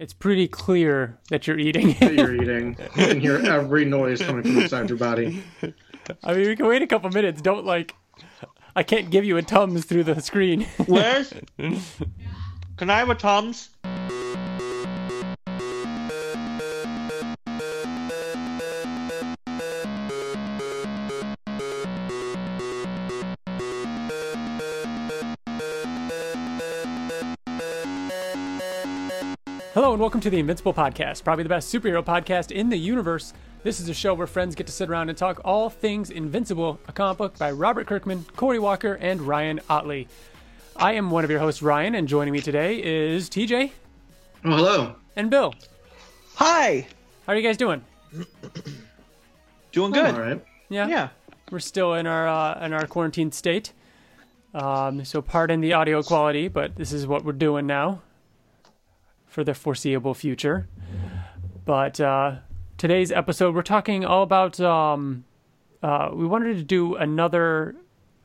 It's pretty clear that you're eating. that you're eating. You can hear every noise coming from inside your body. I mean, we can wait a couple minutes. Don't like. I can't give you a tums through the screen. Where's? Can I have a Tums? Hello and welcome to the Invincible Podcast, probably the best superhero podcast in the universe. This is a show where friends get to sit around and talk all things Invincible, a comic book by Robert Kirkman, Corey Walker, and Ryan Ottley. I am one of your hosts, Ryan, and joining me today is TJ Oh, hello. and Bill. Hi. How are you guys doing? Doing good. All right. Yeah, Yeah. we're still in our uh, in our quarantine state. Um, so pardon the audio quality, but this is what we're doing now for the foreseeable future. But uh, today's episode, we're talking all about. Um, uh, we wanted to do another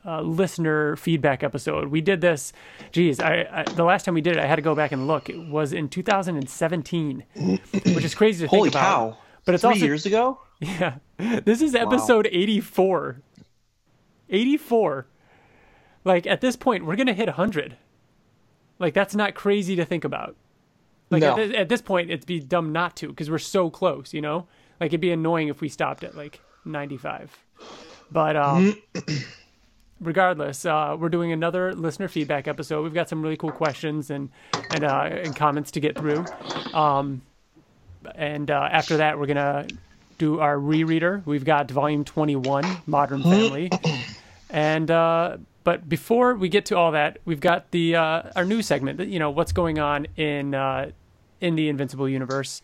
uh, listener feedback episode. We did this. Geez, I, I the last time we did it, I had to go back and look. It was in 2017, which is crazy to Holy think about. cow. But it's Three also years ago? yeah. This is episode 84. 84. Like at this point, we're going to hit 100. Like that's not crazy to think about. Like No. at, thi- at this point, it'd be dumb not to because we're so close, you know? Like it'd be annoying if we stopped at like 95. But um regardless, uh, we're doing another listener feedback episode. We've got some really cool questions and and uh, and comments to get through. Um, and uh, after that, we're gonna do our rereader. We've got volume 21, Modern Family, and uh, but before we get to all that, we've got the uh, our new segment. You know what's going on in uh, in the Invincible universe.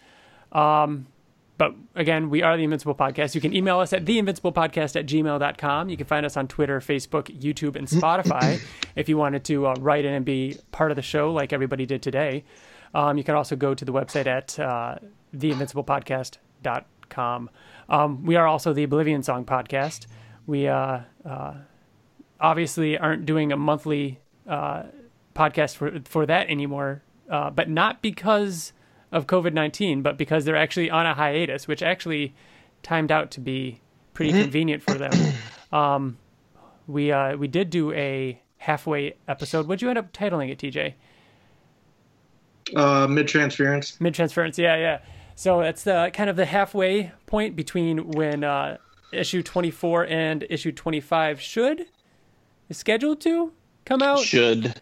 Um, but again, we are the Invincible Podcast. You can email us at theinvinciblepodcast at gmail.com. You can find us on Twitter, Facebook, YouTube, and Spotify if you wanted to uh, write in and be part of the show like everybody did today. Um, you can also go to the website at uh, theinvinciblepodcast.com. Um, we are also the Oblivion Song Podcast. We uh, uh, obviously aren't doing a monthly uh, podcast for, for that anymore, uh, but not because of COVID 19, but because they're actually on a hiatus, which actually timed out to be pretty convenient for them. Um, we, uh, we did do a halfway episode. What'd you end up titling it, TJ? Uh, mid transference. Mid transference, yeah, yeah. So that's the kind of the halfway point between when uh, issue 24 and issue 25 should is scheduled to come out. Should.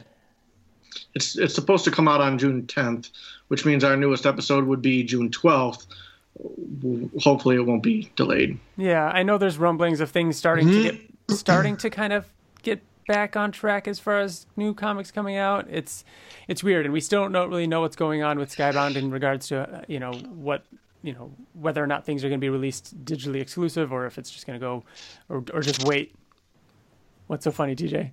It's it's supposed to come out on June 10th, which means our newest episode would be June 12th. Hopefully, it won't be delayed. Yeah, I know there's rumblings of things starting to get starting to kind of get back on track as far as new comics coming out. It's it's weird, and we still don't really know what's going on with Skybound in regards to uh, you know what you know whether or not things are going to be released digitally exclusive or if it's just going to go or or just wait. What's so funny, TJ?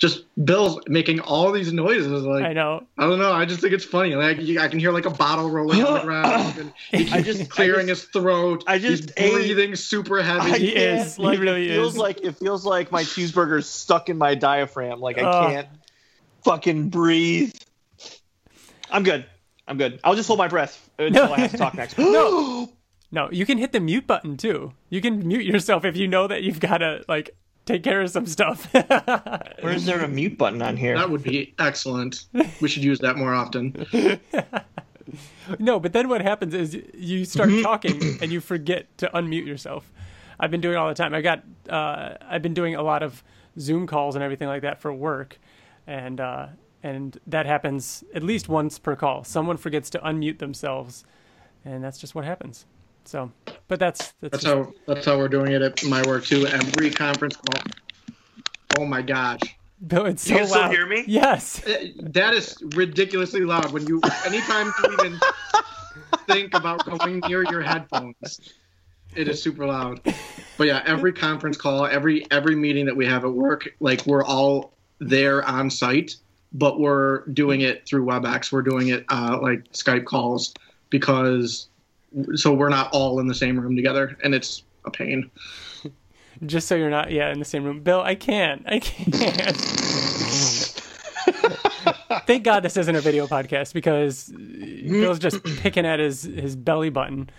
Just Bill's making all these noises. Like I know. I don't know. I just think it's funny. Like I can hear like a bottle rolling on the ground. And he I keeps just- clearing I just- his throat. I just He's ate- breathing super heavy. I He can't, is. He Like, really it feels is. like it feels like my cheeseburger's stuck in my diaphragm. Like I Ugh. can't fucking breathe. I'm good. I'm good. I'll just hold my breath until I have to talk next. No. No, you can hit the mute button too. You can mute yourself if you know that you've got to like take care of some stuff. Where is there a mute button on here? that would be excellent. We should use that more often. No, but then what happens is you start talking and you forget to unmute yourself. I've been doing it all the time. I got uh, I've been doing a lot of Zoom calls and everything like that for work, and uh, and that happens at least once per call. Someone forgets to unmute themselves, and that's just what happens. So, but that's that's, That's how that's how we're doing it at my work too. Every conference call. Oh my gosh, Bill, it's so You can still loud. hear me? Yes. Eh, that is ridiculously loud. When you anytime you even think about going near your headphones, it is super loud. But yeah, every conference call, every every meeting that we have at work, like we're all there on site, but we're doing it through WebEx. We're doing it uh, like Skype calls because so we're not all in the same room together, and it's a pain. Just so you're not, yeah, in the same room. Bill, I can't. I can't. thank God this isn't a video podcast because Bill's just picking at his his belly button.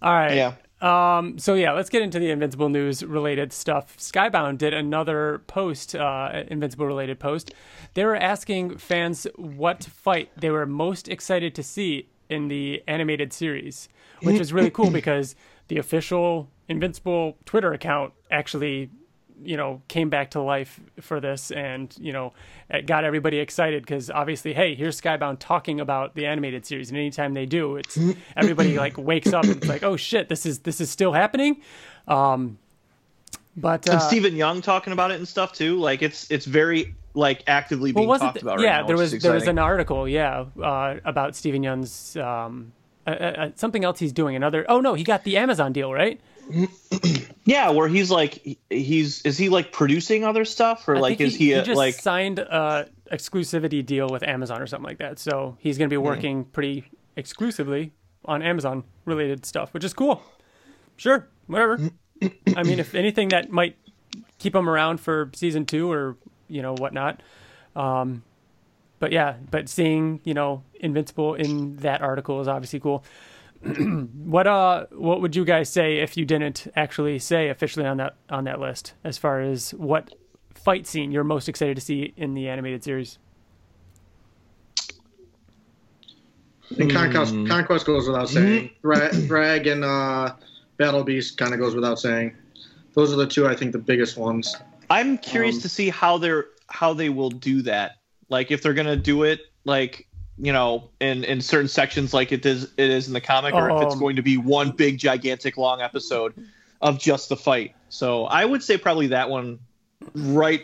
All right. Yeah. Um, so yeah, let's get into the Invincible news related stuff. Skybound did another post, uh, Invincible related post. They were asking fans what fight they were most excited to see in the animated series, which is really cool because the official Invincible Twitter account actually, you know, came back to life for this and, you know, it got everybody excited because obviously, hey, here's Skybound talking about the animated series. And anytime they do, it's everybody like wakes up and it's like, oh shit, this is this is still happening. Um, but uh, and Steven Yeun talking about it and stuff too. Like it's it's very like actively being well, talked th- about right yeah, now. there was there was an article, yeah, uh, about Steven Yeun's um, uh, uh, something else he's doing. Another oh no, he got the Amazon deal, right? yeah, where he's like he's is he like producing other stuff or I like is he, he a, just like signed a exclusivity deal with Amazon or something like that. So he's going to be Hmm. working pretty exclusively on Amazon related stuff, which is cool. Sure, whatever. I mean, if anything, that might keep him around for season two or you know whatnot. Um, but yeah, but seeing you know Invincible in that article is obviously cool. what uh, what would you guys say if you didn't actually say officially on that on that list as far as what fight scene you're most excited to see in the animated series? And Conquest, Conquest goes without saying. Dra- Drag and uh, Battle Beast kind of goes without saying. Those are the two I think the biggest ones. I'm curious Um, to see how they're how they will do that. Like if they're gonna do it like you know in in certain sections like it is it is in the comic, or if it's Um, going to be one big gigantic long episode of just the fight. So I would say probably that one right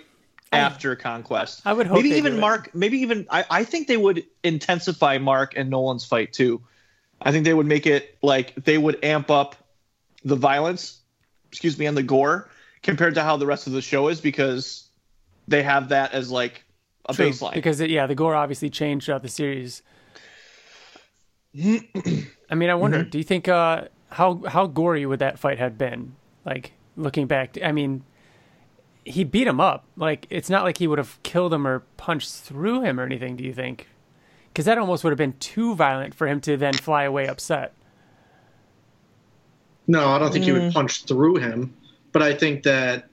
after Conquest. I would hope maybe even do it. Mark. Maybe even I, I think they would intensify Mark and Nolan's fight too. I think they would make it like they would amp up the violence, excuse me, and the gore compared to how the rest of the show is because they have that as like a True, baseline. because it, yeah, the gore obviously changed throughout the series. I mean, I wonder. Mm-hmm. Do you think uh, how how gory would that fight have been? Like looking back, I mean, he beat him up. Like it's not like he would have killed him or punched through him or anything. Do you think? Because that almost would have been too violent for him to then fly away upset. No, I don't think he Mm. would punch through him, but I think that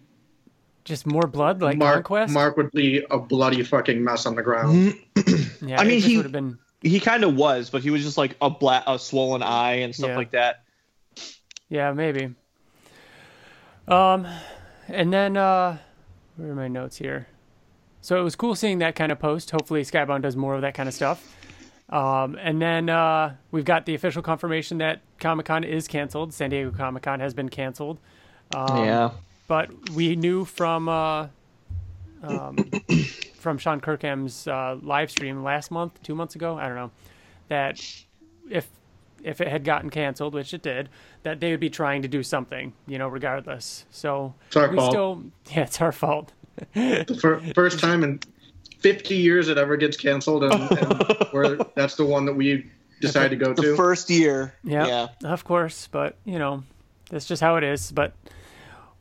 Just more blood, like Mark conquest. Mark would be a bloody fucking mess on the ground. yeah, I mean, he- would have been. he kind of was, but he was just like a black, a swollen eye and stuff Yeah. like that. Yeah, maybe. Um, and then uh, where are my notes here? So it was cool seeing that kind of post. Hopefully, Skybound does more of that kind of stuff. Um, and then uh, we've got the official confirmation that Comic Con is canceled. San Diego Comic Con has been canceled. Um, yeah, but we knew from uh, um, from Sean Kirkham's uh, live stream last month, two months ago, I don't know, that if if it had gotten canceled, which it did, that they would be trying to do something, you know, regardless. So It's our we fault. still, yeah, it's our fault. The fir- first time in 50 years it ever gets canceled, and, and we're, that's the one that we decide to go to. the to. first year. Yeah, yeah. of course, but you know, that's just how it is. But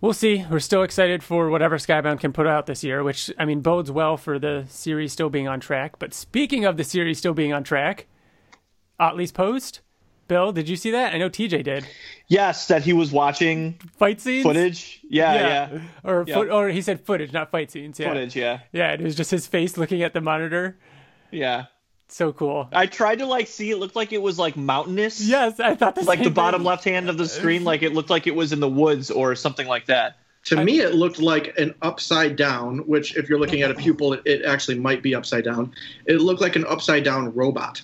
we'll see. We're still excited for whatever Skybound can put out this year, which I mean bodes well for the series still being on track. But speaking of the series still being on track, Ottley's post. Bill, did you see that? I know TJ did. Yes, that he was watching Fight scenes, footage. Yeah, yeah, or Yeah. foot, or he said footage, not fight scenes. Yeah, footage. Yeah, yeah. It was just his face looking at the monitor. yeah. So cool. I tried to like see. It looked like it was like mountainous. Yes, I thought the like the same bottom left hand of the screen, like it looked like it was in the woods or something like that. To me, it looked like an upside down, which, if you're looking at a pupil, it, it actually might be upside down. It looked like an upside down robot,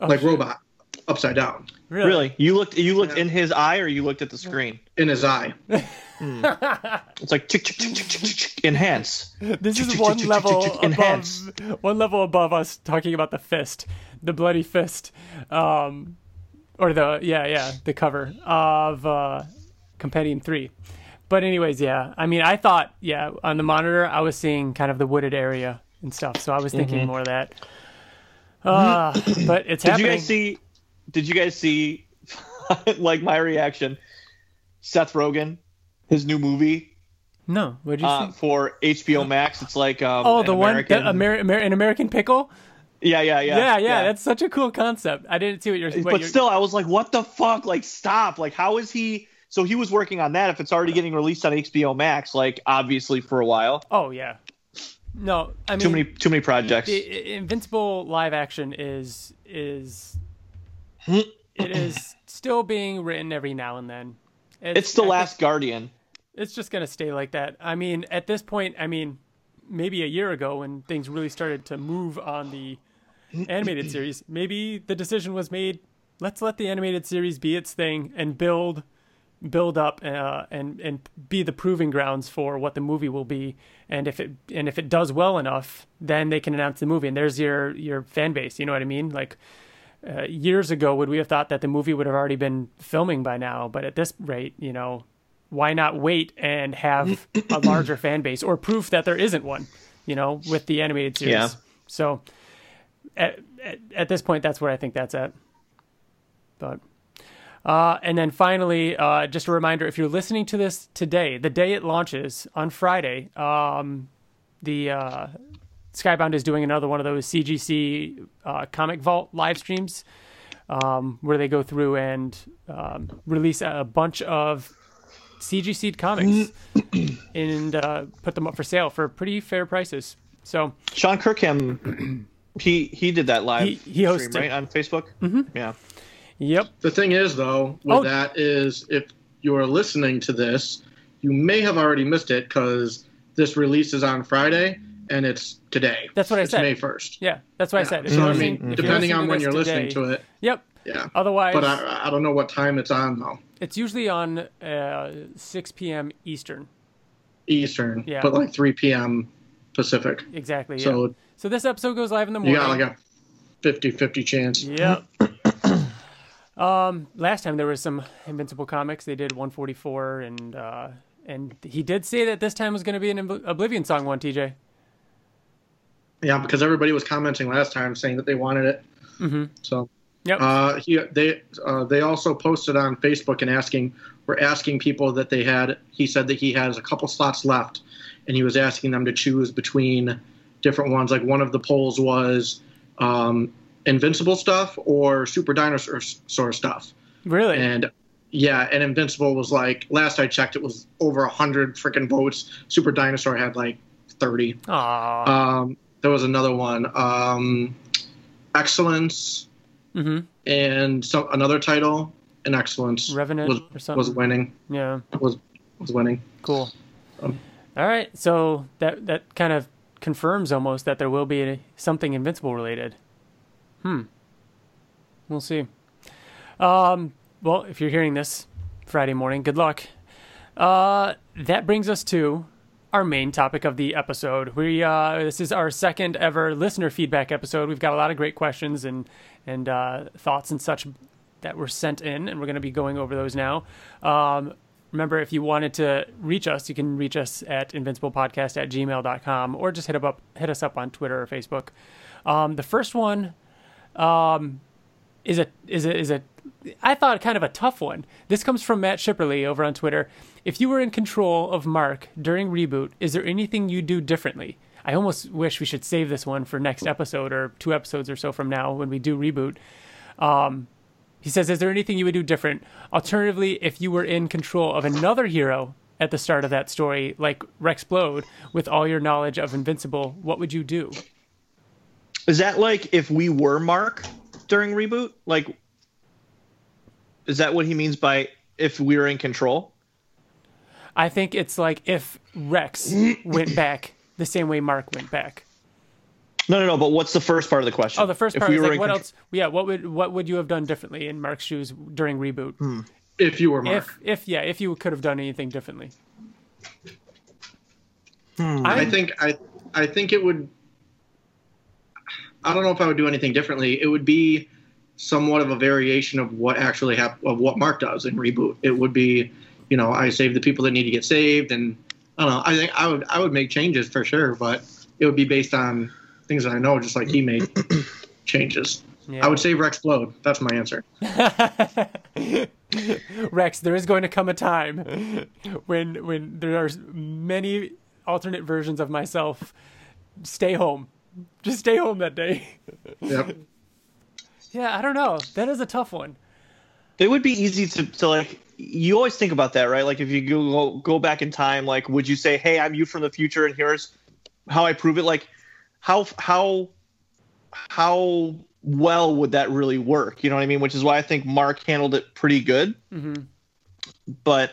Oh, like shit. robot, upside down Really? Really, you looked you looked Yeah. in his eye or you looked at the screen. in his eye. It's like chick, chick, chick, chick, chick, chick, chick, enhance. This is Chick, one chick, chick, level chick, chick, above enhance. one level above us talking about the fist, the bloody fist, um, or the yeah yeah the cover of uh, Compendium Three. But anyways, yeah. I mean, I thought yeah on the monitor I was seeing kind of the wooded area and stuff, so I was thinking more of that. Uh, but it's Did happening. you guys see? Did you guys see? like my reaction. Seth Rogen, his new movie no, what did you uh, see? for HBO Max. It's like um, Oh, the one, American, Amer- Amer- an American pickle. Yeah, yeah, yeah. Yeah, yeah, that's such a cool concept. I didn't see what you're. What but you're, still, I was like, what the fuck? Like, stop. Like, how is he? So he was working on that. If it's already getting released on HBO Max, like obviously for a while. Oh yeah. No, I mean Too many, too many projects. Invincible live action is is it is still being written every now and then. It's the I think Last Guardian. It's just gonna stay like that. I mean, at this point, I mean, maybe a year ago when things really started to move on the animated series, maybe the decision was made. Let's let the animated series be its thing and build build up uh, and and be the proving grounds for what the movie will be. And if it and if it does well enough, then they can announce the movie. And there's your your fan base. You know what I mean? Like uh, years ago, would we have thought that the movie would have already been filming by now? But at this rate, you know, why not wait and have a larger fan base or proof that there isn't one? You know, with the animated series. Yeah. So at, at at this point, that's where I think that's at. But uh, and then finally, uh, just a reminder: if you're listening to this today, the day it launches on Friday, um, the uh, Skybound is doing another one of those CGC uh, Comic Vault live streams, um, where they go through and um, release a bunch of CGC comics and uh, put them up for sale for pretty fair prices. So Sean Kirkham, he he did that live He- he hosted. stream right on Facebook. Mm-hmm. Yeah. Yep. The thing is, though, with Oh. that is if you're listening to this, you may have already missed it because this releases on Friday and it's today. That's what I it's said. May first. Yeah, that's what I said. If So I mean, depending on when you're listening to it, Yep. yeah. Otherwise, But I, I don't know what time it's on though. it's usually on uh, 6 p.m. Eastern. Eastern, Yeah. but like 3 p.m. Pacific. Exactly. Yeah. So So this episode goes live in the morning. you got like a 50-50 chance. Yep. um, last time there was some Invincible comics. They did 144, and uh, and he did say that this time was going to be an Obl- Oblivion song one. TJ. Yeah, because everybody was commenting last time saying that they wanted it. Mm-hmm. So Yep. uh, he they uh, they also posted on Facebook and asking were asking people that they had. He said that he has a couple slots left, and he was asking them to choose between different ones. Like one of the polls was um, Invincible stuff or Super Dinosaur Saur stuff. really? And yeah, and Invincible was like last I checked, it was over a hundred freaking votes. Super Dinosaur had like thirty. Aw. Um, there was another one, um, Excellence, mm-hmm. and some another title, and Excellence Revenant was or something. was winning. yeah. Was was winning. Cool. Um, All right. So that that kind of confirms almost that there will be a, something Invincible related. Hmm. We'll see. Um. Well, if you're hearing this Friday morning, good luck. Uh, that brings us to our main topic of the episode. We uh, this is our second ever listener feedback episode. We've got a lot of great questions and and uh, thoughts and such that were sent in, and we're going to be going over those now. Um, remember, if you wanted to reach us, you can reach us at invinciblepodcast at gmail.com or just hit, up, hit us up on Twitter or Facebook. Um, the first one um, is a is a is a I thought kind of a tough one. This comes from Matt Shipperly over on Twitter. If you were in control of Mark during reboot, is there anything you'd do differently? I almost wish we should save this one for next episode or two episodes or so from now when we do reboot. Um, he says, "Is there anything you would do different? Alternatively, if you were in control of another hero at the start of that story, like Rex Rexplode, with all your knowledge of Invincible, what would you do?" Is that like if we were Mark during reboot? Like, is that what he means by if we were in control? I think it's like if Rex went back the same way Mark went back. No, no, no. But what's the first part of the question? Oh, the first If part we is were like what contr- else? Yeah, what would what would you have done differently in Mark's shoes during reboot? If you were Mark, If if yeah, if you could have done anything differently. Hmm. I think I I think it would. I don't know if I would do anything differently. It would be somewhat of a variation of what actually hap- of what Mark does in reboot. It would be, you know, I save the people that need to get saved, and I don't know. I think I would I would make changes for sure, but it would be based on things that I know, just like he made changes. Yeah. I would save Rex Splode. That's my answer. Rex, there is going to come a time when when there are many alternate versions of myself. Stay home. Just stay home that day. Yep. yeah, I don't know. That is a tough one. It would be easy to, to like you always think about that, right? Like if you go go back in time, like would you say, "Hey, I'm you from the future, and here's how I prove it"? Like how how how well would that really work? You know what I mean? Which is why I think Mark handled it pretty good. Mm-hmm. But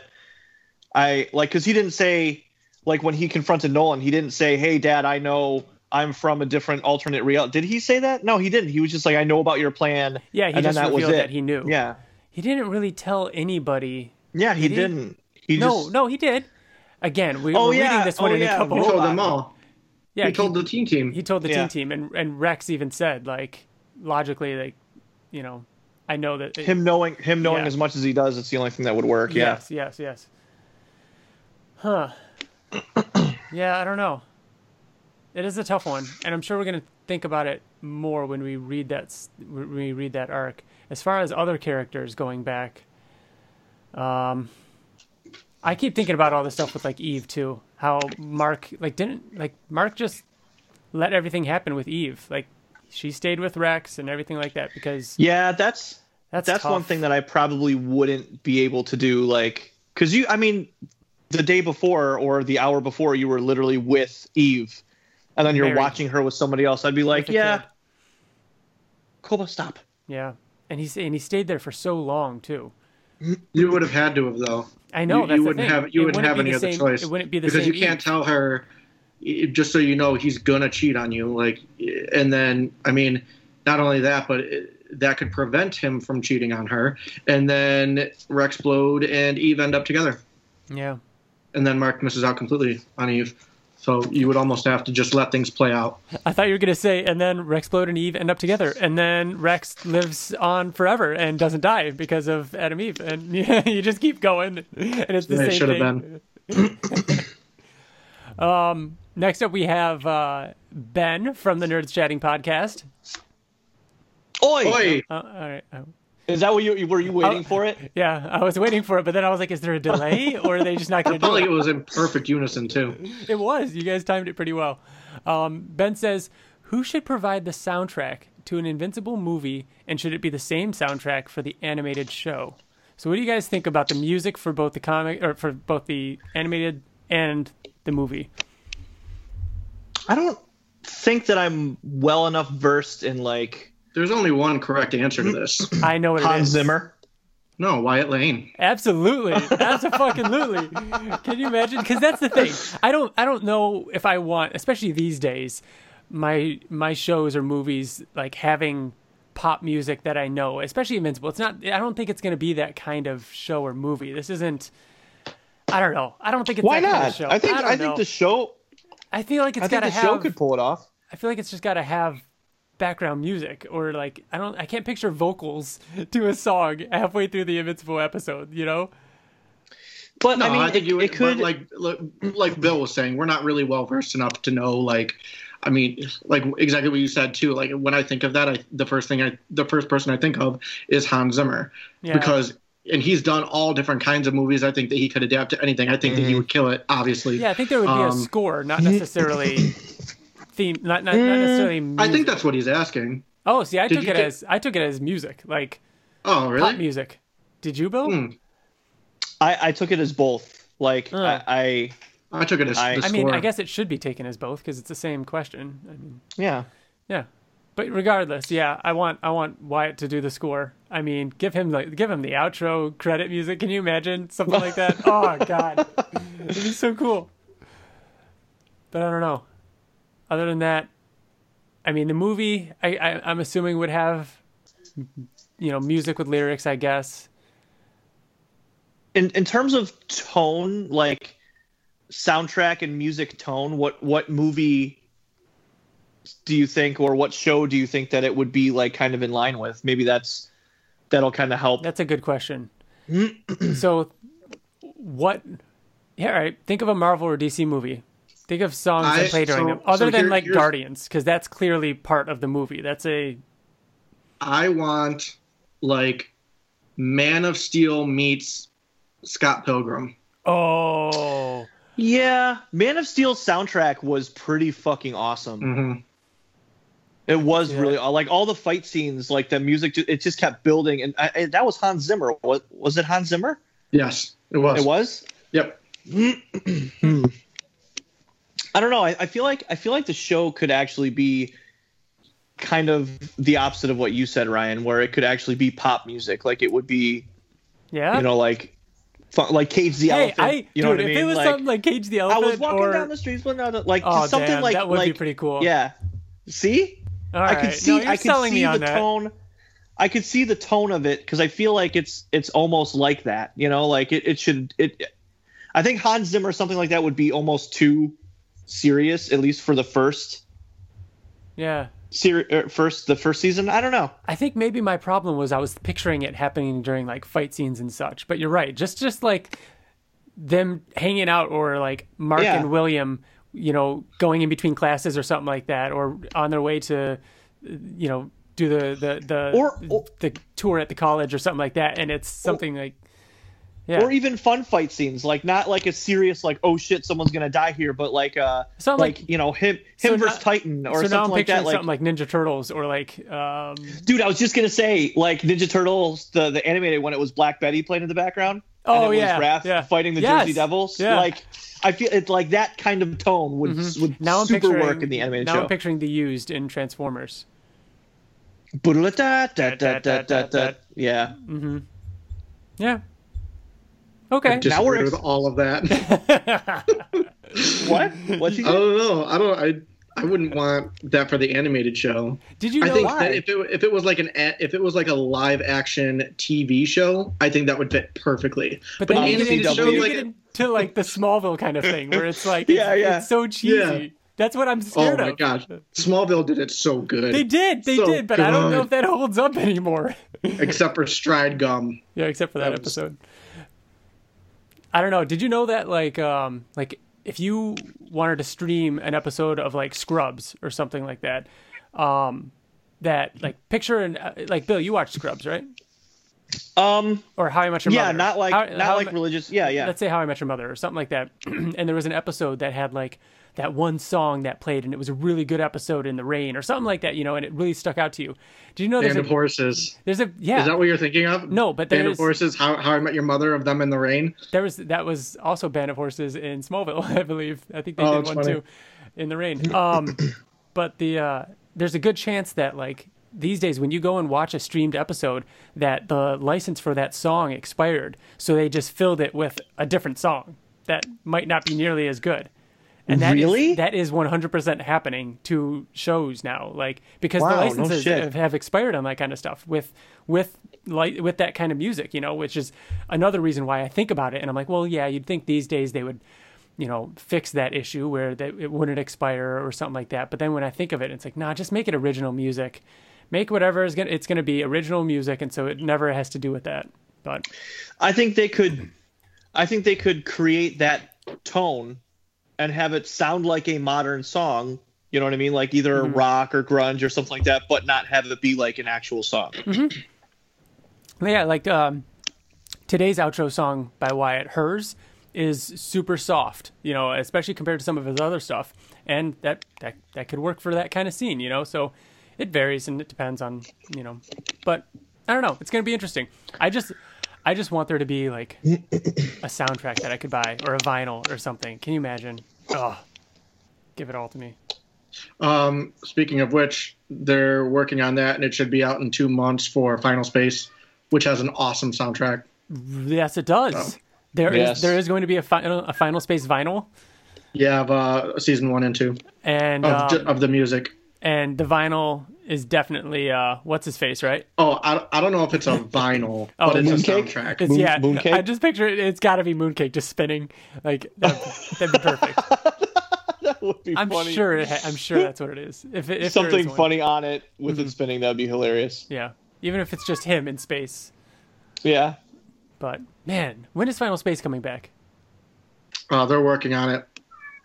I like because he didn't say like when he confronted Nolan, he didn't say, "Hey, Dad, I know." I'm from a different alternate reality. Did he say that? No, he didn't. He was just like, I know about your plan. Yeah, he and just then that was revealed it. that he knew. Yeah. He didn't really tell anybody. Yeah, he did didn't. He no, just no, he did. Again, we, Oh, we're yeah. reading this one Oh, in a yeah. couple. He told them all. yeah, he told the team team. he told the Yeah. team team, and and Rex even said like, logically, like, you know, I know that it- him knowing him knowing Yeah. as much as he does, it's the only thing that would work. Yeah. Yes, yes, yes. Huh. yeah, I don't know. It is a tough one, and I'm sure we're gonna think about it more when we read that when we read that arc. As far as other characters going back, um, I keep thinking about all this stuff with like Eve too. How Mark like didn't like Mark just let everything happen with Eve. Like she stayed with Rex and everything like that because Yeah, that's that's that's one thing that I probably wouldn't be able to do. Like, because you, I mean, the day before or the hour before, you were literally with Eve, and then you're Married. watching her with somebody else. I'd be like, yeah, kid. Koba, stop. Yeah, and he and he stayed there for so long too. You would have had to have though. I know you, that's you wouldn't thing. have you It wouldn't have any the other same- choice It wouldn't be the because same. you can't Eve. tell her just so you know he's gonna cheat on you. Like, and then I mean, not only that, but it, that could prevent him from cheating on her. And then Rex Splode and Eve end up together, Yeah, and then Mark misses out completely on Eve. So you would almost have to just let things play out. I thought you were gonna say, and then Rex Splode and Eve end up together, and then Rex lives on forever and doesn't die because of Atom Eve, and you just keep going, and it's the It same should have thing. been. Next up, we have uh, Ben from the Nerds Chatting podcast. Oi! Oi! Uh, all right. Is that what you were you waiting Oh. for it? yeah, I was waiting for it, but then I was like, is there a delay, or are they just not going I to do felt it? like it was in perfect unison too. It was. You guys timed it pretty well. Um, ben says, "Who should provide the soundtrack to an Invincible movie, and should it be the same soundtrack for the animated show?" So, what do you guys think about the music for both the comic or for both the animated and the movie? I don't think that I'm well enough versed in like There's only one correct answer to this. I know what it Hans is. Zimmer. No, Wyatt Layne. Absolutely, that's a fucking absolutely. Can you imagine? Because that's the thing. I don't. I don't know if I want, especially these days, my my shows or movies like having pop music that I know, especially Invincible. It's not. I don't think it's going to be that kind of show or movie. This isn't. I don't know. I don't think it's Why that kind not? of show. I think don't I, think the show I feel like it's I think got the to show could pull it off. I feel like it's just got to have background music or like I don't. I can't picture vocals to a song halfway through the Invincible episode. You know. But No, I I, mean, think it, you would, it could like, like like Bill was saying, we're not really well versed enough to know like I mean, like exactly what you said too. Like when I think of that, I the first thing I the first person I think of is Hans Zimmer Yeah. because and he's done all different kinds of movies. I think that he could adapt to anything. I think that he would kill it. Obviously, Yeah, I think there would be a Um, score, not necessarily theme, not not, not necessarily. Music. I think that's what he's asking. Oh, see, I Did took it get- as I took it as music, like Oh, really? pop music. Did you, Bill? Hmm. I, I took it as both. Like Huh. I, I I took it as I- the I mean. I guess it should be taken as both because it's the same question. I mean, yeah. yeah, but regardless, yeah, I want I want Wyatt to do the score. I mean, give him like give him the outro credit music. Can you imagine something like that? oh God, it'd be so cool. But I don't know. Other than that, I mean, the movie I, I I'm assuming would have you know music with lyrics. I guess. In in terms of tone, like soundtrack and music tone, what what movie do you think, or what show do you think that it would be like kind of in line with? Maybe that's that'll kind of help. That's a good question. so, what? Yeah, all right. Think of a Marvel or DC movie. Think of songs I- that play during so- them, other so than here- like Guardians, because that's clearly part of the movie. That's a I want like Man of Steel meets Scott Pilgrim. oh Yeah, Man of Steel's soundtrack was pretty fucking awesome. hmm It was Yeah. really like all the fight scenes, like the music, it just kept building, and I, I- that was Hans Zimmer. What was it? Hans Zimmer? Yes, it was. It was. Yep. I don't know. I, I feel like I feel like the show could actually be kind of the opposite of what you said, Ryan, where it could actually be pop music. Like it would be, Yeah. you know, like fun, like Cage the hey, Elephant. I you know dude, what I if mean? it was like, something like Cage the Elephant, I was walking or down the streets, but not like oh something damn, like that would like be pretty cool. yeah. See, All I right. could see No, I could see the that. tone. I could see the tone of it because I feel like it's it's almost like that. You know, like it, it should it. I think Hans Zimmer or something like that would be almost too serious, at least for the first Yeah. ser- er, first the first season. I don't know. I think maybe my problem was I was picturing it happening during like fight scenes and such. But you're right. Just just like them hanging out or like Mark Yeah. and William, you know, going in between classes or something like that, or on their way to, you know, do the the the Or- or- the tour at the college or something like that, and it's something like. Yeah. Or even fun fight scenes, like not like a serious like oh shit someone's gonna die here, but like uh like, like- you know him So him versus now- Titan or so something like that. Like, something like Ninja Turtles or like um, dude, I was just gonna say like Ninja Turtles the the animated when it was Black Betty playing in the background. and Oh, it was yeah, Raph yeah. fighting the Yes, Jersey Devils. yeah. Like I feel it's like that kind of tone would would Mm-hmm. now I'm super picturing work in the animated now show. I'm picturing the used in Transformers. Yeah. Yeah. Okay. Just Now we're with all of that. What? What's he? I don't know. I don't. I. I wouldn't want that for the animated show. Did you I think why? that if it if it was like an if it was like a live action TV show, I think that would fit perfectly. But But then an animated into, show like to like the Smallville kind of thing, where it's like, Yeah, it's, yeah. it's so cheesy. Yeah. That's what I'm oh scared of. oh my of. gosh, Smallville did it so good. They did, they So did, but I don't know if that holds up anymore. except for Stride Gum. yeah, except for that, That was- episode. I don't know. Did you know that like um like if you wanted to stream an episode of like Scrubs or something like that, um that like picture and uh, like Bill, you watch Scrubs, right? Um. Or How I Met Your Yeah, Mother? Yeah, not like How- not How like Met- religious. Yeah, yeah. let's say How I Met Your Mother or something like that. and there was an episode that had like that one song that played, and it was a really good episode in the rain or something like that, you know, and it really stuck out to you. Do you know there's Band of a, Horses. there's a yeah Is that what you're thinking of? no, but Band of Horses. How How I Met Your Mother of them in the rain. there was that was also Band of Horses in Smallville, I believe. I think they Oh, did one funny. too in the rain. Um, but the uh, there's a good chance that like these days when you go and watch a streamed episode that the license for that song expired, so they just filled it with a different song that might not be nearly as good. And that is- Really? that is 100% happening to shows now, like because Wow, the licenses shit. have, have expired on that kind of stuff with with like with that kind of music, you know, which is another reason why I think about it. And I'm like, well, yeah, you'd think these days they would, you know, fix that issue where that it wouldn't expire or something like that. But then when I think of it, it's like, nah, just make it original music, make whatever is gonna it's gonna be original music, and so it never has to do with that. But I think they could I think they could create that tone and have it sound like a modern song, you know what I mean? Like either rock or grunge or something like that, but not have it be like an actual song. yeah, like um, today's outro song by Wyatt, hers is super soft, you know, especially compared to some of his other stuff, and that that that could work for that kind of scene, you know. So it varies and it depends on, you know, but I don't know. It's gonna be interesting. I just I just want there to be like a soundtrack that I could buy or a vinyl or something. Can you imagine? Oh, give it all to me. Um, speaking of which, they're working on that, and it should be out in two months for Final Space, which has an awesome soundtrack. Yes, it does. There is Yes. there is going to be a final a final space vinyl, Yeah, of uh, season one and two and of, um, of the music. and the vinyl is definitely uh what's his face, right? Oh, I, I don't know if it's a vinyl, Oh, but it's a Mooncake? soundtrack. It's Moon- yeah. Mooncake? I just picture it. It's got to be Mooncake just spinning. Like that'd, that'd be perfect. that would be I'm funny. sure. It ha- I'm sure that's what it is. If, if Something one. funny on it with it spinning, that'd be hilarious. Yeah. Even if it's just him in space. Yeah. But man, when is Final Space coming back? Uh, they're working on it.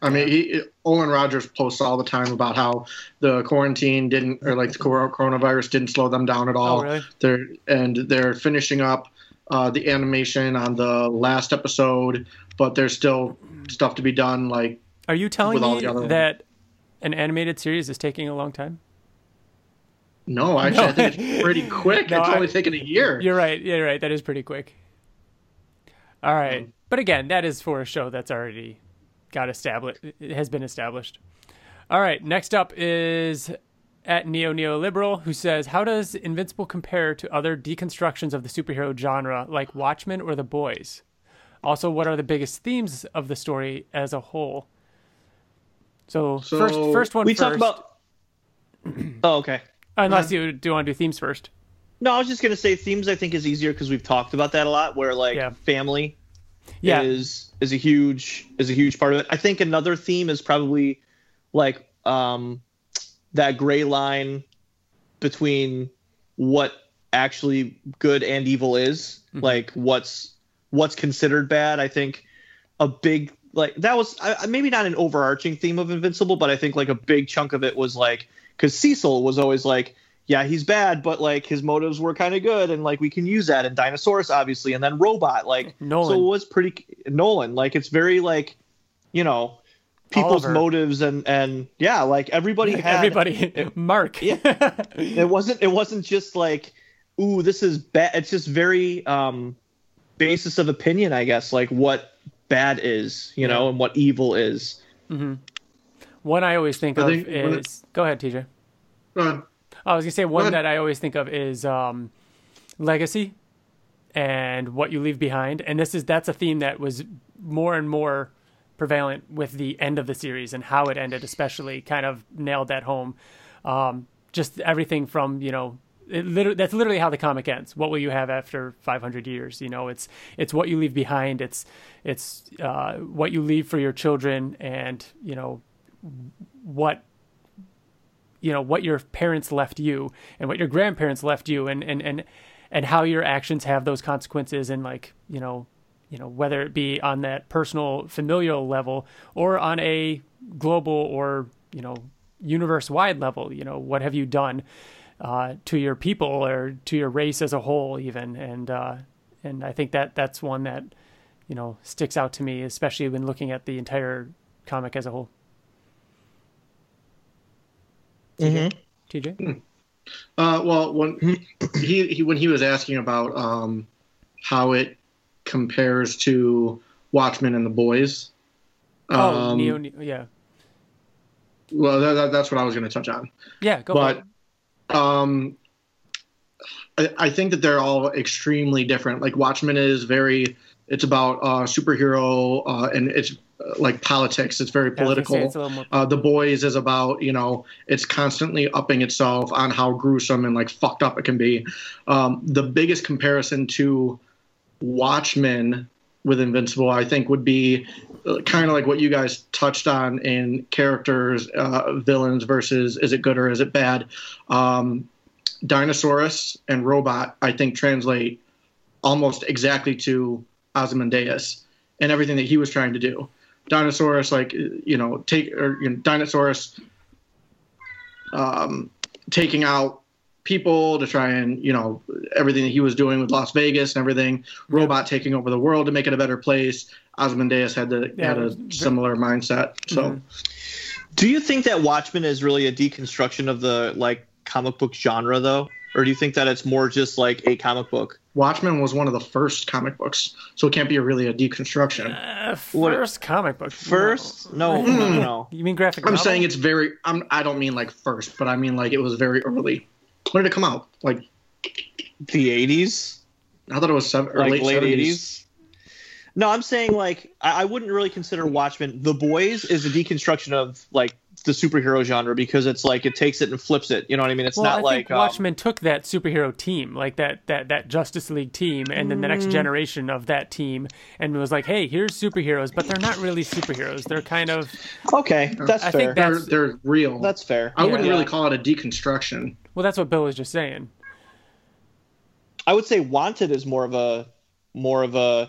I mean, he, Olan Rogers posts all the time about how the quarantine didn't, or like the coronavirus didn't slow them down at all. Oh, really? They're and they're finishing up uh, the animation on the last episode, but there's still stuff to be done. Like, Are you telling me that an animated series is taking a long time? No, actually, I think it's pretty quick. No, it's I- only taken a year. You're right. Yeah, you're right. That is pretty quick. All right, Mm. but again, that is for a show that's already got established. It has been established. All right. Next up is at Neo Neoliberal, who says, "How does Invincible compare to other deconstructions of the superhero genre, like Watchmen or The Boys? Also, what are the biggest themes of the story as a whole?" So, So, first, first one we first. talk about. Oh, okay. unless uh-huh. you do want to do themes first. No, I was just gonna say themes. I think is easier because we've talked about that a lot. Where like Yeah. family Yeah. is is a huge is a huge part of it. I think another theme is probably like um that gray line between what actually good and evil is, like what's what's considered bad. I think a big like that was I, I- maybe not an overarching theme of Invincible, but I think like a big chunk of it was like because Cecil was always like, yeah, he's bad, but like his motives were kind of good, and like we can use that. And Dinosaurus, obviously, and then Robot, like Nolan. So it was pretty Nolan. Like it's very like, you know, people's Oliver. motives and and yeah, like everybody had Everybody, Mark. Yeah. it wasn't it wasn't just like ooh this is bad it's just very um basis of opinion i guess like what bad is you know and what evil is Mm-hmm. One I always think I of think when it- is. Go ahead, TJ. Go ahead. I was gonna say one that I always think of is um, legacy and what you leave behind, and this is that's a theme that was more and more prevalent with the end of the series and how it ended, especially kind of nailed that home. Um, just everything from you know. Literally, that's literally how the comic ends. What will you have after 500 years? You know, it's it's what you leave behind. It's it's uh, what you leave for your children, and you know what you know what your parents left you and what your grandparents left you and and and and how your actions have those consequences and like you know you know whether it be on that personal familial level or on a global or you know universe wide level you know what have you done uh, to your people or to your race as a whole even. And uh, and I think that that's one that you know sticks out to me especially when looking at the entire comic as a whole TJ Uh, well, when he, he when he was asking about um, how it compares to Watchmen and the Boys. oh um, Neo, Neo yeah Well, that, that, that's what I was going to touch on. yeah go for it. but um, I, I think that they're all extremely different. Like Watchmen is very, it's about uh, superhero uh, and it's like politics. It's very Yeah, I was gonna say political. it's more Uh, the boys is about you know it's constantly upping itself on how gruesome and like fucked up it can be. Um, the biggest comparison to Watchmen with Invincible, I think, would be kind of like what you guys touched on in characters, uh, villains versus is it good or is it bad. Um, Dinosaurus and Robot, I think, translate almost exactly to Ozymandias and everything that he was trying to do. Dinosaurus, like you know, take or you know, Dinosaurus um, taking out people to try and you know everything that he was doing with Las Vegas and everything. Robot taking over the world to make it a better place. Ozymandias had the Yeah, had a similar mindset. So Mhm. do you think that watchmen is really a deconstruction of the like comic book genre though or do you think that it's more just like a comic book Watchmen was one of the first comic books, so it can't be really a deconstruction. Uh, What- first comic book. first no no no, no. You mean graphic I'm novel? saying it's very. I'm. I don't mean like first, but I mean like it was very early. When did it come out? Like the 80s I thought it was seven or like late, late 70s. 80s no i'm saying like I, I wouldn't really consider watchmen the boys is a deconstruction of like the superhero genre because it's like it takes it and flips it you know what i mean it's well, not I like think um, Watchmen took that superhero team, like that that that Justice League team, and then the Mm. next generation of that team, and was like, "Hey, here's superheroes, but they're not really superheroes. They're kind of okay that's I fair think that- They're That's- they're real. that's fair I wouldn't Yeah. really call it a deconstruction. well, that's what Bill was just saying. I would say Wanted is more of a more of a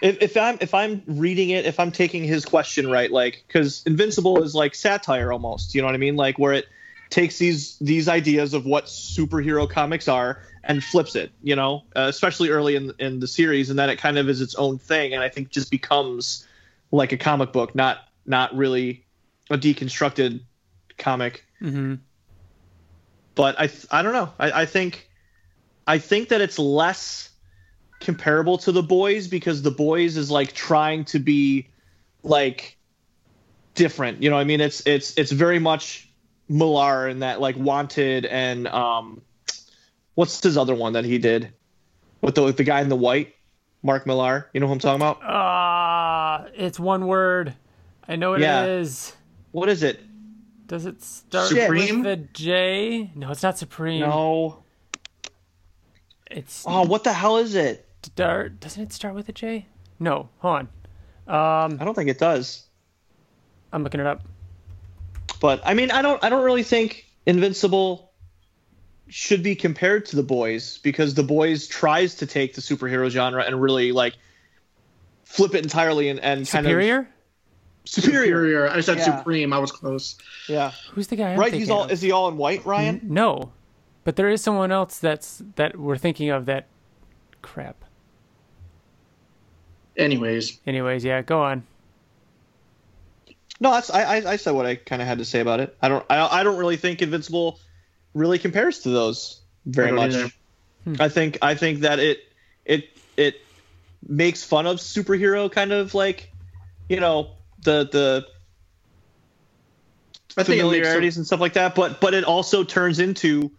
if, if I'm if I'm reading it, if I'm taking his question right, like because Invincible is like satire almost, you know what I mean? Like where it takes these these ideas of what superhero comics are and flips it, you know, uh, especially early in in the series, and then it kind of is its own thing, and I think just becomes like a comic book, not not really a deconstructed comic. hmm but I I don't know. I, I think I think that it's less comparable to the boys because the boys is like trying to be like different. You know, what I mean, it's it's it's very much Millar and that like wanted and um, what's his other one that he did with the with the guy in the white, Mark Millar. You know who I'm talking about? Ah, it's one word. I know what Yeah. it is. What is it? Does it start Supreme? with the J? No, it's not Supreme. No. It's Oh, what the hell is it? Start. Doesn't it start with a J? No, hold on. Um, I don't think it does. I'm looking it up. But I mean, I don't I don't really think Invincible should be compared to the boys because the boys tries to take the superhero genre and really like flip it entirely and, and kind Superior? of superior. Superior. I said Yeah. supreme. I was close. Yeah. Who's the guy? I'm right, he's all of? is he all in white, Ryan? No, but there is someone else that's that we're thinking of. That crap. Anyways, Anyways, yeah, go on. No, that's I, I I said what I kind of had to say about it. I don't I, I don't really think Invincible really compares to those very I much. either. Hmm. I think I think that it it it makes fun of superhero kind of like you know the the I think it familiarities and stuff like that, but but it also turns into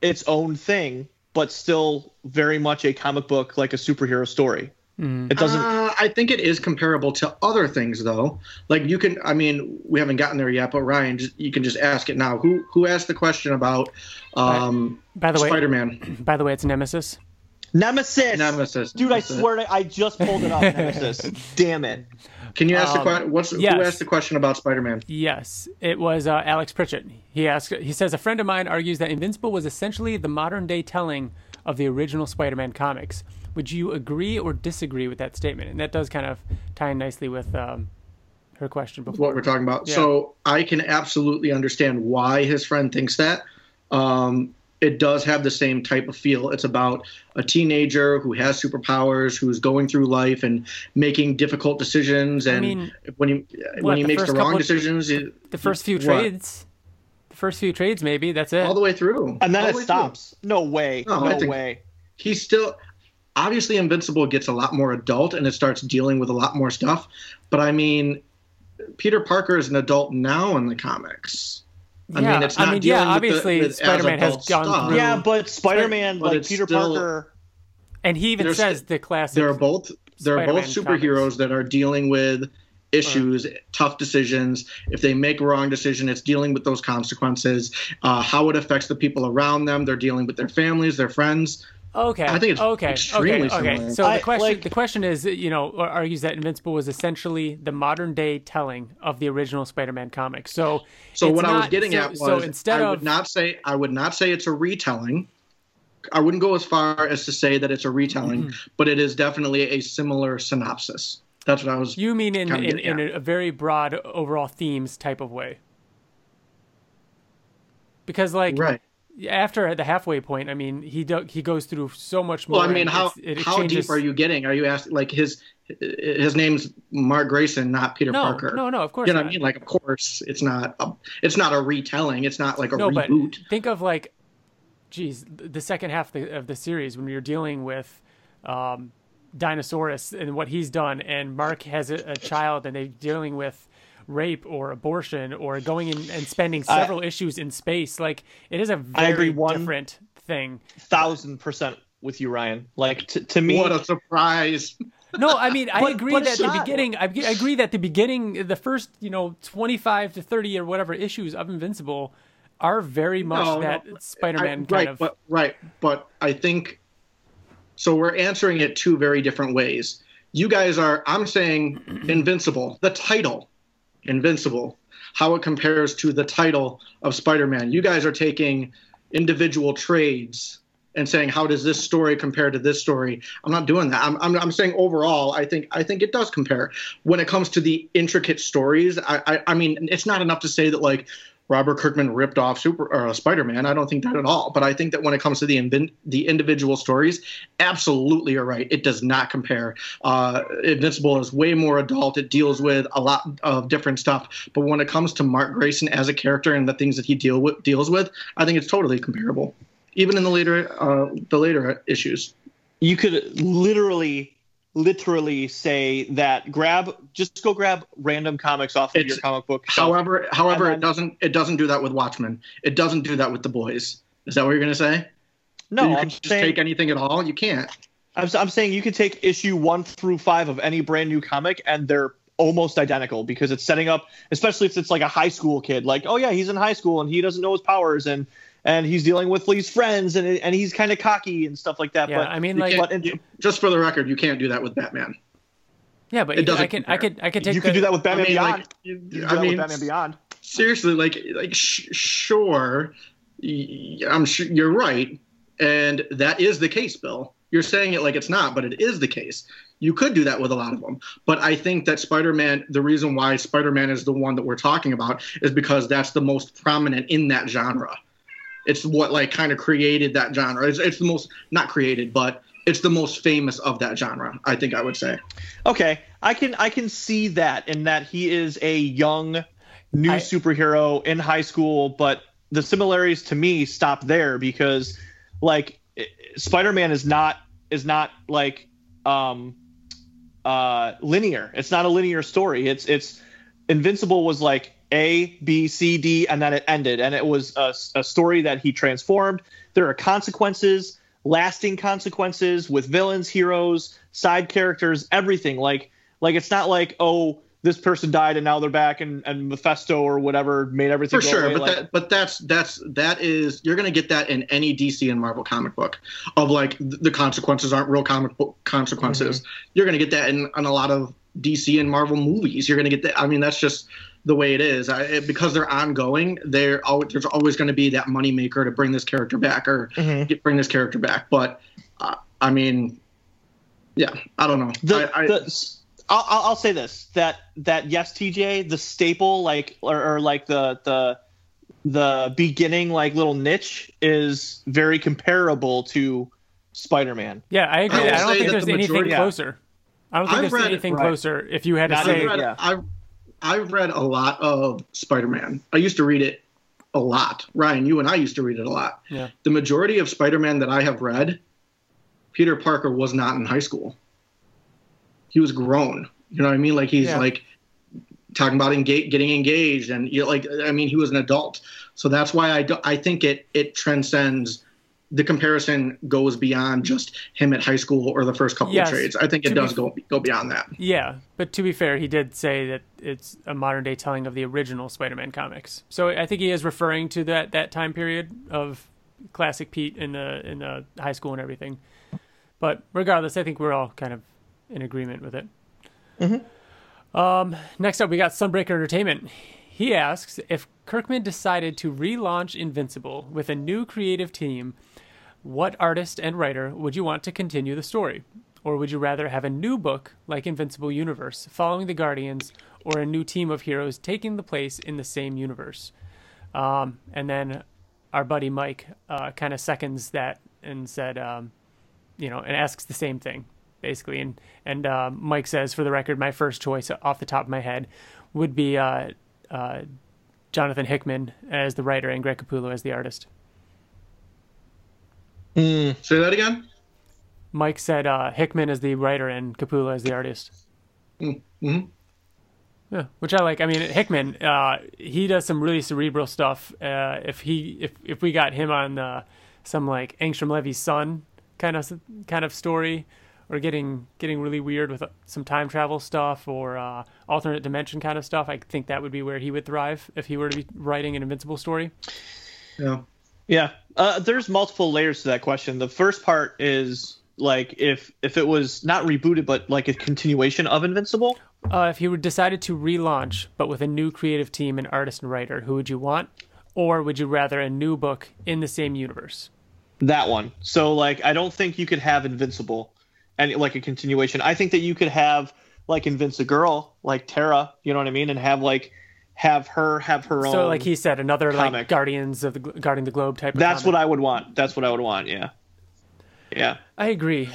its own thing, but still very much a comic book like a superhero story. It doesn't. Uh, I think it is comparable to other things, though. Like you can, I mean, we haven't gotten there yet, but Ryan, just, you can just ask it now. Who who asked the question about um, By the way, Spider-Man by the way, it's Nemesis. Nemesis. Nemesis? Dude, I swear to I just pulled it up. Nemesis. Damn it. Can you ask the Um, question? What's yes. who asked the question about Spider-Man? Yes, it was uh, Alex Pritchett. He asked. He says a friend of mine argues that Invincible was essentially the modern day telling of the original Spider-Man comics. Would you agree or disagree with that statement? And that does kind of tie in nicely with um, her question before. What we're talking about. Yeah. So I can absolutely understand why his friend thinks that. Um, it does have the same type of feel. It's about a teenager who has superpowers, who's going through life and making difficult decisions. And mean, when he what, when he the makes first the wrong couple- decisions, it, the first few What? trades, the first few trades, maybe that's it. all the way through, And then All it the way stops. No way. No, No, I think- way. He's still obviously Invincible gets a lot more adult and it starts dealing with a lot more stuff. But I mean, Peter Parker is an adult now in the comics. I yeah, mean, it's I not mean, yeah, dealing with the- obviously with as Spider-Man has gone stuff. through, Yeah, but Spider-Man, But like it's Peter still- Parker. and he even says the classic. they're both they're Spider-Man both superheroes comics. that are dealing with issues tough decisions if they make a wrong decision it's dealing with those consequences uh, how it affects the people around them they're dealing with their families their friends Okay. I think it's okay. extremely okay. Okay. similar. So I- the question, like- the question is, you know, argues that Invincible was essentially the modern day telling of the original Spider-Man comic. So, so it's what i was getting so- at was so instead i of would not say i would not say it's a retelling i wouldn't go as far as to say that it's a retelling Mm-hmm. but it is definitely a similar synopsis that's what i was you mean in in, in a, a very broad overall themes type of way, because like right after the halfway point, I mean, he do, he goes through so much more. Well, I mean, how it how changes- deep are you getting? Are you asking like his his name's Mark Grayson, not Peter No, Parker? no, no. Of course You know not. what I mean? Like, of course, it's not. A, it's not a retelling. It's not like a no, but reboot. think of like, geez, the second half of the, of the series when you're dealing with um, Dinosaurus and what he's done, and Mark has a, a child, and they're dealing with rape or abortion or going in and spending I- several issues in space. Like it is a very agree one- different thing. Thousand percent with you, Ryan. Like to, to me, What a surprise! No, I mean I But- agree but that the beginning. I, I agree that the beginning, the first you know twenty five to thirty or whatever issues of Invincible are very much No, that no, Spider-Man I- kind right, of. but right, but I think so. We're answering it two very different ways. You guys are. I'm saying Invincible, the title, Invincible, how it compares to the title of Spider-Man. You guys are taking individual trades and saying how does this story compare to this story? I'm not doing that. I'm, I'm, I'm saying overall i think i think it does compare. When it comes to the intricate stories I, I i mean it's not enough to say that like Robert Kirkman ripped off Super uh, Spider-Man. I don't think that at all. But I think that when it comes to the invin- the individual stories, absolutely you're right. It does not compare. Uh, Invincible is way more adult. It deals with a lot of different stuff. But when it comes to Mark Grayson as a character and the things that he deal with, deals with, I think it's totally comparable, even in the later uh, the later issues. You could literally literally say that grab just go grab random comics off of It's- your comic book shelf. However, however, And it doesn't it doesn't do that with Watchmen. It doesn't do that with the boys. Is that what you're going to say? no you i'm can just saying take anything at all. You can't. I'm, I'm saying you can take issue one through five of any brand new comic and they're almost identical because it's setting up especially if it's like a high school kid like oh yeah he's in high school and he doesn't know his powers and and he's dealing with Lee's friends and and he's kind of cocky and stuff like that Yeah, but I mean, like, but in- you- just for the record, you can't do that with Batman. yeah, but it doesn't I can, I could, I could take you could do that with I Batman mean, Beyond like, you- You I mean, Batman Beyond seriously, like, like, sh- sure, y- I'm sure you're right, and that is the case, Bill. You're saying it like it's not, but it is the case. You could do that with a lot of them, but I think that Spider-Man. The reason why Spider-Man is the one that we're talking about is because that's the most prominent in that genre. It's what like kind of created that genre. It's, it's the most not created, but it's the most famous of that genre. I think I would say. Okay, I can I can see that in that he is a young new I- superhero in high school, but the similarities to me stop there because like Spider-Man is not is not like um uh linear. It's not a linear story. It's it's Invincible was like A, B, C, D, and then it ended. And it was a, a story that he transformed. There are consequences, lasting consequences with villains, heroes, side characters, everything. Like like it's not like oh this person died and now they're back and, and Mephisto or whatever made everything for sure away. but Like, that but that's that's that is you're going to get that in any dc and marvel comic book of like the consequences aren't real comic book consequences Mm-hmm. you're going to get that in, in a lot of dc and marvel movies you're going to get that i mean that's just the way it is I, it, because they're ongoing they're always, there's always going to be that moneymaker to bring this character back or Mhm. get, bring this character back but uh, i mean yeah i don't know the, I, I, the I'll, I'll I'll say this that that yes TJ the staple like or, or like the the the beginning like little niche is very comparable to Spider-Man. Yeah, I agree. I I, don't think there's the anything majority- closer. I don't think I've there's read- anything right. closer. If you had to say, I've read, yeah. I've, I've read a lot of Spider-Man. I used to read it a lot. Ryan, you and I used to read it a lot. Yeah. The majority of Spider-Man that I have read, Peter Parker was not in high school. He was grown. You know what I mean? Like he's Yeah. like talking about getting engaged, and you know, like I mean, he was an adult. So that's why I do, I think it it transcends. The comparison goes beyond just him at high school or the first couple Yes. of trades. I think it does f- go go beyond that. yeah. But to be fair, he did say that it's a modern day telling of the original Spider-Man comics. So I think he is referring to that that time period of classic Pete in the in the high school and everything. But regardless, I think we're all kind of in agreement with it. Um, next up, we got Sunbreaker Entertainment. He asks if Kirkman decided to relaunch Invincible with a new creative team, what artist and writer would you want to continue the story? Or would you rather have a new book like Invincible Universe following the Guardians, or a new team of heroes taking the place in the same universe? Um, and then our buddy Mike uh, kind of seconds that and said, um, you know, and asks the same thing basically. And and uh, Mike says, for the record, my first choice off the top of my head would be uh, uh, Jonathan Hickman as the writer and Greg Capullo as the artist. Say that again. Mike said uh, Hickman is the writer and Capullo is the artist. Mm-hmm. Yeah, which I like. I mean, Hickman, uh, he does some really cerebral stuff. Uh, if he, if if we got him on uh, some like Angstrom Levy's son kind of kind of story, or getting getting really weird with uh, some time travel stuff or uh, alternate dimension kind of stuff, I think that would be where he would thrive if he were to be writing an Invincible story. Yeah. Yeah, uh, there's multiple layers to that question. The first part is like if if it was not rebooted but like a continuation of Invincible. Uh, if you were decided to relaunch, but with a new creative team and artist and writer, who would you want? Or would you rather a new book in the same universe? That one. So like I don't think you could have Invincible and like a continuation. I think that you could have like Invincigirl, like Terra, you know what I mean, and have like have her have her own. So, like he said, another like. Guardians of the Guarding the Globe type. Of That's comic. what I would want. That's what I would want. Yeah. Yeah. I agree.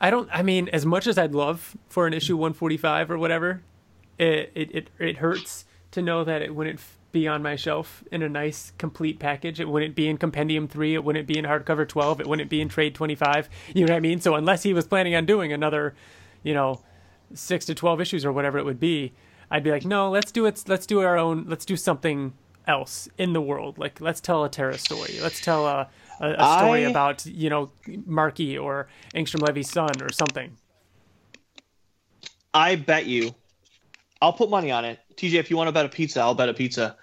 I don't. I mean, as much as I'd love for an issue 145 or whatever, it it it, it hurts to know that it wouldn't be on my shelf in a nice complete package. It wouldn't be in Compendium three. It wouldn't be in hardcover 12. It wouldn't be in Trade 25. You know what I mean? So unless he was planning on doing another, you know, six to 12 issues or whatever it would be, I'd be like, no, let's do it. Let's do our own. Let's do something else in the world. Like let's tell a Terra story. Let's tell a a, a story I- about you know Marky or Angstrom Levy's son or something. I bet you. I'll put money on it. TJ, if you want to bet a pizza, I'll bet a pizza.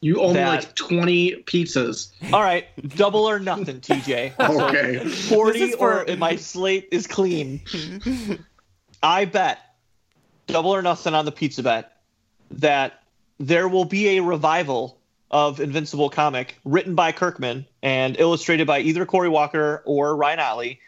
You own That- like 20 pizzas. All right, double or nothing, TJ. Okay. Forty This is for- or my slate is clean. I bet double or nothing on the pizza bet that there will be a revival of Invincible comic written by Kirkman and illustrated by either Corey Walker or Ryan Ottley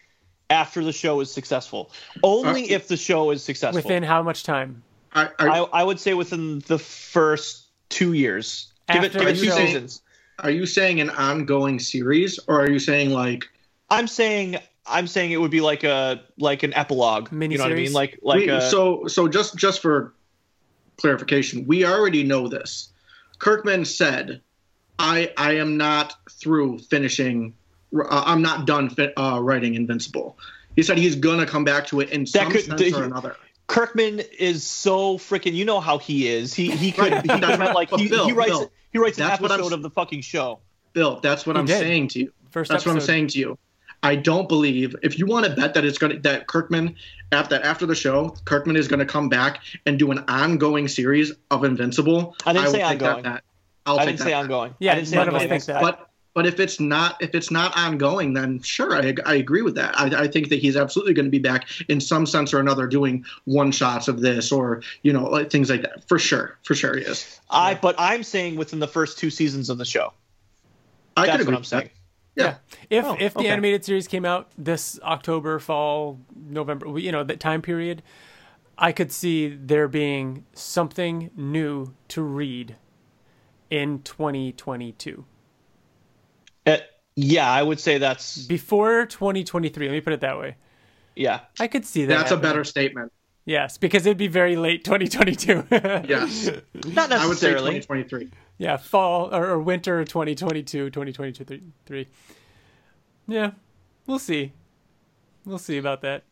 after the show is successful. Only Uh, if the show is successful. Within how much time? I, I, I, I would say within the first two years. Give it, After give it two show. seasons. are you saying an ongoing series, or are you saying like I'm saying I'm saying it would be like a like an epilogue. You know what I mean? Like like we, a, so so just just for clarification, we already know this. Kirkman said, "I I am not through finishing. Uh, I'm not done fi- uh, writing Invincible." He said he's gonna come back to it in some could- sense the- or another. Kirkman is so freaking. You know how he is. He he could Right. he could have, like he, Bill, he writes Bill, he writes an that's what I'm episode of the fucking show. Bill, that's what He I'm did. saying to you. First That's what I'm saying to you. I don't believe if you want to bet that it's gonna that Kirkman after after the show, Kirkman is gonna come back and do an ongoing series of Invincible. I didn't will say take ongoing. That, bet. I'll I didn't that say bet. ongoing. Yeah, I didn't say none of us ongoing. think that. But but if it's not if it's not ongoing, then sure, I, I agree with that. I, I think that he's absolutely going to be back in some sense or another doing one shots of this or you know like things like that for sure. For sure, he is. I but I'm saying within the first two seasons of the show. I That's could agree what I'm saying. that. Saying. Yeah. If Oh, if the okay. animated series came out this October, fall, November, you know, that time period, I could see there being something new to read in 2022. Uh, yeah, I would say that's Before 2023, let me put it that way. yeah. I could see that. That's a better statement. Yes, because it'd be very late 2022. Yes, Not I would say necessarily. 2023. yeah, fall or, or winter 2022, 2023. Yeah, we'll see. We'll see about that.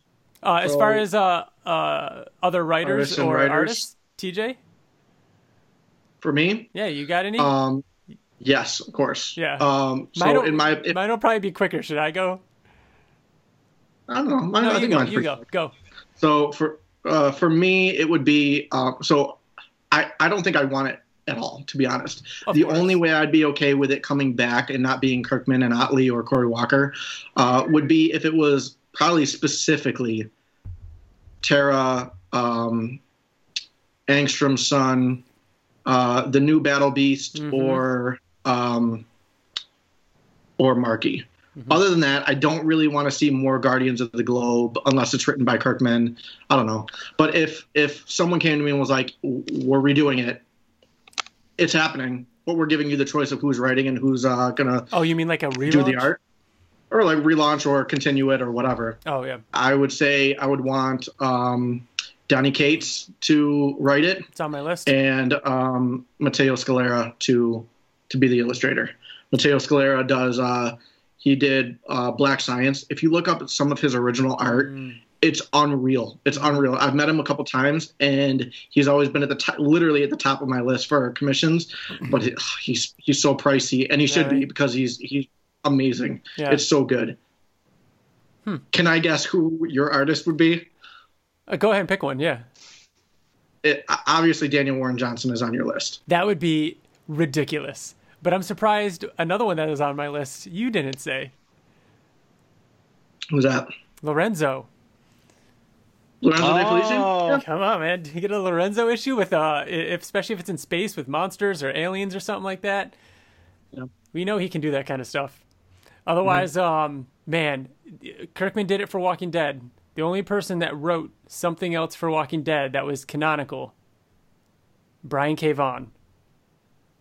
Uh, as So- far as uh, uh, other writers Artists and or writers? artists, TJ? For me, Yeah, you got any? um, yes, of course. Yeah. Um, so mine will, in my, if, mine will probably be quicker. Should I go? I don't know. Mine, No, I you think go. mine's You go. quick. Go. So for uh, for me, it would be uh, so. I I don't think I want it at all, to be honest. Of the course. only way I'd be okay with it coming back and not being Kirkman and Ottley or Corey Walker uh, would be if it was probably specifically Terra, um, Angstrom's son, uh, the new Battle Beast, Mhm. or um, or Marky. Mm-hmm. Other than that, I don't really want to see more Guardians of the Globe unless it's written by Kirkman. I don't know. But if if someone came to me and was like, "We're redoing it," it's happening. But we're giving you the choice of who's writing and who's uh, gonna Oh, you mean like a relaunch? do the art, or like relaunch or continue it or whatever. Oh yeah, I would say I would want um, Donny Cates to write it it's on my list. and um, Matteo Scalera to to be the illustrator. Matteo Scalera does. Uh, he did uh, Black Science. If you look up some of his original art, Mm. it's unreal. It's unreal. I've met him a couple times, and he's always been at the top, literally at the top of my list for commissions. But he- he's he's so pricey, and he should Yeah, be because he's he's amazing. Yeah. It's so good. Hmm. Can I guess who your artist would be? Uh, go ahead and pick one. Yeah, It, obviously, Daniel Warren Johnson is on your list. that would be ridiculous. But I'm surprised. Another one that is on my list you didn't say. Who's that? Lorenzo. Lorenzo? Oh. Yeah. Come on, man. Did you get a Lorenzo issue with uh, if, especially if it's in space with monsters or aliens or something like that. Yeah. We know he can do that kind of stuff. Otherwise, um, man, Kirkman did it for Walking Dead. The only person that wrote something else for Walking Dead that was canonical, Brian K. Vaughan.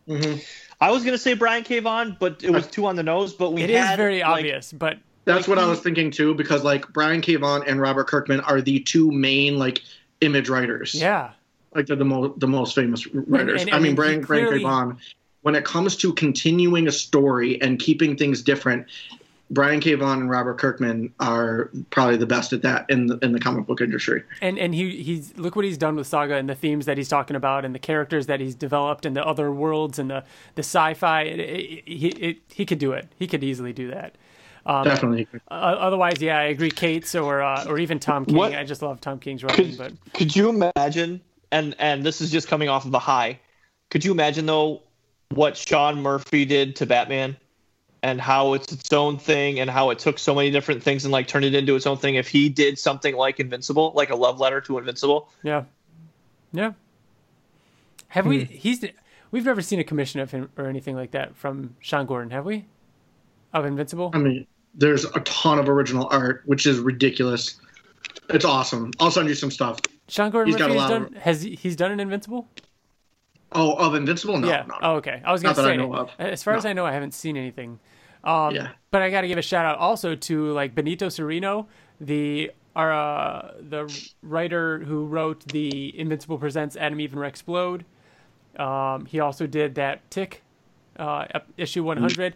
Mhm. I was gonna say Brian K. Vaughan, but it was too on the nose. But we It is had, very like, obvious, but That's Like, what I was thinking too, because like Brian K. Vaughan and Robert Kirkman are the two main like image writers. yeah, like they're the most the most famous writers. and- I mean, he Brian Brian K. Vaughan. When it comes to continuing a story and keeping things different, Brian K. Vaughan and Robert Kirkman are probably the best at that in the in the comic book industry. and and he he's look what he's done with Saga and the themes that he's talking about and the characters that he's developed and the other worlds and the the sci-fi. It, it, he it, he could do it. He could easily do that. Um, Definitely. Uh, otherwise, yeah, I agree. Cates or uh, or even Tom King. What- I just love Tom King's writing, Could, but could you imagine? And and this is just coming off of a high. Could you imagine though what Sean Murphy did to Batman, and how it's its own thing, and how it took so many different things and like turned it into its own thing? If he did something like Invincible, like a love letter to Invincible, yeah, yeah. Have we? Hmm. He's we've never seen a commission of him or anything like that from Sean Gordon, have we? Of Invincible. I mean, there's a ton of original art, which is ridiculous. It's awesome. I'll send you some stuff. Sean Gordon he's got a lot done of- has he, he's done an Invincible? Oh, of Invincible? No, yeah. no. Oh, okay. I was gonna Not I say. know of. As far as I know, I haven't seen anything. Um, Yeah. But I got to give a shout out also to like Benito Cereno, the our, uh, the writer who wrote the Invincible Presents Atom Eve and Rex Splode. Um, he also did that Tick uh, issue 100.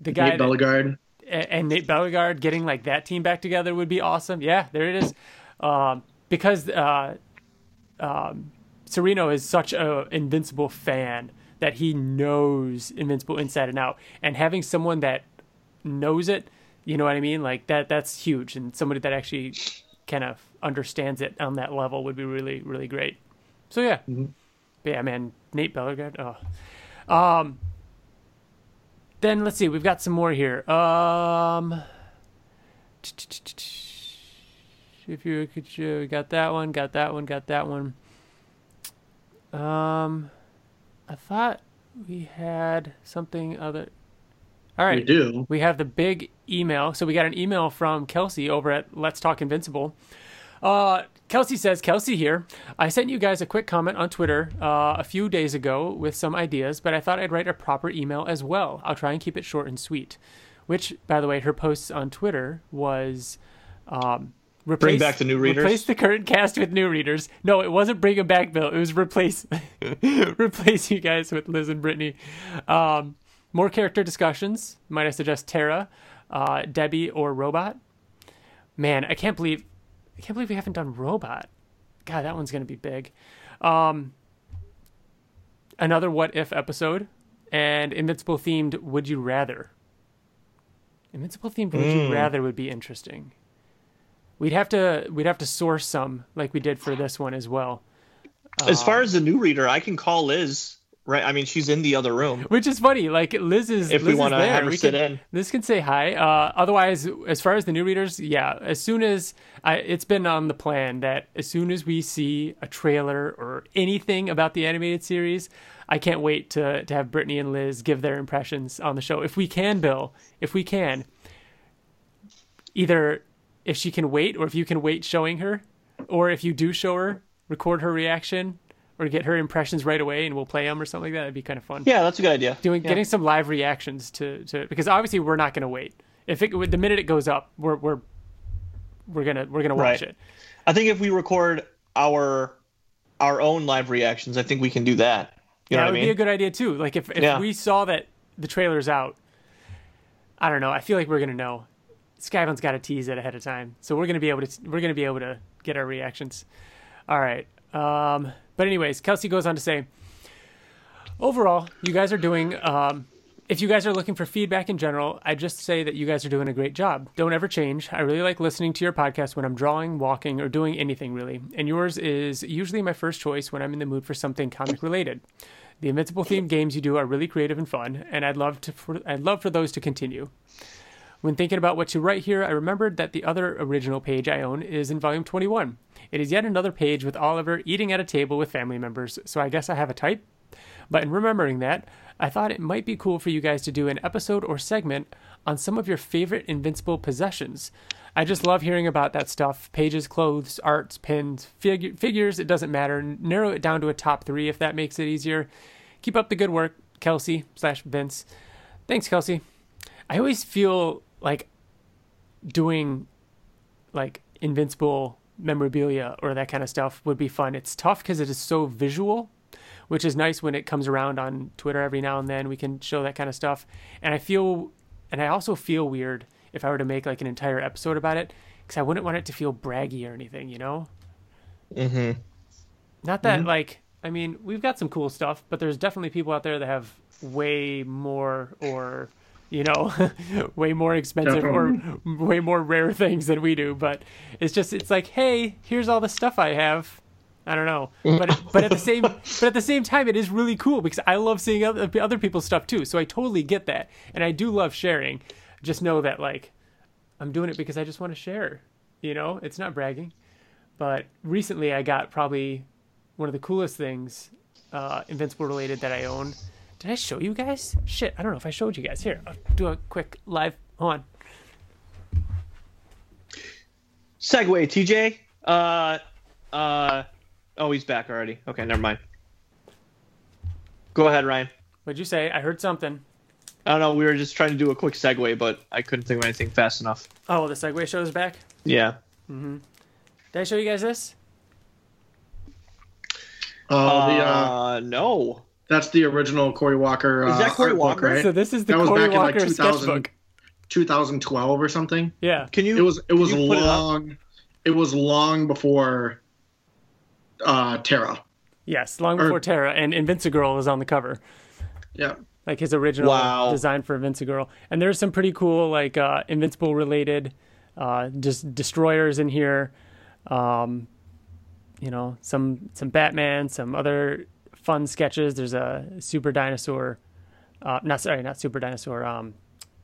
The guy Nate Bellegarde. and Nate Bellegarde getting like that team back together would be awesome. Yeah, there it is. Um, because uh, um, Cereno is such a Invincible fan that he knows Invincible inside and out, and having someone that knows it, you know what I mean, like that that's huge, and somebody that actually kind of understands it on that level would be really really great. So yeah, but yeah, man, Nate Bellegarde. Oh, um, then let's see, we've got some more here. Um, if you could, show, got that one, got that one, got that one. Um, I thought we had something other. All right, We do. we have the big email. So we got an email from Kelsey over at Let's Talk Invincible. Uh, Kelsey says, Kelsey here. I sent you guys a quick comment on Twitter uh, a few days ago with some ideas, but I thought I'd write a proper email as well. I'll try and keep it short and sweet. Which, by the way, her posts on Twitter was um, replace, back the new readers? Replace the current cast with new readers. No, it wasn't bring them back, Bill. It was replace replace you guys with Liz and Brittany. Um, more character discussions. Might I suggest Terra, uh, Debbie, or Robot? Man, I can't believe I can't believe we haven't done Robot. God, that one's gonna be big. Um, another What If episode, and Invincible themed Would You Rather. Invincible themed Would You Rather would be interesting. We'd have to we'd have to source some like we did for this one as well. as far as the new reader, I can call Liz. Right, I mean she's in the other room. Which is funny. Like Liz is If we Liz is wanna have her we sit can, in. Liz can say hi. Uh, otherwise, as far as the new readers, yeah. As soon as I, it's been on the plan that as soon as we see a trailer or anything about the animated series, I can't wait to to have Brittany and Liz give their impressions on the show. If we can, Bill, if we can, either if she can wait or if you can wait showing her, or if you do show her, record her reaction or get her impressions right away and we'll play them or something like that. That'd be kind of fun Yeah, that's a good idea. doing Yeah. getting some live reactions to to because obviously we're not going to wait. If it the minute it goes up, we're we're we're gonna we're gonna watch Right. it. I think if we record our our own live reactions, I think we can do that. You that know what would I be a good idea too. Like if if Yeah. we saw that the trailer's out, I don't know. I feel like we're gonna know. Skybound's got to tease it ahead of time, so we're gonna be able to we're gonna be able to get our reactions. All right. Um, but anyways, Kelsey goes on to say, overall, you guys are doing. Um, if you guys are looking for feedback in general, I just say that you guys are doing a great job. Don't ever change. I really like listening to your podcast when I'm drawing, walking, or doing anything really. And yours is usually my first choice when I'm in the mood for something comic related. The Invincible themed games you do are really creative and fun, and I'd love to for, I'd love for those to continue. When thinking about what to write here, I remembered that the other original page I own is in volume 21. It is yet another page with Oliver eating at a table with family members, so I guess I have a type. But in remembering that, I thought it might be cool for you guys to do an episode or segment on some of your favorite Invincible possessions. I just love hearing about that stuff pages, clothes, arts, pins, figu- figures, it doesn't matter. Narrow it down to a top three if that makes it easier. Keep up the good work. Kelsey slash Vince. Thanks, Kelsey. I always feel like doing like invincible memorabilia or that kind of stuff would be fun. It's tough because it is so visual, which is nice when it comes around on Twitter every now and then. We can show that kind of stuff. And I feel, and I also feel weird if I were to make like an entire episode about it because I wouldn't want it to feel braggy or anything, you know? Mm-hmm. Not that like I mean we've got some cool stuff, but there's definitely people out there that have way more or you know way more expensive or way more rare things than we do. But it's just it's like hey here's all the stuff I have. I don't know, but but at the same but at the same time it is really cool because I love seeing other other people's stuff too. So I totally get that, and I do love sharing. Just know that like I'm doing it because I just want to share. You know, it's not bragging. But recently, I got probably one of the coolest things, uh, Invincible related that I own. Did I show you guys? Shit, I don't know if I showed you guys. Here, I'll do a quick live. Hold on. segue, TJ. Uh, uh, oh, he's back already. Okay, never mind. Go ahead, Ryan. What'd you say? I heard something. I don't know. We were just trying to do a quick segue, but I couldn't think of anything fast enough. Oh, the segue show is back. Yeah. Mm-hmm. Did I show you guys this? Oh, the, uh, Uh, no. That's the original Corey Walker. Is that uh, Corey art book, Walker? right? So this is the That was Corey back in, like, Walker 2000. sketchbook. 2012 or something. Yeah. Can you? It was it was can you put it long. It, was long before uh Terra. Yes, long Or- before Terra and Invincigirl is on the cover. Yeah. like his original Wow. design for Invincigirl. And there's some pretty cool like uh, Invincible related uh, just destroyers in here. Um, you know, some some Batman, some other fun sketches. There's a super dinosaur. Uh, not sorry, not super dinosaur. Um,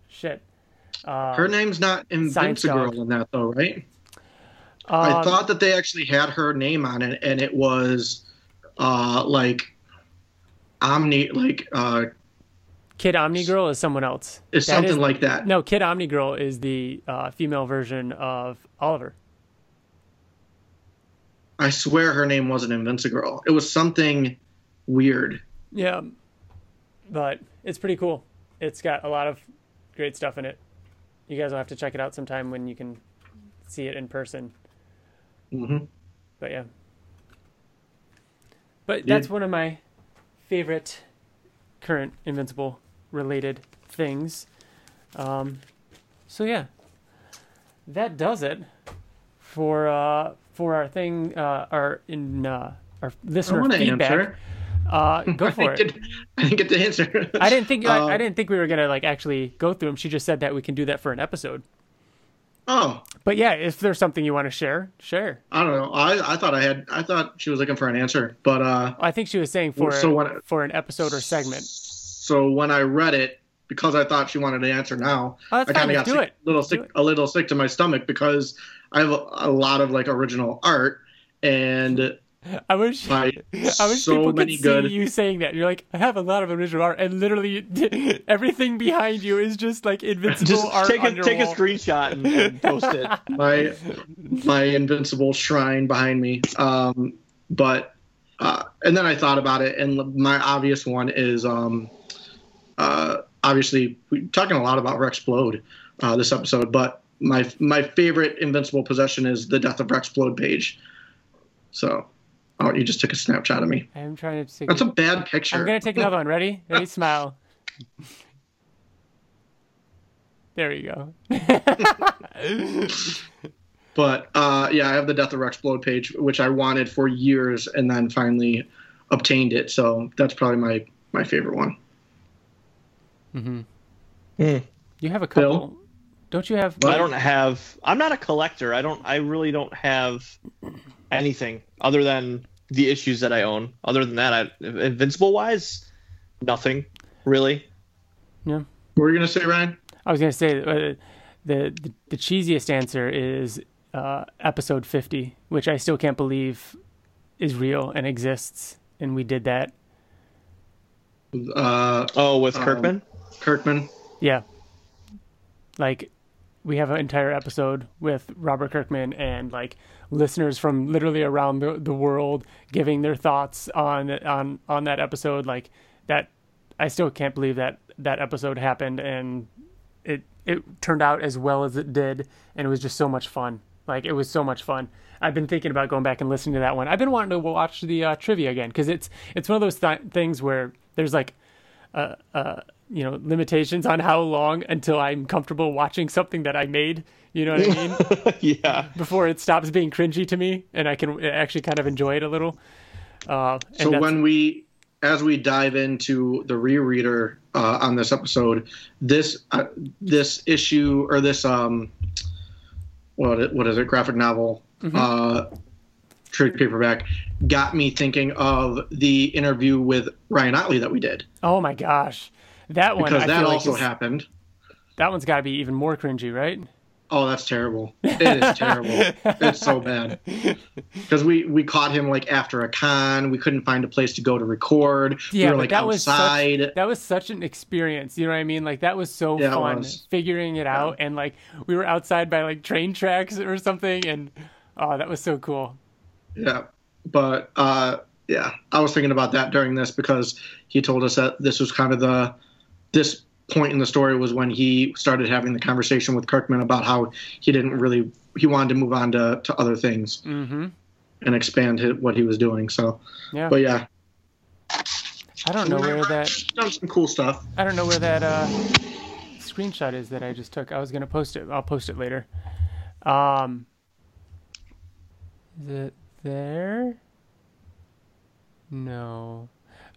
shit. Uh, Her name's not. Invincigirl in that though, right? I um, thought that they actually had her name on it, and it was uh like Omni, like uh, Kid Omni Girl is someone else. is That something is- like that. No, Kid Omni Girl is the uh, female version of Oliver. I swear her name wasn't Invincigirl. It was something weird. Yeah, but it's pretty cool. It's got a lot of great stuff in it. You guys will have to check it out sometime when you can see it in person. hmm But yeah, but that's one of my favorite current Invincible related things. Um, so yeah, that does it for uh, for our thing. Uh, our in uh, our listener feedback. answer. Uh, go for didn't it. I didn't get the answer. I didn't think Uh, I, I didn't think we were gonna like actually go through them. She just said that we can do that for an episode. Oh, But yeah, if there's something you want to share, share. I don't know. I, I thought I had. I thought she was looking for an answer, but uh, I think she was saying for So what- for an episode or segment. So when I read it, because I thought she wanted an answer now, Oh, I kind of got sick, it. little sick, it. a little sick to my stomach because I have a, a lot of like original art and I wish by I wish so people many could good. see you saying that. You're like, I have a lot of original art, and literally everything behind you is just like invincible Just art take a on your take a screenshot and, and post it. my my invincible shrine behind me. Um, but uh, and then I thought about it, and my obvious one is um, uh, obviously we're talking a lot about Rex Splode uh, this episode, but my my favorite invincible possession is the Death of Rex Splode page. So, oh, you just took a snapshot of me. I'm trying to. Take That's a bad picture. I'm gonna take another one. Ready? Ready? Smile. There you go. But uh, yeah, I have the Death of Rex Rexplode page, which I wanted for years, and then finally obtained it. So that's probably my my favorite one. Mm-hmm. Hmm. You have a Bill? couple. Don't you have? I don't have. I'm not a collector. I don't. I really don't have anything other than the issues that I own. Other than that, I invincible wise, nothing really. Yeah. What were you gonna say, Ryan? I was gonna say uh, the, the the cheesiest answer is uh, episode 50, which I still can't believe is real and exists, and we did that. Uh, Oh, with Um, Kirkman. Kirkman. Yeah, like we have an entire episode with Robert Kirkman and like listeners from literally around the, the world giving their thoughts on on on that episode. Like that, I still can't believe that that episode happened and it it turned out as well as it did, and it was just so much fun. Like it was so much fun. I've been thinking about going back and listening to that one. I've been wanting to watch the uh, trivia again because it's it's one of those th- things where there's like, uh, uh, you know, limitations on how long until I'm comfortable watching something that I made. You know what I mean? yeah. Before it stops being cringy to me, and I can actually kind of enjoy it a little. Uh, and So when we, as we dive into the rereader uh, on this episode, this uh, this issue or this um, what what is it? Graphic novel, Mm-hmm. uh, trade paperback, got me thinking of the interview with Ryan Ottley that we did oh my gosh, that one because I that feel also like is- happened. that one's got to be even more cringy, right? Oh, that's terrible. It is terrible. It's so bad. Because we we caught him like after a con. We couldn't find a place to go to record. Yeah, we were like that was such, that was such an experience. You know what I mean? Like that was so Yeah, fun was. figuring it out, and like we were outside by like train tracks or something, and oh, that was so cool. Yeah, but uh, yeah, I was thinking about that during this because he told us that this was kind of the this point in the story was when he started having the conversation with Kirkman about how he didn't really he wanted to move on to, to other things Mm-hmm. and expand his, what he was doing. So, Yeah, but yeah, I don't know where that done some cool stuff. I don't know where that uh, screenshot is that I just took. I was gonna post it. I'll post it later. Um, is it there? No.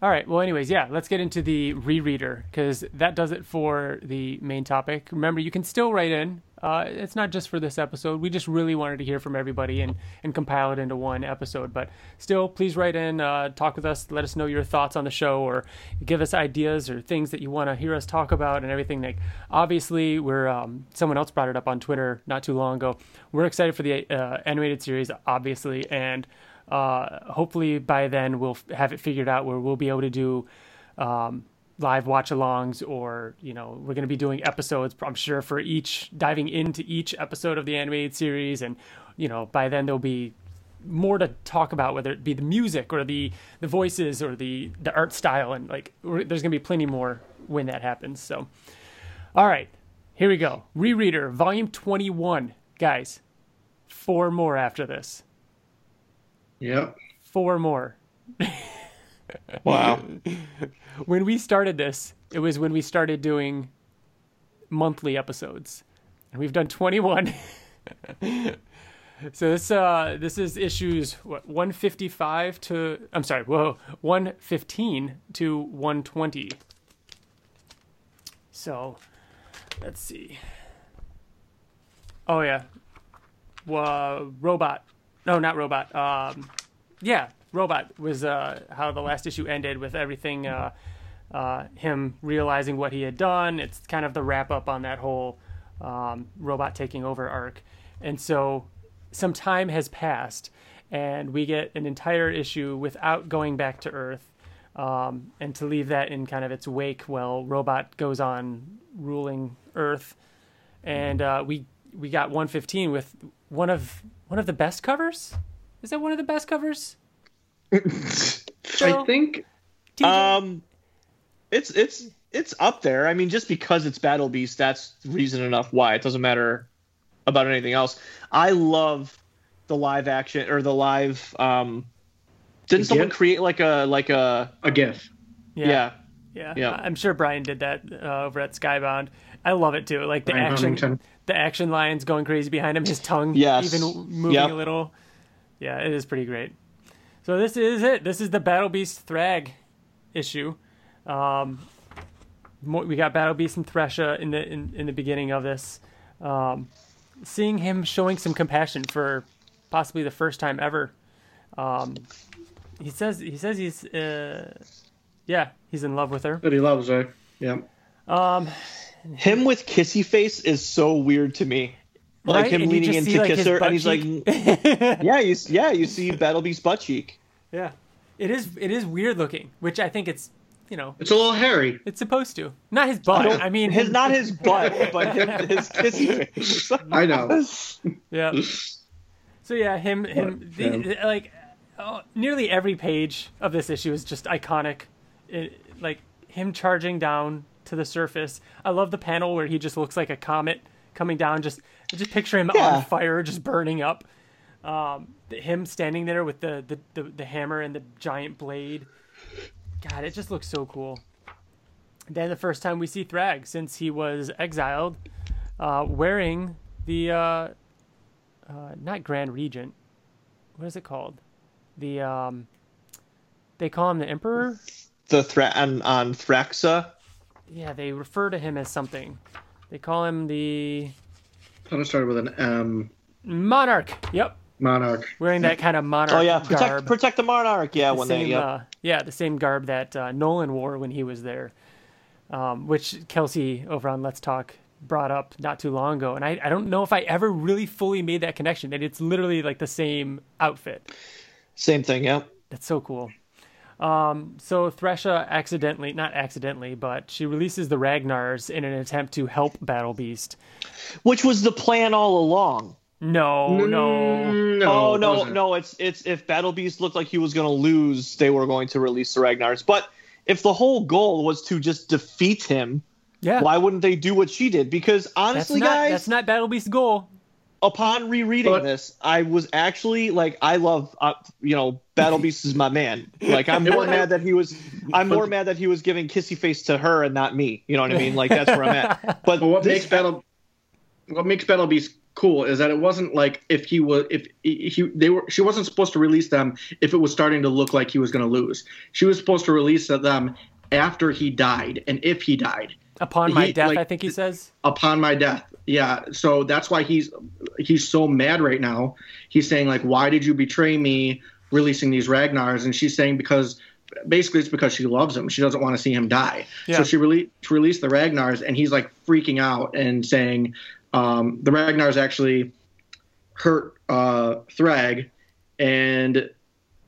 All right. Well, anyways, yeah. Let's get into the rereader because that does it for the main topic. Remember, you can still write in. Uh, it's not just for this episode. We just really wanted to hear from everybody and, and compile it into one episode. But still, please write in, uh, talk with us, let us know your thoughts on the show, or give us ideas or things that you want to hear us talk about and everything. Like, obviously, we're um, someone else brought it up on Twitter not too long ago. We're excited for the uh, animated series, obviously, and uh, hopefully by then we'll have it figured out where we'll be able to do um, live watch alongs or you know we're going to be doing episodes i'm sure for each diving into each episode of the animated series. And you know by then there'll be more to talk about whether it be the music or the the voices or the the art style. And like there's going to be plenty more when that happens. So all right here we go. Rereader volume 21 guys four more after this Yep. four more Wow. when we started this, it was when we started doing monthly episodes, and we've done 21. so this uh this is issues what 155 to I'm sorry, whoa, 115 to 120. So let's see. Oh yeah, well, robot. No, not robot. Um, yeah, robot was uh, how the last issue ended with everything. Uh, uh, him realizing what he had done. It's kind of the wrap up on that whole um, robot taking over arc. And so some time has passed, and we get an entire issue without going back to Earth. Um, and to leave that in kind of its wake while Robot goes on ruling Earth. And uh, we we got 115 with one of one of the best covers. Is that one of the best covers? I think TJ? Um, it's it's it's up there. I mean, just because it's Battle Beast, that's reason enough why it doesn't matter about anything else. I love the live action or the live. Um, didn't The someone GIF? create like a like a a GIF. yeah? Yeah, Yeah. I'm sure Brian did that uh, over at Skybound. I love it too. Like the Brian action, Huntington. the action lines going crazy behind him. His tongue Yes. even moving Yep. a little. Yeah, it is pretty great. So this is it. This is the Battle Beast Thragg issue. Um, we got Battle Beast and Thresha in the in, in the beginning of this. Um, seeing him showing some compassion for possibly the first time ever. Um, he says he says he's uh, yeah he's in love with her. That he loves her. Yeah. Um, Him with kissy face is so weird to me. Like Right? him And leaning just in see, to like, kiss her, and he's cheek. like, yeah, you yeah, you see Battle Beast butt cheek. yeah, it is it is weird looking, which I think it's you know It's a little hairy. it's supposed to not his butt. I, mean his not his butt, but him, his kissy face. I know. yeah. So yeah, him him But, the, like oh, nearly every page of this issue is just iconic. It, like him charging down to the surface. I love the panel where he just looks like a comet coming down. Just just picture him Yeah. on fire, just burning up. Um, him standing there with the, the, the, the hammer and the giant blade. God, it just looks so cool. Then the first time we see Thragg since he was exiled, uh, wearing the uh, uh, not Grand Regent. What is it called? The um, they call him the Emperor. The threat on, on Thraxa. Yeah, they refer to him as something. They call him the I thought it started with an M. Monarch. Yep, Monarch. wearing that kind of monarch Oh yeah, protect garb. protect the monarch. Yeah, the when same, they. Yep. uh, yeah, the same garb that uh, Nolan wore when he was there, um, which Kelsey over on Let's Talk brought up not too long ago, and I, I don't know if I ever really fully made that connection. That it's literally like the same outfit. Same thing. Yep. That's so cool. Um, so Thresha accidentally, not accidentally, but she releases the Ragnars in an attempt to help Battle Beast. Which was the plan all along. No, no. No. oh no, wasn't. no! It's it's if Battle Beast looked like he was going to lose, they were going to release the Ragnars. But if the whole goal was to just defeat him, Yeah, why wouldn't they do what she did? Because that's honestly, not guys, that's not Battle Beast's goal. Upon rereading But- this, I was actually like, I love, uh, you know, Battle Beast is my man. Like, I'm more mad that he was, I'm more mad that he was giving kissy face to her and not me. You know what I mean? Like, that's where I'm at. But But what this- makes Battle what makes Battle Beast cool is that it wasn't like if he was if he, he they were she wasn't supposed to release them if it was starting to look like he was going to lose. She was supposed to release them after he died and if he died Upon my He, death, like- I think he says. upon my death. Yeah, so that's why he's he's so mad right now. He's saying like, "Why did you betray me, releasing these Ragnars?" And she's saying because basically it's because she loves him. She doesn't want to see him die. Yeah. So she rele- released the Ragnars, and he's like freaking out and saying um, the Ragnars actually hurt uh, Thragg, and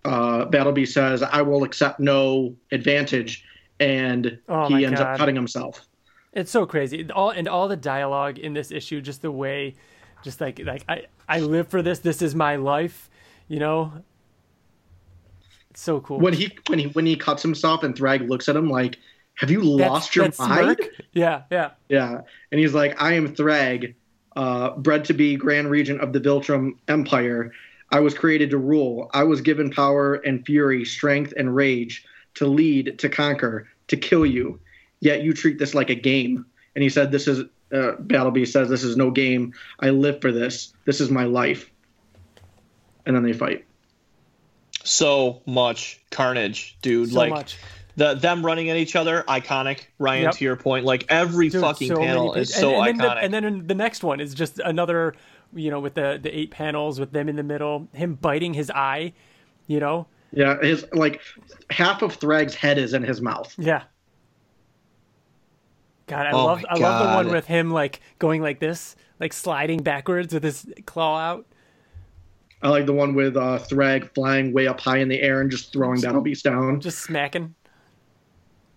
uh, Battle Beast says, "I will accept no advantage," and Oh he ends God. up cutting himself. It's so crazy. All and all the dialogue in this issue, just the way, just like like I I live for this. This is my life. You know. It's so cool. when he when he when he cuts himself and Thragg looks at him like, "Have you That's- lost your mind?" smirk? Yeah, yeah. Yeah, and he's like, "I am Thragg, uh, bred to be Grand Regent of the Viltrum Empire. I was created to rule. I was given power and fury, strength and rage, to lead, to conquer, to kill you. Yet you treat this like a game." And he said, "This is." Uh, Battle Beast says, "This is no game. I live for this. This is my life." And then they fight. so much carnage, dude. So like, much. the them running at each other, iconic. Ryan, Yep. to your point, like every Dude, fucking so many panel pages. is so and, and iconic. Then the, and then in the next one is just another, you know, with the the eight panels with them in the middle, him biting his eye, you know. Yeah, his like half of Thragg's head is in his mouth. Yeah. God, I Oh love my I love the one with him like going like this, like sliding backwards with his claw out. I like the one with uh, Thragg flying way up high in the air and just throwing Battle Beast down. just smacking.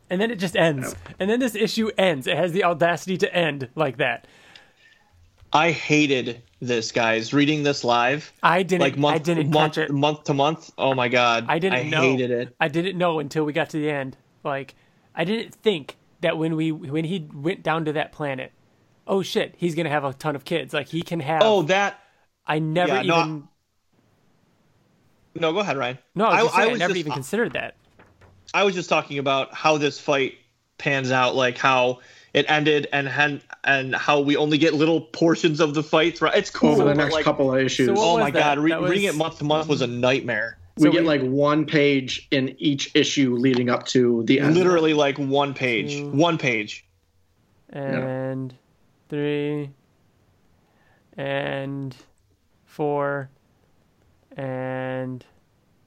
And then it just ends. And then this issue ends. It has the audacity to end like that. I hated this, guys. Reading this live, I didn't like month, I didn't month, catch it. month to month. Oh my god, I didn't I know. hated it. I didn't know until we got to the end. Like I didn't think that when we when he went down to that planet, oh shit, he's gonna have a ton of kids. Like he can have Oh, that. I never yeah, no, even No, go ahead, Ryan. no, I, was just saying, I, was never just- even considered that. I was just talking about how this fight pans out, like how it ended, and and, and how we only get little portions of the fight. throughout. It's cool. over the next like, couple of issues. So Oh my that? god, re- was- reading it month to month was a nightmare. We so get we- like one page in each issue leading up to the end. Literally like one page, Two. one page. and three and four and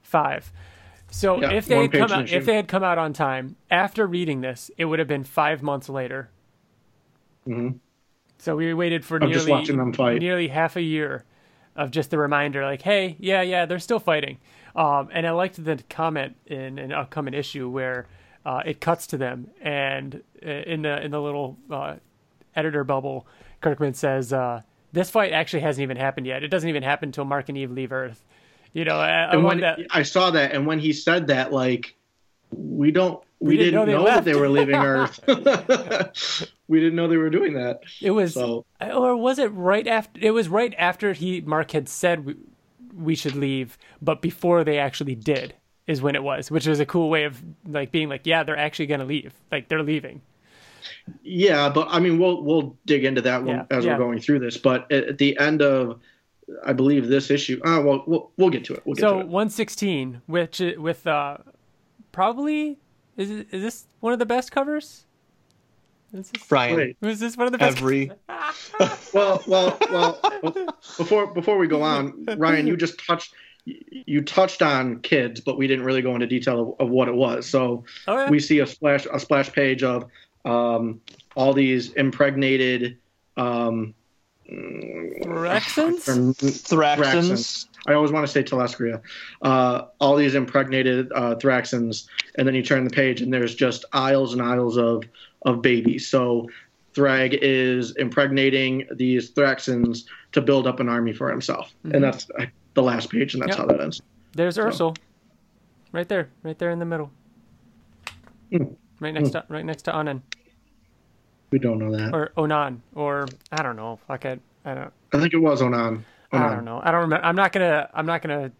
five. So Yeah, if they had come out, issue. if they had come out on time after reading this, it would have been five months later. Mm-hmm. So we waited for Of just nearly watching them fight. nearly half a year of just the reminder, like, hey, yeah, yeah, they're still fighting. Um, and I liked the comment in an upcoming issue where uh, it cuts to them, and uh, in the in the little uh, editor bubble, Kirkman says, uh, "This fight actually hasn't even happened yet. It doesn't even happen until Mark and Eve leave Earth." You know, I, I And love when that. I saw that, and when he said that, like we don't. We, We didn't, didn't know know, they that they were leaving Earth. we didn't know they were doing that. It was, So or was it right after? It was right after he Mark had said we, should leave, but before they actually did is when it was, which was a cool way of like being like, yeah, they're actually gonna leave, like they're leaving. yeah, but I mean, we'll we'll dig into that Yeah, as yeah. we're going through this. But at, the end of, I believe this issue. Oh, well, we'll we'll get to it. We'll get So to it. 116, which with uh, probably is is this one of the best covers? Is this, Brian, Wait. was this one of the best? every Well, well, well. Before before we go on, Ryan, you just touched you touched on kids, but we didn't really go into detail of, of what it was. So Oh, yeah. we see a splash a splash page of um, all these impregnated um, Rexons? Thraxans. I always want to say Telescria. Uh, all these impregnated uh, Thraxans, and then you turn the page, and there's just aisles and aisles of of babies. So Thragg is impregnating these Thraxans to build up an army for himself, and that's uh, the last page, and that's Yep. how that ends. There's Ursel, right there, right there in the middle, Hmm. right next to right next to Anan We don't know that. or Onan or I don't know. Fuck it, I don't. I think it was Onan. Onan. I don't know. I don't remember. I'm not gonna. I'm not gonna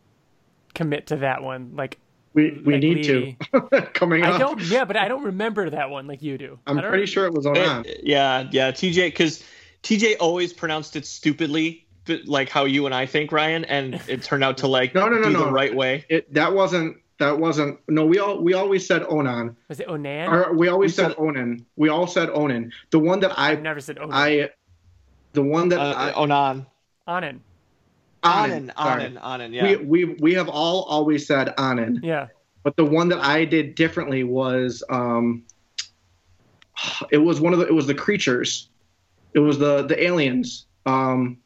commit to that one. Like We we Like need to coming up. I don't. Yeah, but I don't remember that one like you do. I'm I don't- pretty sure it was Onan. It- yeah, yeah. TJ, because TJ always pronounced it stupidly, but like how you and I think, Ryan, and it turned out to like No, no, no, do no. the right way. It that wasn't that wasn't no. We all we always said Onan. Was it Onan? Or we always We said said- Onan. We all said Onan. The one that I I've never said Onan. I the one that Uh, I Onan. Anan. Anan, sorry. Anan, Anan, yeah. We, we we have all always said Anan, Yeah. but the one that I did differently was um it was one of the it was the creatures. It was the the aliens. Um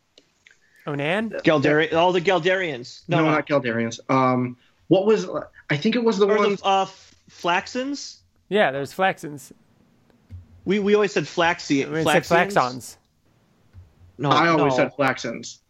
Onan. Galdari- all the Galdarians. no, No, no. not Caldarians. Um what was I think it was the Or one the uh, Flaxans? Yeah, there's Flaxans. We we always said Flaxi- We said Flaxans. No, I always no. said Flaxans.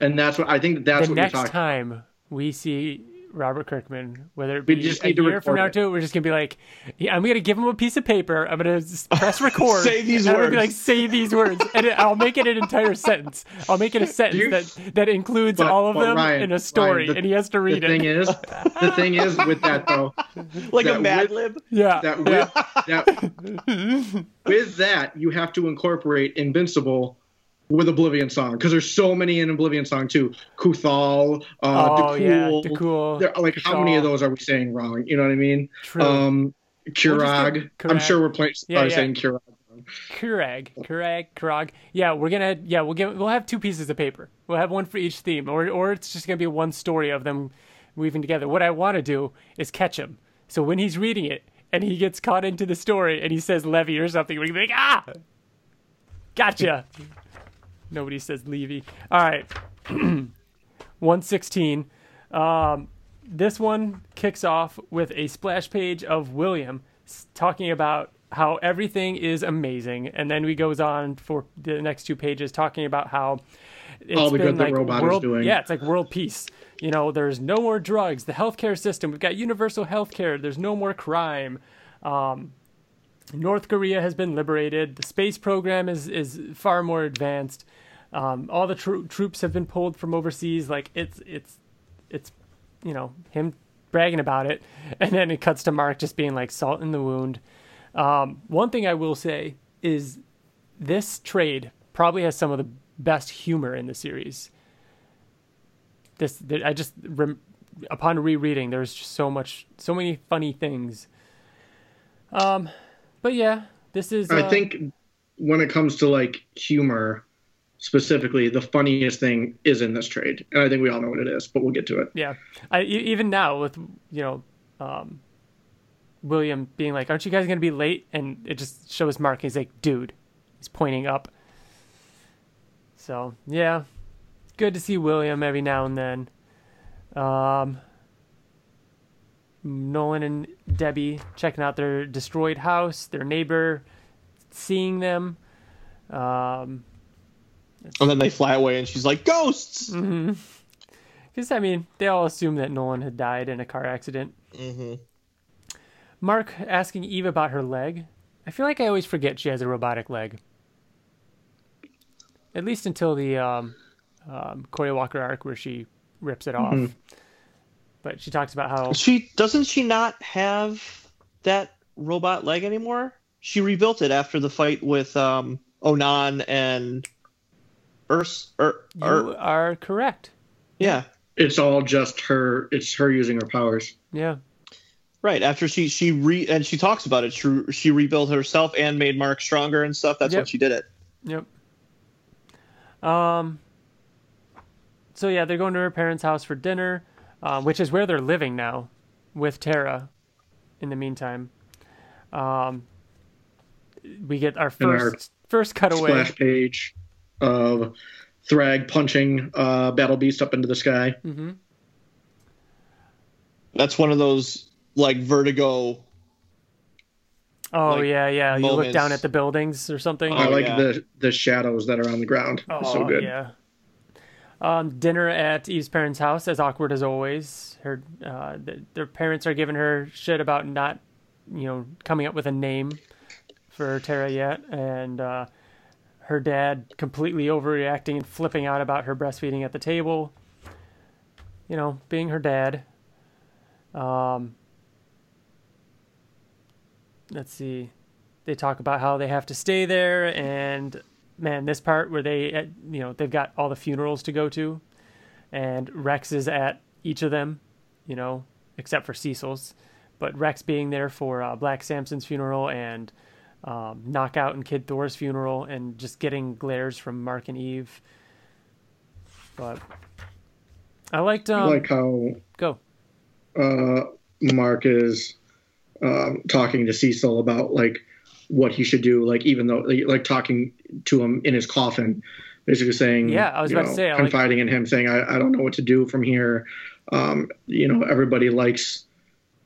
And that's what I think that's the what you're next talking time we see Robert Kirkman, whether it be We just a need to year from now it. to, we're just gonna be like, yeah, I'm gonna give him a piece of paper. I'm gonna press record. Say these and I'm gonna be words. like, say these words, and it, I'll make it an entire sentence. I'll make it a sentence You- that that includes But- all of but them Ryan, in a story, Ryan, the- and he has to read The read thing it. is, the thing is with that though, like a that Mad with- Lib. yeah, that yeah. with that with that you have to incorporate Invincible with Oblivion Song because there's so many in Oblivion Song too. Kuthal, uh, oh yeah, Dakul. the cool. There- like how many of those are we saying wrong? You know what I mean? True. Um, Kurag. We'll I'm sure we're playing. Yeah, yeah. saying Kurag. Kurag, Kurag, Kurag. Yeah, we're gonna. Yeah, we'll get. We'll have two pieces of paper. We'll have one for each theme, or or it's just gonna be one story of them weaving together. What I want to do is catch him. So when he's reading it and he gets caught into the story and he says Levy or something, we're gonna be like, ah, gotcha. Nobody says Levy. All right, one sixteen. Um, this one kicks off with a splash page of William talking about how everything is amazing, and then he goes on for the next two pages talking about how it's All the been good that like Robot is world, doing. Yeah, it's like world peace. You know, there's no more drugs. The healthcare system, we've got universal healthcare. There's no more crime. Um, North Korea has been liberated. The space program is is far more advanced. Um, all the tro- troops have been pulled from overseas. Like it's it's it's you know him bragging about it, and then it cuts to Mark just being like salt in the wound. Um, one thing I will say is this trade probably has some of the best humor in the series. This I just rem- upon rereading, there's just so much, so many funny things. Um, but yeah, this is. I uh, think when it comes to like humor, specifically, the funniest thing is in this trade, and I think we all know what it is. But we'll get to it. Yeah, I, even now with you know, um, William being like, "Aren't you guys gonna be late?" and it just shows Mark. He's like, "Dude," he's pointing up. So yeah, good to see William every now and then. Um, Nolan and Debbie checking out their destroyed house, their neighbor, seeing them. Um, And then they fly away, and she's like, "Ghosts." because I mean, they all assume that Nolan had died in a car accident. Mm-hmm. Mark asking Eve about her leg. I feel like I always forget she has a robotic leg. At least until the um, um, Corey Walker arc where she rips it off. Mhm. But she talks about how She doesn't she not have that robot leg anymore? She rebuilt it after the fight with um, Onan and Urs. Ur, you are correct. yeah, It's all just her. It's her using her powers. Yeah. right. After she she re and she talks about it. She she rebuilt herself and made Mark stronger and stuff. That's Yep. when she did it. Yep. Um. So yeah, they're going to her parents' house for dinner, um, which is where they're living now, with Terra. In the meantime, um, we get our And our first first cutaway. Splash page of Thrag punching uh, Battle Beast up into the sky. hmm That's one of those like vertigo. Oh Like, yeah, yeah. You look down at the buildings or something. I Oh, like yeah. the the shadows that are on the ground. It's so good. Oh, Yeah. Um, dinner at Eve's parents' house, as awkward as always. Her, uh, th- their parents are giving her shit about not, you know, coming up with a name for Terra yet, and uh, her dad completely overreacting and flipping out about her breastfeeding at the table. You know, being her dad. Um, let's see. They talk about how they have to stay there, and man, this part where they, uh, you know, they've got all the funerals to go to, and Rex is at each of them, you know, except for Cecil's, but Rex being there for uh, Black Samson's funeral and um, Knockout and Kid Thor's funeral, and just getting glares from Mark and Eve. But I liked I um, like how go. uh, Mark is um, talking to Cecil about like what he should do. Like even though like talking to him in his coffin, basically saying, Yeah, I was about to say, I like- confiding in him, saying, I, I don't know what to do from here. Um, you know, everybody likes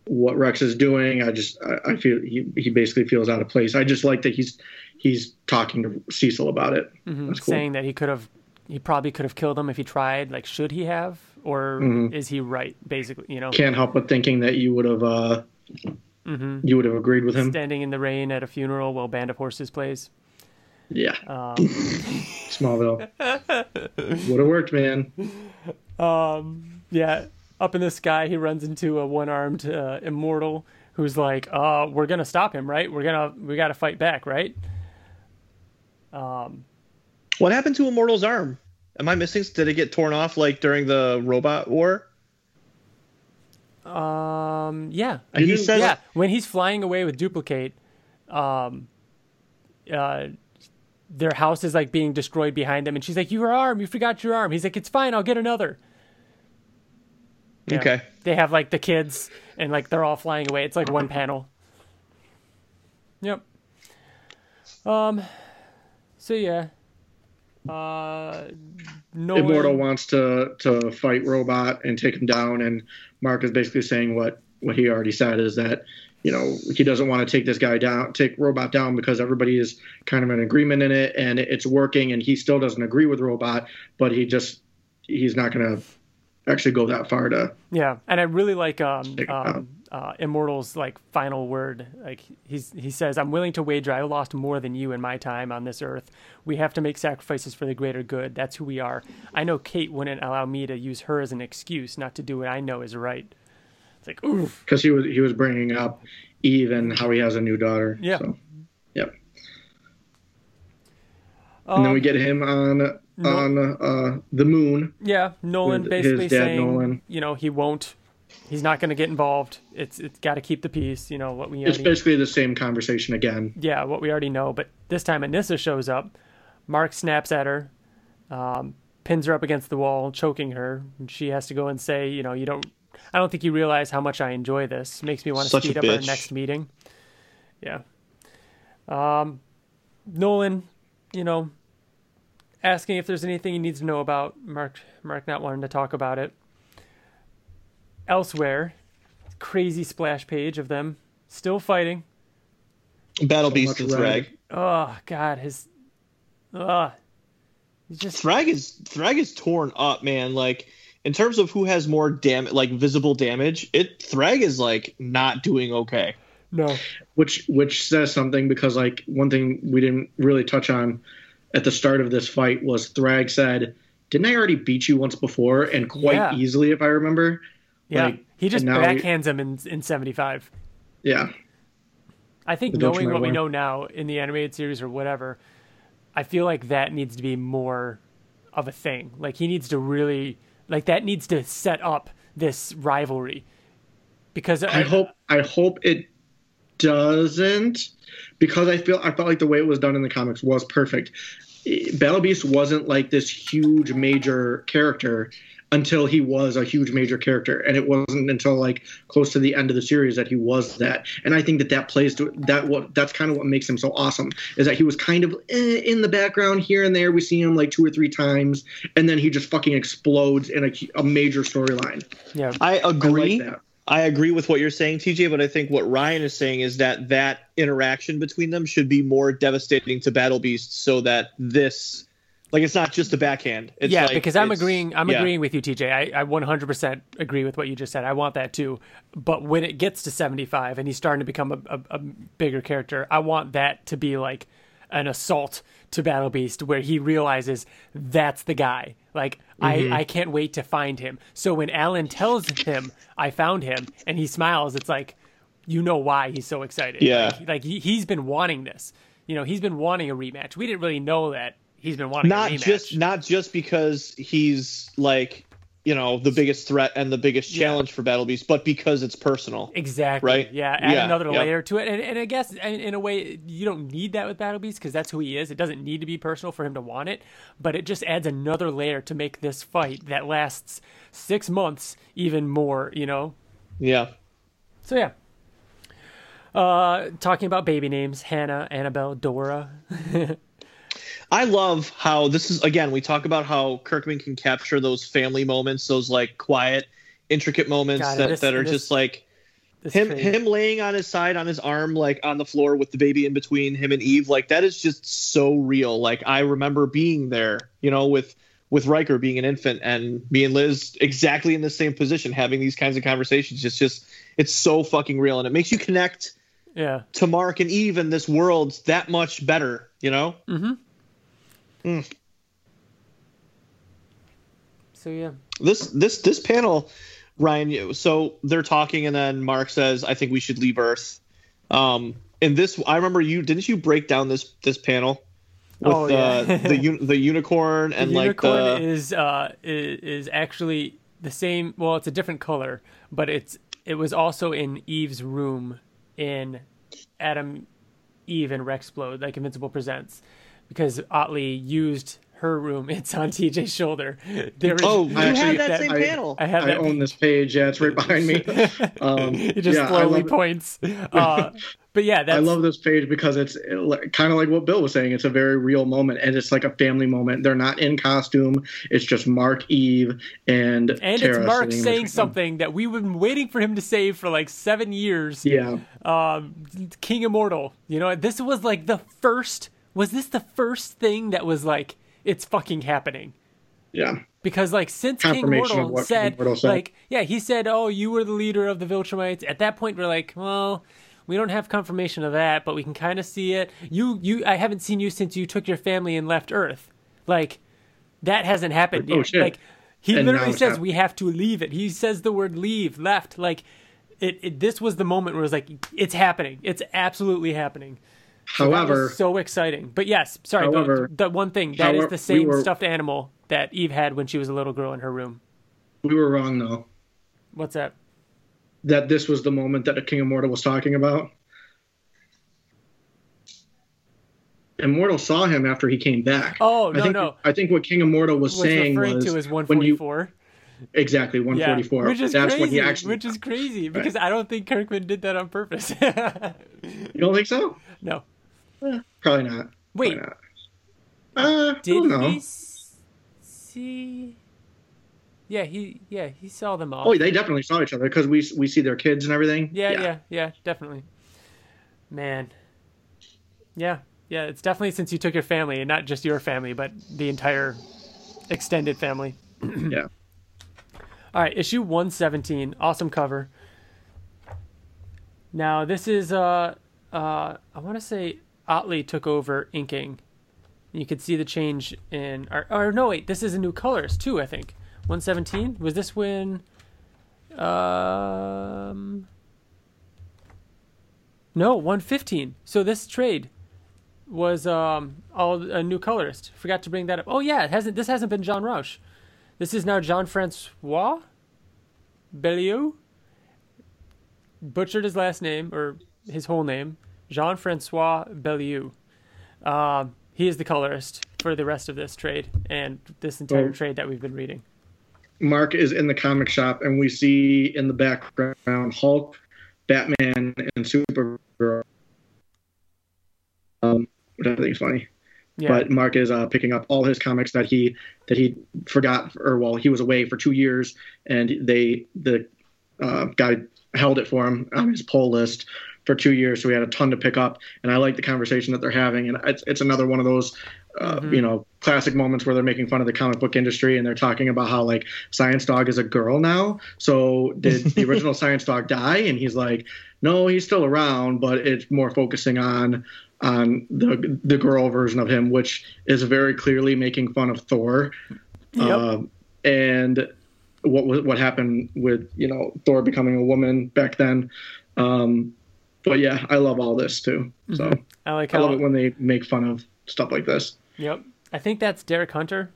what Rex is doing. I just I, I feel he, he basically feels out of place. I just like that he's he's talking to Cecil about it. hmm That's cool. saying that he could have he probably could have killed him if he tried like should he have or Mhm. is he right basically you know Can't help but thinking that you would have uh, hmm you would have agreed with him. standing in the rain at a funeral while band of horses plays Yeah, um, Smallville would have worked, man. um yeah up in the sky he runs into a one-armed uh, immortal who's like uh we're gonna stop him right we're gonna we gotta fight back right um What happened to Immortal's arm? Am I missing? Did it get torn off like during the robot war? Um yeah. He says yeah. when he's flying away with duplicate um uh their house is like being destroyed behind them and she's like your arm you forgot your arm. He's like it's fine i'll get another. Yeah. Okay. they have like the kids and like they're all flying away. It's like one panel. Yep. Um so yeah. Uh Nolan, Immortal wants to to fight Robot and take him down, and Mark is basically saying what what he already said is that you know he doesn't want to take this guy down, take Robot down because everybody is kind of in agreement in it and it's working, and he still doesn't agree with Robot, but he just he's not going to actually go that far to Yeah, and I really like um, Stick it out. um uh, Immortal's like final word. Like he's he says, "I'm willing to wager I lost more than you in my time on this earth. We have to make sacrifices for the greater good. That's who we are. I know Kate wouldn't allow me to use her as an excuse not to do what I know is right." It's like, oof. because he was he was bringing up Eve and how he has a new daughter. Yeah. So, yep. And then we Um, get him on No- on uh, the moon. Yeah, Nolan basically dad, saying, Nolan. you know, he won't. He's not going to get involved. It's it's got to keep the peace. You know what we It's basically the same conversation again. yeah what we already know. But this time Anissa shows up. Mark snaps at her, um, pins her up against the wall, choking her. And she has to go and say, you know, you don't. I don't think you realize how much I enjoy this. Makes me want to speed up our next meeting. Yeah. Um, Nolan, you know, asking if there's anything he needs to know about Mark. Mark not wanting to talk about it. Elsewhere, crazy splash page of them still fighting. Battle So Beast and. Thragg. Oh God, his, ugh, he's just Thragg is Thragg is torn up, man. Like in terms of who has more damage, like visible damage, it Thragg is like not doing okay. No. which which says something because like one thing we didn't really touch on at the start of this fight was Thragg said, "Didn't I already beat you once before and quite Yeah. easily if I remember?" Yeah. Like, he just and now we- backhands him in in 75. Yeah, I think The knowing what we know now in the animated series or whatever, I feel like that needs to be more of a thing. Like he needs to really like that needs to set up this rivalry. Because I hope I hope it doesn't because I feel I felt like the way it was done in the comics was perfect. Battle Beast wasn't like this huge major character until he was a huge major character. And it wasn't until like close to the end of the series that he was that. And i think that that plays to that what that's kind of what makes him so awesome is that he was kind of eh, in the background here and there. We see him like two or three times and then he just fucking explodes in a, a major storyline. Yeah. I I agree. like that. I agree with what you're saying, TJ, but I think what Ryan is saying is that that interaction between them should be more devastating to Battle Beast so that this, like, it's not just a backhand. It's yeah, like- because I'm agreeing. I'm yeah. agreeing with you, TJ. I, I 100% agree with what you just said. I want that too. But when it gets to 75 and he's starting to become a, a, a bigger character, I want that to be like an assault to Battle Beast where he realizes that's the guy. Like Mm-hmm. I, I can't wait to find him. So when Alan tells him I found him and he smiles, it's like you know why he's so excited. Yeah. Like, like he, he's been wanting this. You know, he's been wanting a rematch. We didn't really know that he's been wanting Not just not just because he's like, you know, the biggest threat and the biggest Yeah. challenge for Battle Beast, but because it's personal. Exactly. Right? Yeah. Add Yeah, another yep. layer to it, and, and I guess in, in a way you don't need that with Battle Beast because that's who he is. It doesn't need to be personal for him to want it, but it just adds another layer to make this fight that lasts six months even more. You know. Yeah. So yeah. Uh, talking about baby names: Hannah, Annabelle, Dora. I love how this is again. We talk about how Kirkman can capture those family moments, those like quiet, intricate moments God, that, this- that are this- just like him trade. him laying on his side on his arm like on the floor with the baby in between him and Eve. Like that is just so real. Like I remember being there, you know, with with Riker being an infant and me and Liz exactly in the same position having these kinds of conversations. It's just it's so fucking real and it makes you connect Yeah. to Mark and Eve and this world that much better, you know? Mm-hmm. So yeah. this this this panel ryan so they're talking and then mark says i think we should leave earth um and this i remember you didn't you break down this this panel with Oh, yeah. the the, un, the unicorn and the like unicorn the is uh is, is actually the same well it's a different color but it's it was also in eve's room in Atom Eve and Rex Splode like invincible presents because Ottley used her room it's on tj's shoulder there is oh you I actually- had that, that- same I- panel i have I own this page. Yeah, it's right behind me. Um, he just yeah, slowly points uh but yeah that's I love this page because it's kind of like what Bill was saying. It's a very real moment, and it's like a family moment. They're not in costume. It's just Mark, Eve, and and Terra it's mark saying something that we've been waiting for him to say for like seven years Yeah, um, King Immortal. You know, this was like the first. Was this the first thing that was like it's fucking happening? yeah. Because like since King Mortal of Immortal King said, Immortal said. like yeah, he said, "Oh, you were the leader of the Viltrumites." At that point, we're like, well. We don't have confirmation of that, but we can kind of see it. You, you, I haven't seen you since you took your family and left Earth. Like, that hasn't happened Oh, yet. shit. Like, he And literally says happening. we have to leave it. He says the word leave, left. Like, it, it. This was the moment where it was like, it's happening. It's absolutely happening. However, so exciting. But yes, sorry. but However- the one thing that is however, the we same were- stuffed animal that Eve had when she was a little girl in her room. we were wrong though. What's that? That this was the moment that the King Immortal was talking about. Immortal saw him after he came back. Oh, I no, think, no. I think what King Immortal was, Was saying referring was to as when you 144. exactly Yeah, 144. which is That's crazy. actually. which is crazy because I don't think Kirkman did that on purpose. you don't think so? no. Probably not. Wait. Probably not. Uh, I Did don't know. he see? Yeah, he yeah he saw them all. Oh, they definitely saw each other because we we see their kids and everything. yeah, yeah, yeah, definitely. Man. Yeah, yeah. It's definitely since you took your family, and not just your family, but the entire extended family. yeah. All right, issue 117. Awesome cover. Now this is uh uh I want to say Ottley took over inking. You could see the change in or, or no wait this is a new colors too I think. 117 was this when um no 115 so this trade was um all a new colorist. Forgot to bring that up. Oh yeah it hasn't this hasn't been John Rauch this is now Jean Francois Beaulieu butchered his last name or his whole name, Jean Francois Beaulieu. Um, he is the colorist for the rest of this trade and this entire trade that we've been reading. Mark is in the comic shop, and we see in the background Hulk, Batman, and Supergirl. Um, which I think is funny. Yeah, But Mark is uh, picking up all his comics that he that he forgot, or well, he was away for two years, and they the uh, guy held it for him on his pull list for two years, so we had a ton to pick up. And I like the conversation that they're having, and it's it's another one of those. Uh, Mhm. You know, classic moments where they're making fun of the comic book industry and they're talking about how like Science Dog is a girl now. So did the original Science Dog die? And he's like, no, he's still around, but it's more focusing on on the the girl version of him, which is very clearly making fun of Thor. Yep. Um, and what what happened with you know Thor becoming a woman back then. Um, but yeah, I love all this too. So I like I love it when they make fun of stuff like this. Yep, I think that's Derek Hunter.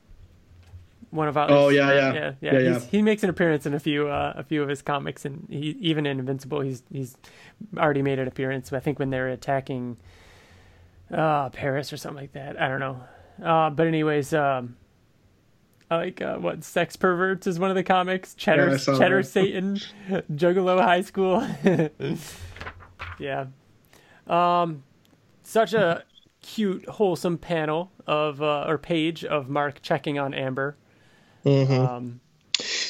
One of our. Oh, yeah, yeah. yeah, yeah. Yeah, he's, yeah. He makes an appearance in a few uh, a few of his comics, and he even in Invincible, he's he's already made an appearance. I think when they're attacking uh, Paris or something like that. I don't know. Uh, but anyways, um, I like uh, what Sex Perverts is one of the comics. Cheddar Yeah, Cheddar that. Satan, Juggalo High School. yeah. Um, such a cute, wholesome panel of uh, or page of Mark checking on Amber. Um,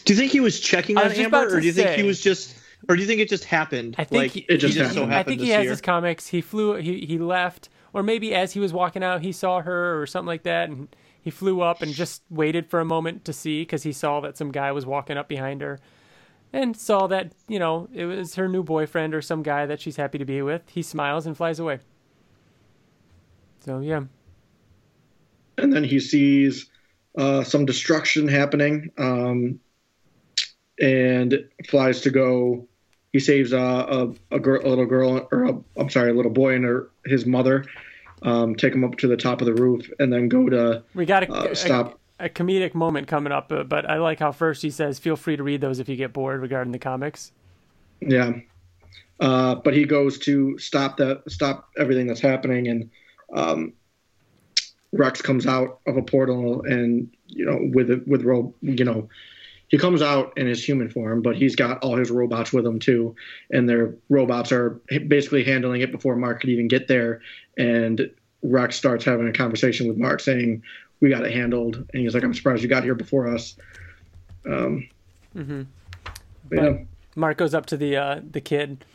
Do you think he was checking on was Amber, or do you think he was just, or do you think it just happened? I think like, he- It just so happened. I think he has year? his comics. He flew. He he left, or maybe as he was walking out, he saw her or something like that, and he flew up and just waited for a moment to see because he saw that some guy was walking up behind her, and saw that you know it was her new boyfriend or some guy that she's happy to be with. He smiles and flies away. So yeah, and then he sees uh, some destruction happening um, and flies to go he saves a, a, a, girl, a little girl or i'm sorry a little boy and her, his mother um, take him up to the top of the roof and then go to we got a, uh, stop a comedic moment coming up, uh, but I like how first he says, "Feel free to read those if you get bored regarding the comics." yeah. Uh, but he goes to stop that stop everything that's happening and um, rex comes out of a portal and you know with with ro- you know he comes out in his human form but he's got all his robots with him too. And their robots are basically handling it before mark could even get there. And rex starts having a conversation with mark saying we got it handled and he's like i'm surprised you got here before us um, hmm but yeah. Mark goes up to the uh, the kid,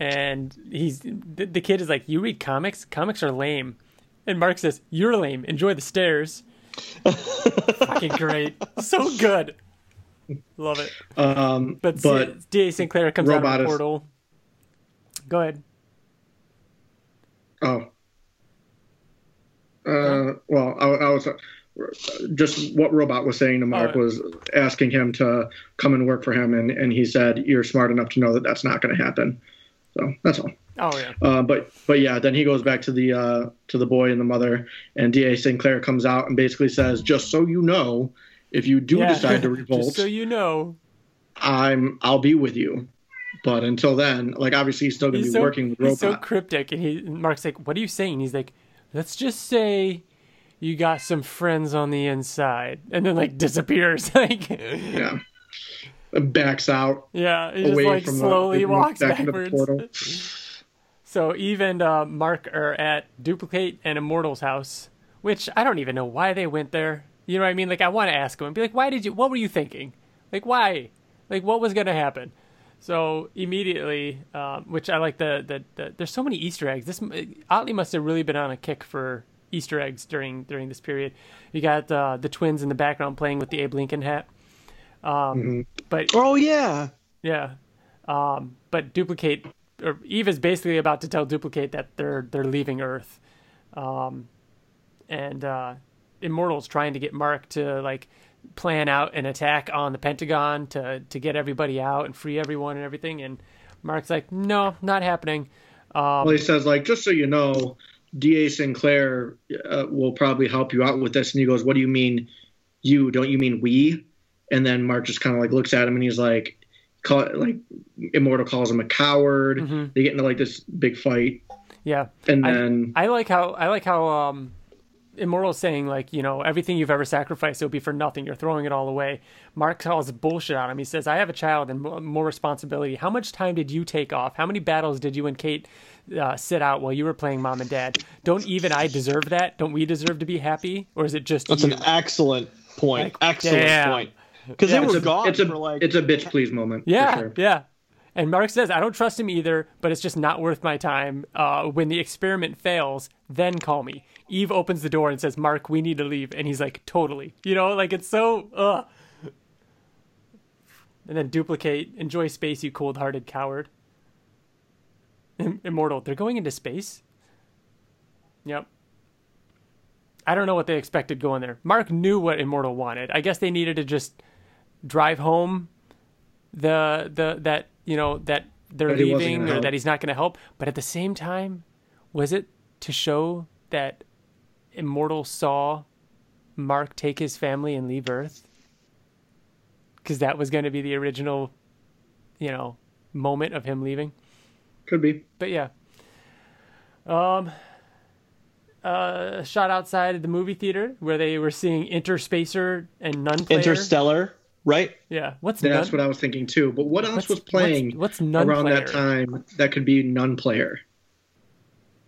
and he's the, the kid is like, "You read comics? Comics are lame." And Mark says, "You're lame. Enjoy the stairs." Fucking great, so good. Love it. Um, But, but D.A. Sinclair comes out of Robot the is- portal. Go ahead. Oh. Uh, well, I, I was uh, just what Robot was saying to Mark Oh. was asking him to come and work for him, and, and he said, "You're smart enough to know that that's not going to happen." So that's all. Oh yeah. Uh, but but yeah, then he goes back to the uh, to the boy and the mother, and D.A. Sinclair comes out and basically says, "Just so you know, if you do Yeah. decide to revolt, Just so you know, I'm I'll be with you." But until then, like obviously he's still going to he's be so working with he's so Robot. cryptic, and he Mark's like, "What are you saying?" He's like, "Let's just say." You got some friends on the inside, and then like disappears. like, yeah, backs out Yeah, he away just like from slowly the, walks back backwards. So Eve and uh, Mark are at Duplicate and Immortal's house, which I don't even know why they went there. You know what I mean? Like I want to ask him and be like, "Why did you? What were you thinking? Like why? Like what was gonna happen?" So immediately, um, which I like the, the the there's so many Easter eggs. This Ottley must have really been on a kick for Easter eggs during during this period. You got uh, the twins in the background playing with the Abe Lincoln hat. Um, Mm-hmm. But Oh yeah. yeah. Um, but duplicate or Eve is basically about to tell Duplicate that they're they're leaving Earth, um, and uh, Immortal's trying to get Mark to like plan out an attack on the Pentagon to to get everybody out and free everyone and everything. And Mark's like, no, not happening. Um, Well, he says like, just so you know, D.A. Sinclair uh, will probably help you out with this. And he goes, "What do you mean, you? Don't you mean we?" And then Mark just kind of like looks at him and he's like, "Call like Immortal calls him a coward." Mhm. They get into like this big fight, yeah, and I- then I like how I like how um, Immortal's saying like you know everything you've ever sacrificed it'll be for nothing. You're throwing it all away. Mark calls bullshit on him. He says, "I have a child and more responsibility. How much time did you take off? How many battles did you and Kate uh, sit out while you were playing mom and dad? Don't even I deserve that? Don't we deserve to be happy? Or is it just That's you? an excellent point. Like, excellent damn. point. Because Yeah, they it's were a, gone it's a for like it's a bitch please moment. for Yeah, sure. yeah. And Mark says, I don't trust him either, but it's just not worth my time. Uh, when the experiment fails, then call me. Eve opens the door and says, Mark, we need to leave. And he's like, totally. You know, like it's so, ugh. And then duplicate, enjoy space, you cold hearted coward. Im- Immortal, they're going into space? Yep. I don't know what they expected going there. Mark knew what Immortal wanted. I guess they needed to just drive home the the that you know that they're That leaving or help. that he's not going to help but at the same time was it to show that immortal saw mark take his family and leave earth because that was going to be the original you know moment of him leaving Could be. but yeah um uh shot outside of the movie theater where they were seeing interspacer and nun player. Interstellar, right? yeah what's That's nun what I was thinking too. But what else What's- was playing what's- what's nun around that time that could be nun player?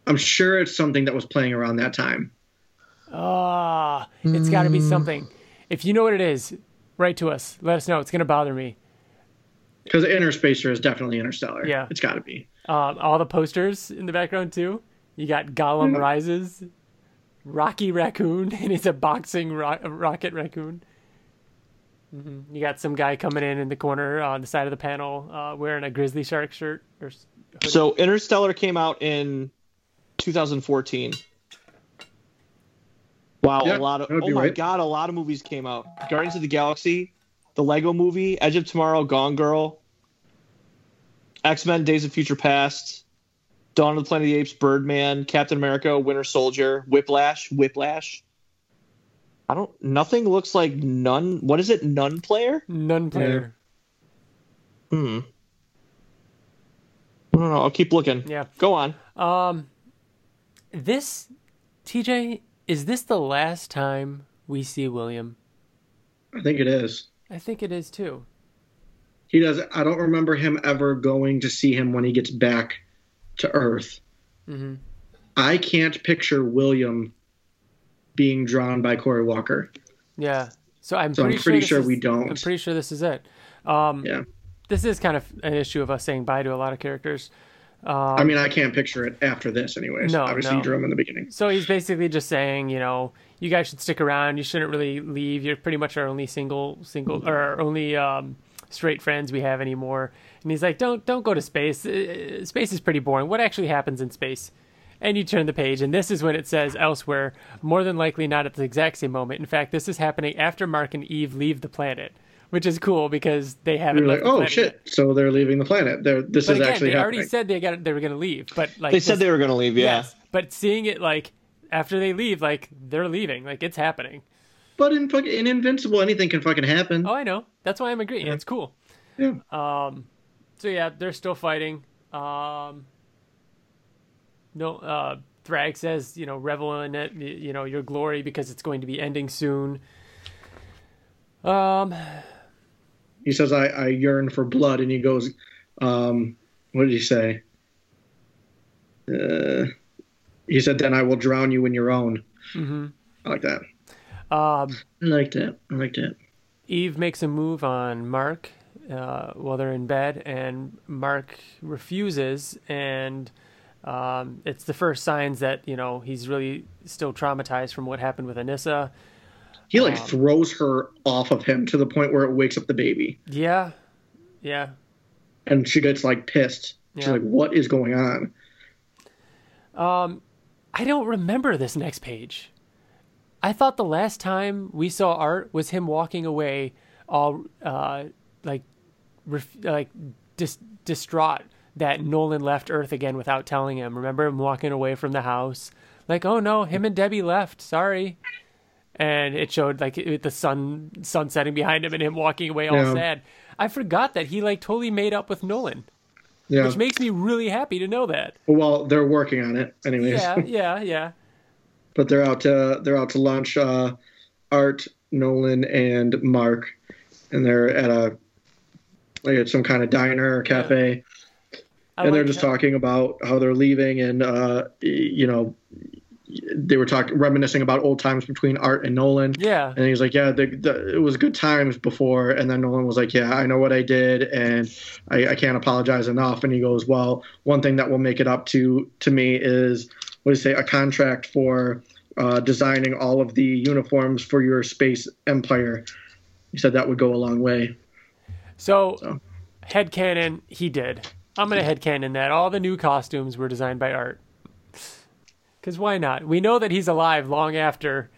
I'm sure it's something that was playing around that time. Ah, it's got to be something. If you know what it is, write to us. Let us know. It's going to bother me. Because Interspacer is definitely Interstellar. Yeah. It's got to be. Um, all the posters in the background too. You got Gollum rises, Rocky Raccoon, and he's a boxing ro- rocket raccoon. hmm You got some guy coming in in the corner on the side of the panel uh, wearing a grizzly shark shirt. Or, s- So Interstellar came out in 2014. Wow, Yeah, a lot of oh my right. god, a lot of movies came out. Guardians of the Galaxy, the Lego Movie, Edge of Tomorrow, Gone Girl, X Men: Days of Future Past, Dawn of the Planet of the Apes, Birdman, Captain America, Winter Soldier, Whiplash, Whiplash. I don't. Nothing looks like none. What is it? None player? Nun player. Hmm. I don't know. I'll keep looking. Yeah. Go on. Um, this TJ is this the last time we see William? I think it is. I think it is too. He does. I don't remember him ever going to see him when he gets back to Earth. Mm-hmm. I can't picture William being drawn by Corey Walker. Yeah. So I'm So I'm pretty, pretty this sure is- we don't. I'm pretty sure this is it. Um, Yeah. This is kind of an issue of us saying bye to a lot of characters. Um, I mean, I can't picture it after this, anyways. No, Obviously, no. you drew him in the beginning. So he's basically just saying, you know, you guys should stick around. You shouldn't really leave. You're pretty much our only single, single, or our only um, straight friends we have anymore. And he's like, don't, don't go to space. Uh, Space is pretty boring. What actually happens in space? And you turn the page, and this is when it says elsewhere. More than likely, not at the exact same moment. In fact, this is happening after Mark and Eve leave the planet, which is cool because they haven't You're left like, the oh planet shit! yet. So they're leaving the planet. They're, this But is again, actually they happening. already said they got they were going to leave, but like They said they were going to leave. Yeah. Yes, but seeing it like after they leave, like they're leaving, like it's happening. but in fucking in Invincible, anything can fucking happen. Oh, I know. That's why I'm agreeing. It's cool. Yeah. Um, so yeah, they're still fighting. Um, no, uh, Thragg says, you know, revel in it, you know, your glory because it's going to be ending soon. Um, He says, I, I yearn for blood. And he goes, um, what did he say? Uh, he said, then I will drown you in your own. mhm. I like that. um, I like that. I like that. Eve makes a move on Mark uh, while they're in bed, and Mark refuses, and um, it's the first signs that you know he's really still traumatized from what happened with Anissa. He like Um, throws her off of him to the point where it wakes up the baby. Yeah, yeah, And she gets like pissed. She's Yeah. like, what is going on? Um, I don't remember this next page. I thought the last time we saw art was him walking away, all uh, like, ref- like dis- distraught that Nolan left Earth again without telling him. Remember him walking away from the house, like, oh no, him and Debbie left. Sorry. And it showed like the sun sun setting behind him and him walking away all Yeah. sad. I forgot that he like totally made up with Nolan, Yeah. which makes me really happy to know that. well, they're working on it, anyways. Yeah, yeah, yeah. but they're out to they're out to launch Uh, Art, Nolan, and Mark, and they're at a like at some kind of diner or cafe, I and they're just talking about how they're leaving, and uh, you know, they were talking reminiscing about old times between Art and Nolan. Yeah, And he's like, yeah, the, the, it was good times before. And then Nolan was like, yeah, I know what I did, and I, I can't apologize enough. And he goes, well, one thing that will make it up to to me is what do you say, a contract for uh, designing all of the uniforms for your space empire. He said that would go a long way. So, So. headcanon, he did. I'm going to head headcanon that. All the new costumes were designed by Art. Because why not? We know that he's alive long after,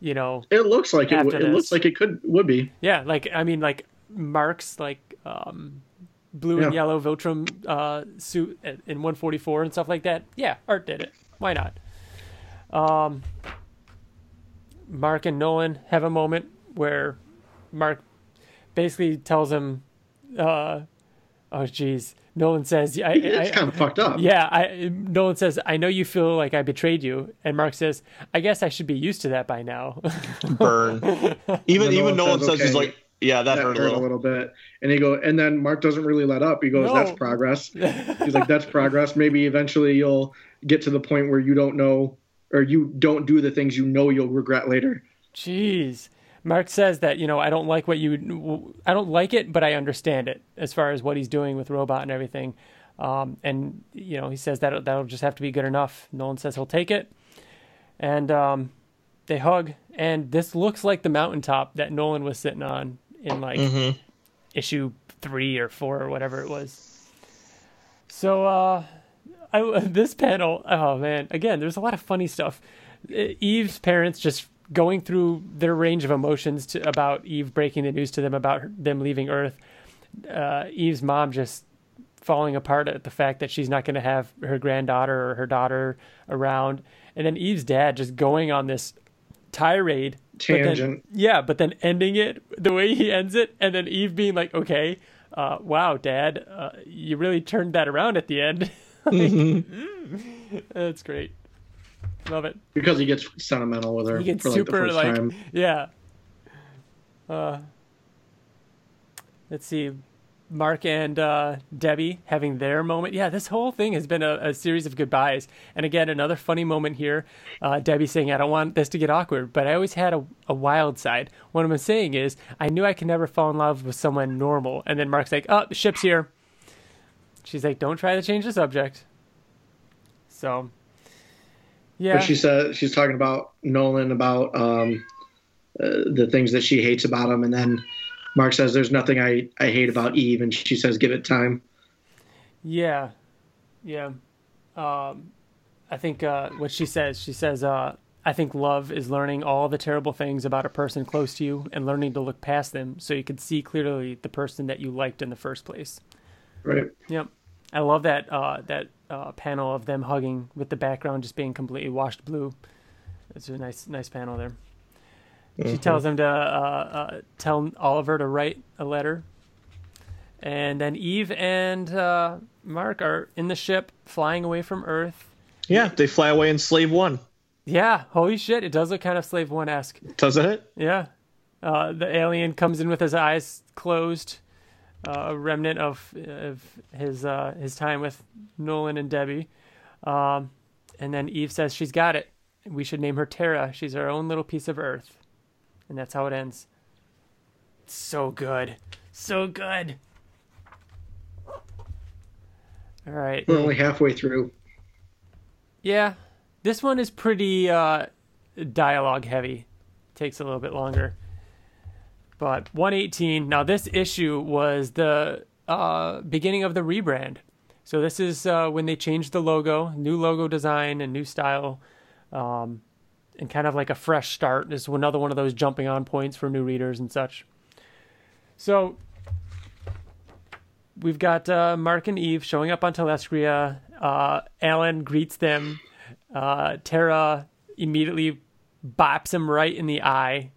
you know. It looks like it. W- It looks like it could would be. Yeah, like, I mean, like, Mark's, like, um, blue and yellow Viltrum uh, suit in 144 and stuff like that. Yeah, Art did it. Why not? Um, Mark and Nolan have a moment where Mark basically tells him, uh, "Oh, geez." Nolan says, I, It's I, kind of fucked up. yeah, I, Nolan says, I know you feel like I betrayed you. And Mark says, I guess I should be used to that by now. Burn. Even even Nolan Nolan says, says he's like, yeah, that, that hurt, hurt a little bit. And he go, and then Mark doesn't really let up. He goes, No. "That's progress." He's like, "That's progress. Maybe eventually you'll get to the point where you don't know, or you don't do the things you know you'll regret later." Jeez. Mark says that, you know, I don't like what you, I don't like it, but I understand it as far as what he's doing with Robot and everything. Um, and, you know, he says that that'll just have to be good enough. Nolan says he'll take it. And um, they hug. And this looks like the mountaintop that Nolan was sitting on in like Mm-hmm. issue three or four or whatever it was. So uh, I, this panel, oh man, again, there's a lot of funny stuff. Eve's parents just going through their range of emotions to, about Eve breaking the news to them about her, them leaving Earth. Uh, Eve's mom just falling apart at the fact that she's not going to have her granddaughter or her daughter around, and then Eve's dad just going on this tirade but then- yeah, but then ending it the way he ends it, and then Eve being like, "Okay, uh, wow, Dad, uh, you really turned that around at the end." Like, That's great. Love it. because he gets sentimental with her He gets for like super the first like, time. yeah. Uh, let's see, Mark and uh, Debbie having their moment. Yeah, this whole thing has been a, a series of goodbyes. And again, another funny moment here. Uh, Debbie saying, "I don't want this to get awkward, but I always had a, a wild side." What I'm saying is, I knew I could never fall in love with someone normal. And then Mark's like, "Oh, the ship's here." She's like, "Don't try to change the subject." So, yeah, But she said she's talking about Nolan about um, uh, the things that she hates about him, and then Mark says, "There's nothing I I hate about Eve," and she says, "Give it time." Yeah, yeah. Um, I think uh, what she says, she says, uh, I think love is learning all the terrible things about a person close to you and learning to look past them so you can see clearly the person that you liked in the first place. Right. Yep. I love that uh, that uh, panel of them hugging with the background just being completely washed blue. It's a nice nice panel there. She tells him to uh, uh, tell Oliver to write a letter, and then Eve and uh, Mark are in the ship flying away from Earth. Yeah, they fly away in Slave One, Yeah, holy shit! It does look kind of Slave One esque. doesn't it? Yeah. Uh, the alien comes in with his eyes closed, uh, a remnant of, of his uh, his time with Nolan and Debbie. Um, and then Eve says she's got it. We should name her Terra. She's our own little piece of Earth. And that's how it ends. So good. So good. All right. We're only halfway through. Yeah, this one is pretty uh, dialogue heavy. Takes a little bit longer. But 118. Now, this issue was the uh, beginning of the rebrand So this is uh, when they changed the logo, new logo design and new style, um, and kind of like a fresh start. This is another one of those jumping on points for new readers and such. So we've got uh, Mark and Eve showing up on Talescria. Uh, Allen greets them. Uh, Terra immediately bops him right in the eye.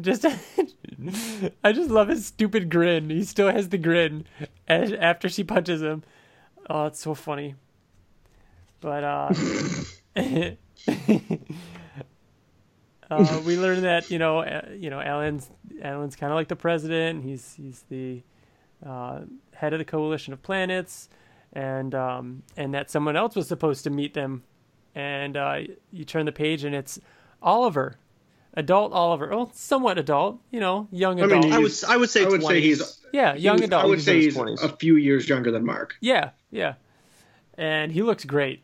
Just, I just love his stupid grin. He still has the grin as, after she punches him. Oh, it's so funny. But uh, uh, we learned that you know, uh, you know, Allen's Allen's kind of like the president. He's he's the uh, head of the coalition of planets, and um, and that someone else was supposed to meet them. And uh, you turn the page, and it's Oliver, adult Oliver. Well, somewhat adult, you know, young I mean, adult. he I would I would say I would 20s. say he's. yeah, young he- adult. I would He's say he's 20s. a few years younger than Mark. Yeah, yeah. And he looks great.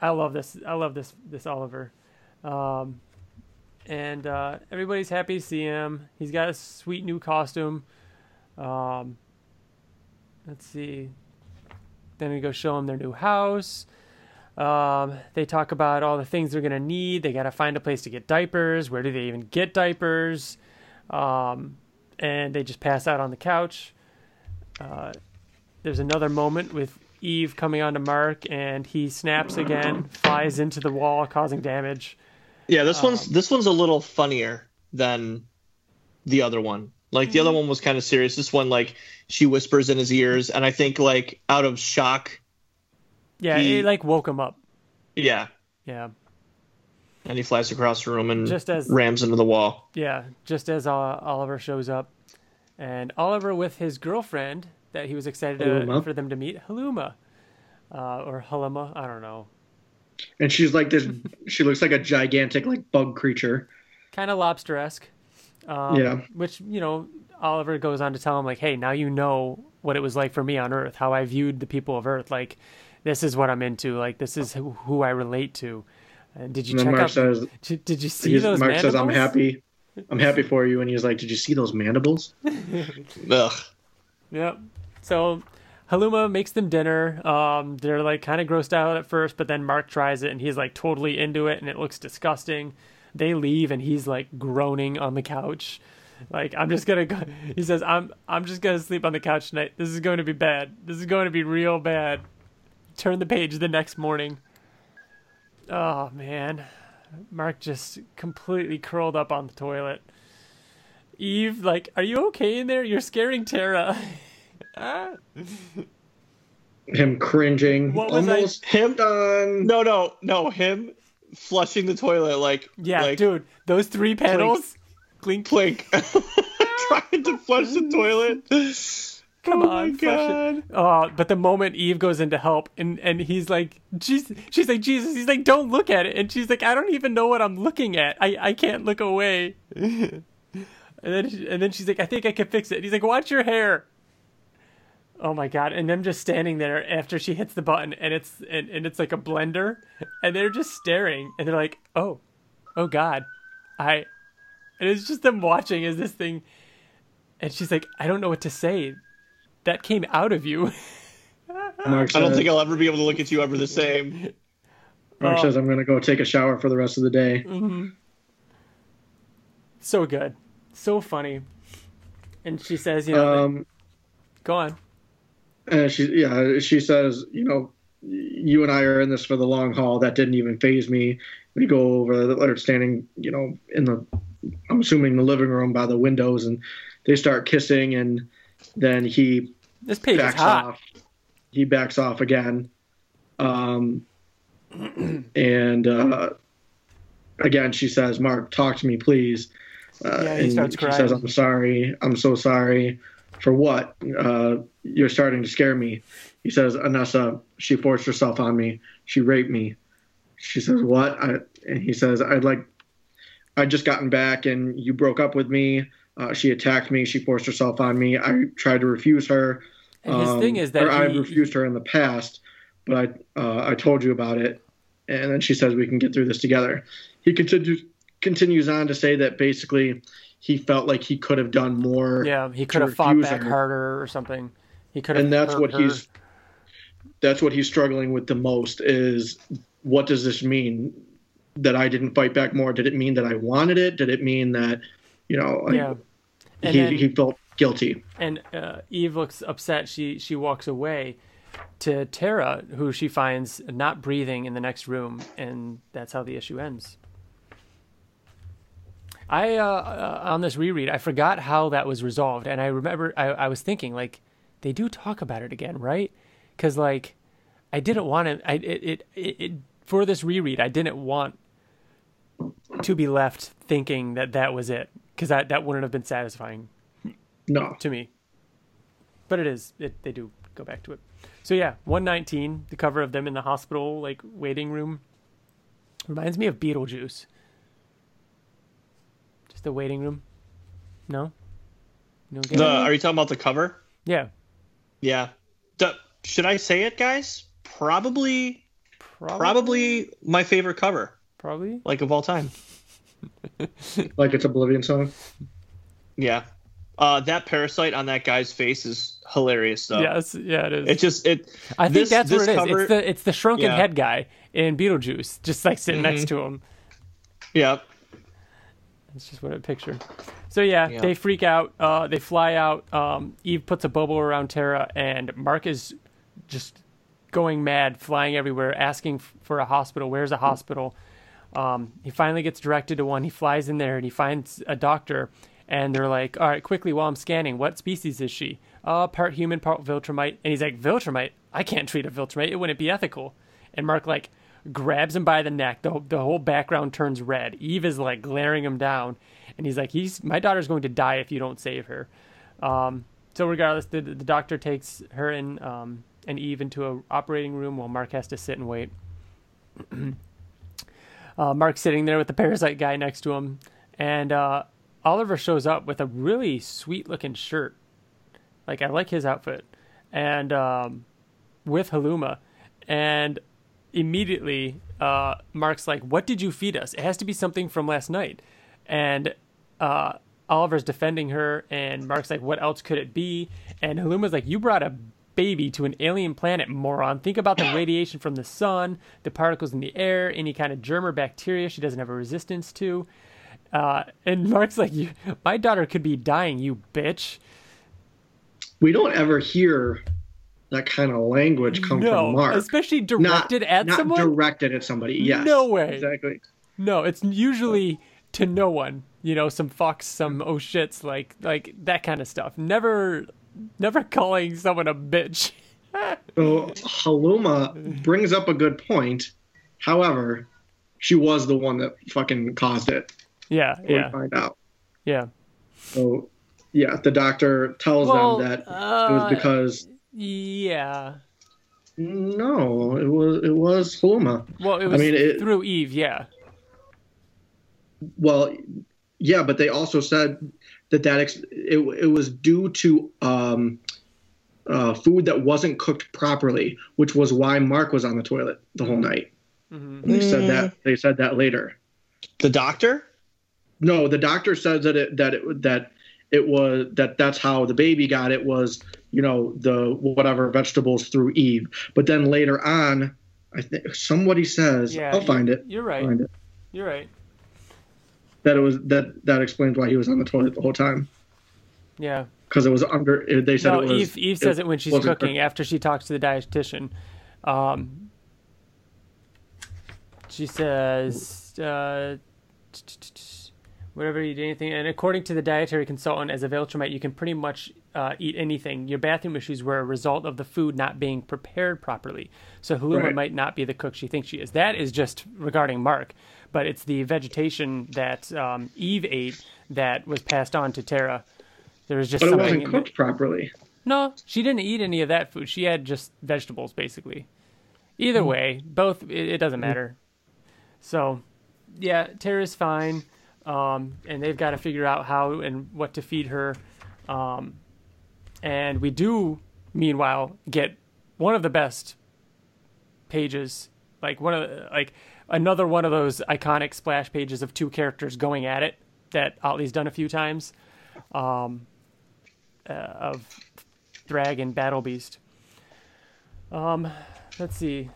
I love this. I love this this Oliver. Um, and uh, everybody's happy to see him. He's got a sweet new costume. Um, let's see. Then we go show him their new house. Um, they talk about all the things they're gonna need. They gotta find a place to get diapers. Where do they even get diapers? Um, and they just pass out on the couch. Uh, there's another moment with Eve coming onto Mark, and he snaps again, flies into the wall, causing damage. Yeah, this Um, one's this one's a little funnier than the other one. Like the other Mm-hmm. one was kind of serious. This one, like she whispers in his ears, and I think like out of shock, Yeah, He- it like woke him up. yeah, Yeah, and he flies across the room and Just as- rams into the wall. yeah. Just as uh, Oliver shows up, and Oliver with his girlfriend that he was excited to, for them to meet, Haluma, uh, or Haluma, I don't know. And she's like this. she looks like a gigantic like bug creature. kind of lobster esque. Um, Yeah. Which you know, Oliver goes on to tell him like, "Hey, now you know what it was like for me on Earth, how I viewed the people of Earth. Like, this is what I'm into. Like, this is who, who I relate to." And did you And then check Mark out? says, did, did you see he's- those Mark mandibles? says, "I'm happy. I'm happy for you." And he's like, "Did you see those mandibles?" Ugh. Yep. So Haluma makes them dinner. Um, they're like kind of grossed out at first, but then Mark tries it and he's like totally into it and it looks disgusting. They leave and he's like groaning on the couch. Like I'm just gonna go. He says I'm I'm just gonna sleep on the couch tonight. This is going to be bad. This is going to be real bad. Turn the page the next morning. Oh man, Mark just completely curled up on the toilet. Eve, like, are you okay in there? You're scaring Terra. Ah. Him cringing. What was I- Almost Him? done. No, no, no. Him flushing the toilet like yeah, like, dude, those three panels. Clink. Plink trying to flush the toilet. Come oh on, god. Oh, but the moment Eve goes in to help, and and he's like, she's she's like Jesus. He's like, don't look at it, and she's like, I don't even know what I'm looking at. I I can't look away. and then she- and then she's like, I think I can fix it. And he's like, watch your hair. Oh my god! And them just standing there after she hits the button, and it's and, and it's like a blender, and they're just staring, and they're like, oh, oh god, I, and it's just them watching as this thing, and she's like, I don't know what to say. That came out of you. Mark I don't think I'll ever be able to look at you ever the same. Mark Oh. says, "I'm gonna go take a shower for the rest of the day." so good, so funny. And she says, you know, Um, go on. and she, yeah, she says, you know, you and I are in this for the long haul. That didn't even phase me. We go over, they're standing, you know, in the, I'm assuming the living room by the windows, and they start kissing, and then he This page is hot. off. He backs off again. Um, and uh, again, she says, "Mark, talk to me, please." Uh, Yeah, he and starts she crying. says, "I'm sorry. I'm so sorry. For what? Uh, you're starting to scare me." He says, "Anissa, she forced herself on me. She raped me." She says, "What?" I, and he says, "I'd like. I'd just gotten back, and you broke up with me. Uh, she attacked me. She forced herself on me. I tried to refuse her." And his Um, thing is that or I he- refused her in the past, but I uh, I told you about it, and then she says we can get through this together. He continues continues on to say that basically he felt like he could have done more. Yeah, he could have fought refuse back her. harder or something. He could have. and that's what her. he's that's what he's struggling with the most is what does this mean that I didn't fight back more? Did it mean that I wanted it? Did it mean that you know Yeah. And he then- he felt guilty? and uh, Eve looks upset. She she walks away to Terra, who she finds not breathing in the next room, and that's how the issue ends. I uh, uh, on this reread, I forgot how that was resolved, and I remember I, I was thinking like they do talk about it again, right? Because like I didn't want to. I it, it, it, it for this reread, I didn't want to be left thinking that that was it, because that that wouldn't have been satisfying No. to me. But it is. It, they do go back to it. So yeah, 119, the cover of them in the hospital like waiting room reminds me of Beetlejuice. Just the waiting room. No. No. The, are you talking about the cover? yeah. Yeah. The, should I say it, guys? Probably, Probably. probably my favorite cover, Probably. like of all time. Like it's Oblivion song. Yeah. Uh, that parasite on that guy's face is hilarious, though. Yes. Yeah. It is. It just it. I think this- that's what this it is. cover- It's the it's the shrunken Yeah. head guy in Beetlejuice, just like sitting next to him. Yep. That's just what I picture. So yeah, Yeah. they freak out. Uh, they fly out. Um, Eve puts a bubble around Terra, and Mark is just going mad, flying everywhere, asking f- for a hospital. Where's a hospital? Um, he finally gets directed to one. He flies in there and he finds a doctor, and they're like, "All right, quickly, while I'm scanning, what species is she? Uh, part human, part Viltrumite." And he's like, "Viltrumite? I can't treat a Viltrumite. It wouldn't be ethical." And Mark like grabs him by the neck. The the whole background turns red. Eve is like glaring him down, and he's like, "He's my daughter's going to die if you don't save her." Um, so regardless, the the doctor takes her and um, and Eve into a operating room while Mark has to sit and wait. uh, Mark's sitting there with the parasite guy next to him, and uh, Oliver shows up with a really sweet looking shirt. Like I like his outfit, and um, with Haluma, and immediately uh, Mark's like, "What did you feed us? It has to be something from last night," and uh, Oliver's defending her, and Mark's like, "What else could it be?" And Haluma's like, "You brought a baby to an alien planet, moron. Think about the radiation from the sun, the particles in the air, any kind of germ or bacteria she doesn't have a resistance to." Uh, and Mark's like, "My daughter could be dying, you bitch." We don't ever hear that kind of language come no, from Mark. especially not directed at somebody. not someone. directed at somebody. Yes. No way. Exactly. No, it's usually to no one. You know, some fucks, some oh shits, like like that kind of stuff. Never, never calling someone a bitch. So Haluma brings up a good point. However, she was the one that fucking caused it. Yeah, We yeah, find out. yeah. So yeah, the doctor tells Well, them that it uh, was because Yeah. no, it was it was Haluma. Well, it was mean, it- through Eve. Yeah. Well, yeah, but they also said that that ex- it, it was due to um, uh, food that wasn't cooked properly, which was why Mark was on the toilet the whole night. Mhm. They said that they said that later. The doctor? No, the doctor says that it that it that it was that that's how the baby got it was you know the whatever vegetables through Eve. But then later on, I think somebody says Yeah. I'll find it. You're right. It. You're right. That it was that that explains why he was on the toilet the whole time Yeah. because it was under. it- They said No, it was. Eve. Eve says it when she's cooking after she talks to the dietitian. Um, she says, uh, whatever you do, anything. And according to the dietary consultant, as a Viltrumite, you can pretty much uh, eat anything. Your bathroom issues were a result of the food not being prepared properly. So Haluma Right. might not be the cook she thinks she is. That is just regarding Mark, but it's the vegetation that um, Eve ate that was passed on to Terra. There was just But it something wasn't cooked properly. no, she didn't eat any of that food. She had just vegetables, basically. Either way, both it, it doesn't matter. So, yeah, Terra's fine, um, and they've got to figure out how and what to feed her. Um, and we do, meanwhile, get one of the best pages, like one of like another one of those iconic splash pages of two characters going at it that Ottley's done a few times. Um, uh, of Thragg and Battle Beast. Um, let's see.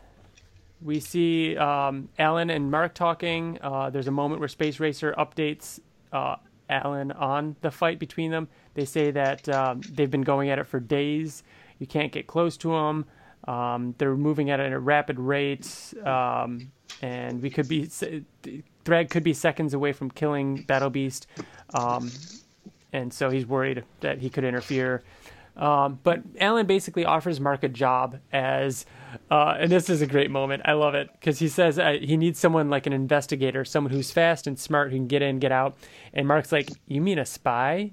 We see um, Allen and Mark talking. Uh, there's a moment where Space Racer updates uh, Allen on the fight between them. They say that um, they've been going at it for days. You can't get close to them. Um, they're moving at it at a rapid rate, um, and we could be Thragg could be seconds away from killing Battle Beast, um, and so he's worried that he could interfere. Um, but Allen basically offers Mark a job as, uh, and this is a great moment. I love it because he says uh, he needs someone like an investigator, someone who's fast and smart who can get in, get out. And Mark's like, "You mean a spy,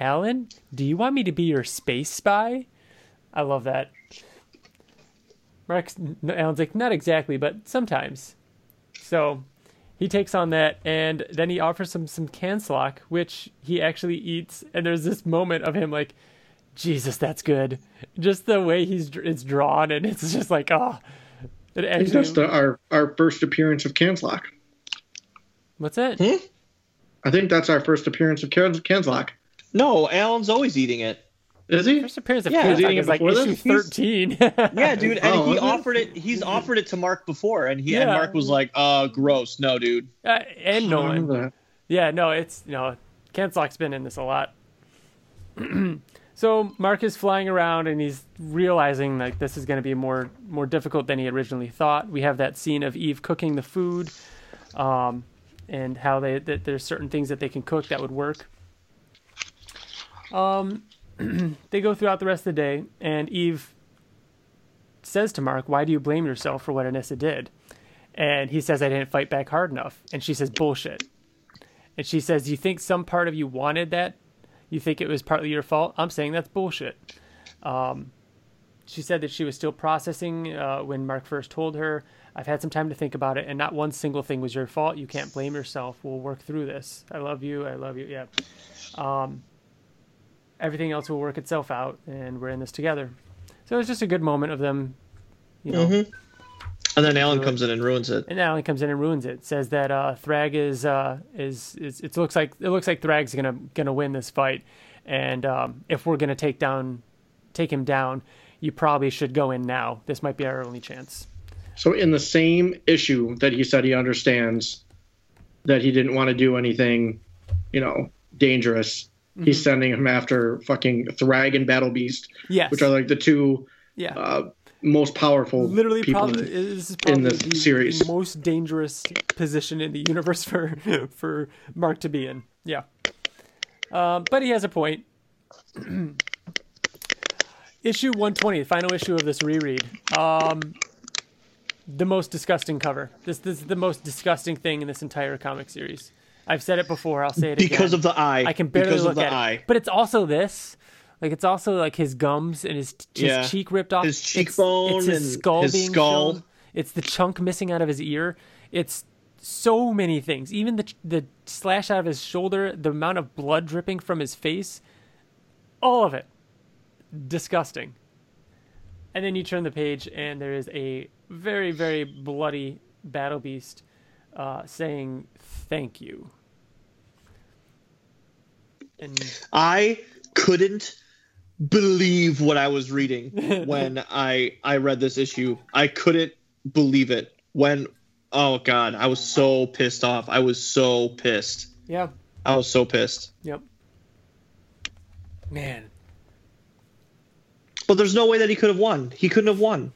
Allen? Do you want me to be your space spy?" I love that. Mark's Allen's like, "Not exactly, but sometimes." So he takes on that, and then he offers him some Canslock, which he actually eats. And there's this moment of him like Jesus, that's good. Just the way he's it's drawn, and it's just like, oh. It actually, I think that's the, our our first appearance of Canslock. What's that? Hmm? I think that's our first appearance of Canslock. No, Allen's always eating it. Is he? First appearance of yeah, Canslock eating is like issue this? thirteen. yeah, dude, and oh, he offered it? it. He's offered it to Mark before, and he yeah. and Mark was like, "Uh, gross, no, dude." Uh, and Nolan. Yeah, no, it's you know, Canslock's been in this a lot. So Mark is flying around and he's realizing like this is going to be more more difficult than he originally thought. We have that scene of Eve cooking the food, um, and how they that there's certain things that they can cook that would work. Um, they go throughout the rest of the day, and Eve says to Mark, "Why do you blame yourself for what Anissa did?" And he says, "I didn't fight back hard enough." And she says, "Bullshit." And she says, "You think some part of you wanted that you think it was partly your fault. I'm saying that's bullshit. Um, she said that she was still processing uh, when Mark first told her. I've had some time to think about it, and not one single thing was your fault. You can't blame yourself. We'll work through this. I love you. I love you. Yeah. Um, everything else will work itself out, and we're in this together. So it was just a good moment of them, you know, mm-hmm. And then Allen comes in and ruins it. And Allen comes in and ruins it. Says that uh, Thragg is, uh, is is it looks like it looks like Thragg's gonna gonna win this fight, and um, if we're gonna take down take him down, you probably should go in now. This might be our only chance. So in the same issue that he said he understands that he didn't want to do anything, you know, dangerous. Mm-hmm. He's sending him after fucking Thragg and Battle Beast, yes. which are like the two yeah. Uh, most powerful literally people probably, is probably in the, the series. most dangerous position in the universe for for Mark to be in. Yeah, um, but he has a point. issue 120, the final issue of this reread. Um, the most disgusting cover. This, this is the most disgusting thing in this entire comic series. I've said it before. I'll say it because again. Because of the eye. I can barely because look at eye. it. But it's also this. Like it's also like his gums and his, his yeah. cheek ripped off. His cheekbone it's, it's his skull his being skull. Shown. It's the chunk missing out of his ear. It's so many things. Even the the slash out of his shoulder, the amount of blood dripping from his face, all of it, disgusting. And then you turn the page, and there is a very very bloody battle beast uh, saying "Thank you." And I couldn't believe what I was reading when I I read this issue. I couldn't believe it when oh god, I was so pissed off. I was so pissed. Yeah. I was so pissed. Yep. Man. But there's no way that he could have won. He couldn't have won.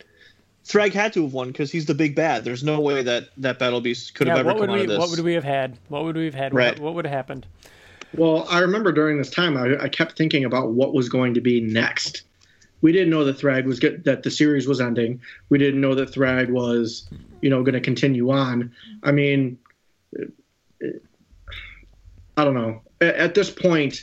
Thragg had to have won because he's the big bad. There's no way that that Battle Beast could yeah, have ever come we, out of this. What would we have had? What would we have had? Right. What, what would have happened? Well, I remember during this time, I, I, kept thinking about what was going to be next. We didn't know that Thragg was get, that the series was ending. We didn't know that Thragg was, you know, going to continue on. I mean, I don't know. At, at this point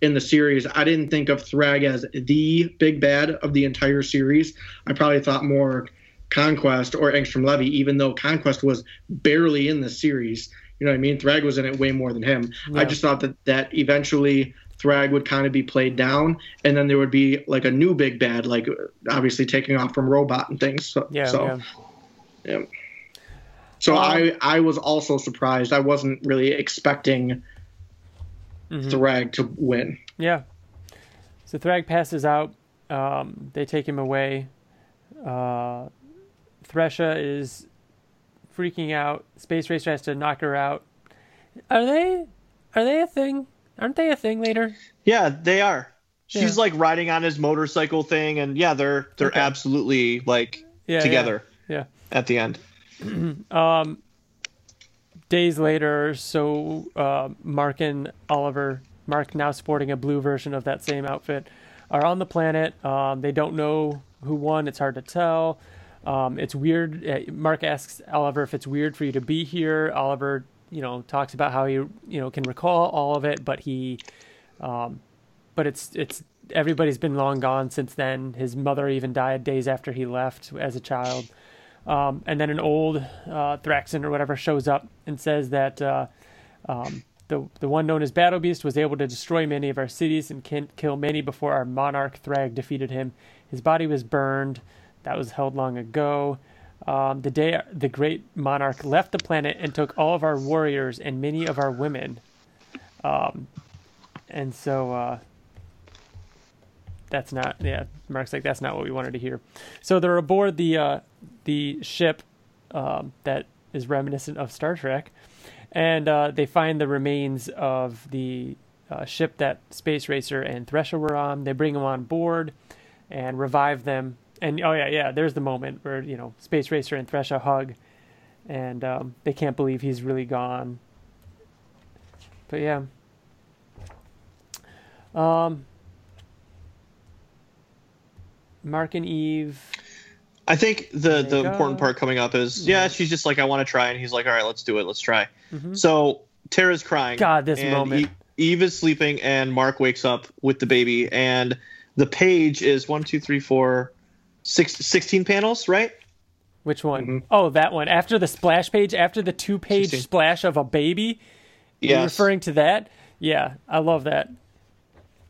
in the series, I didn't think of Thragg as the big bad of the entire series. I probably thought more Conquest or Angstrom Levy, even though Conquest was barely in the series. You know what I mean? Thragg was in it way more than him. Yeah. I just thought that that eventually Thragg would kind of be played down, and then there would be like a new big bad, like obviously taking off from Robot and things. So, yeah, so, yeah. yeah. So um, I I was also surprised. I wasn't really expecting mm-hmm. Thragg to win. Yeah. So Thragg passes out. Um, they take him away. Uh, Thresha is freaking out. Space Racer has to knock her out. Are they? Are they a thing? Aren't they a thing later? Yeah, they are. She's Yeah. like riding on his motorcycle thing, and yeah, they're they're Okay. absolutely like Yeah, together Yeah. at the end. Um, days later, so uh, Mark and Oliver, Mark now sporting a blue version of that same outfit, are on the planet. Um, they don't know who won. It's hard to tell. Um, it's weird. Uh, Mark asks Oliver if it's weird for you to be here. Oliver, you know, talks about how he, you know, can recall all of it, but he, um, but it's it's everybody's been long gone since then. His mother even died days after he left as a child. Um, and then an old uh, Thraxan or whatever shows up and says that uh, um, the the one known as Battle Beast was able to destroy many of our cities and can kill many before our monarch Thragg defeated him. His body was burned. That was held long ago. Um, the day the great monarch left the planet and took all of our warriors and many of our women. Um, and so uh, that's not yeah. Mark's like that's not what we wanted to hear. So they're aboard the uh, the ship um, that is reminiscent of Star Trek, and uh, they find the remains of the uh, ship that Space Racer and Thresher were on. They bring them on board and revive them. And oh yeah, yeah, there's the moment where you know Space Racer and Thresha hug, and um, they can't believe he's really gone. But yeah. Um, Mark and Eve. I think the the you important part coming up is yeah, she's just like I want to try, and he's like, all right, let's do it, let's try. Mhm. So Terra's crying. God, this moment. Eve is sleeping, and Mark wakes up with the baby, and the page is one, two, three, four, six, 16 panels, right? Which one? Mhm. Oh, that one. After the splash page, after the two page splash of a baby. You're referring to that? Yeah, I love that.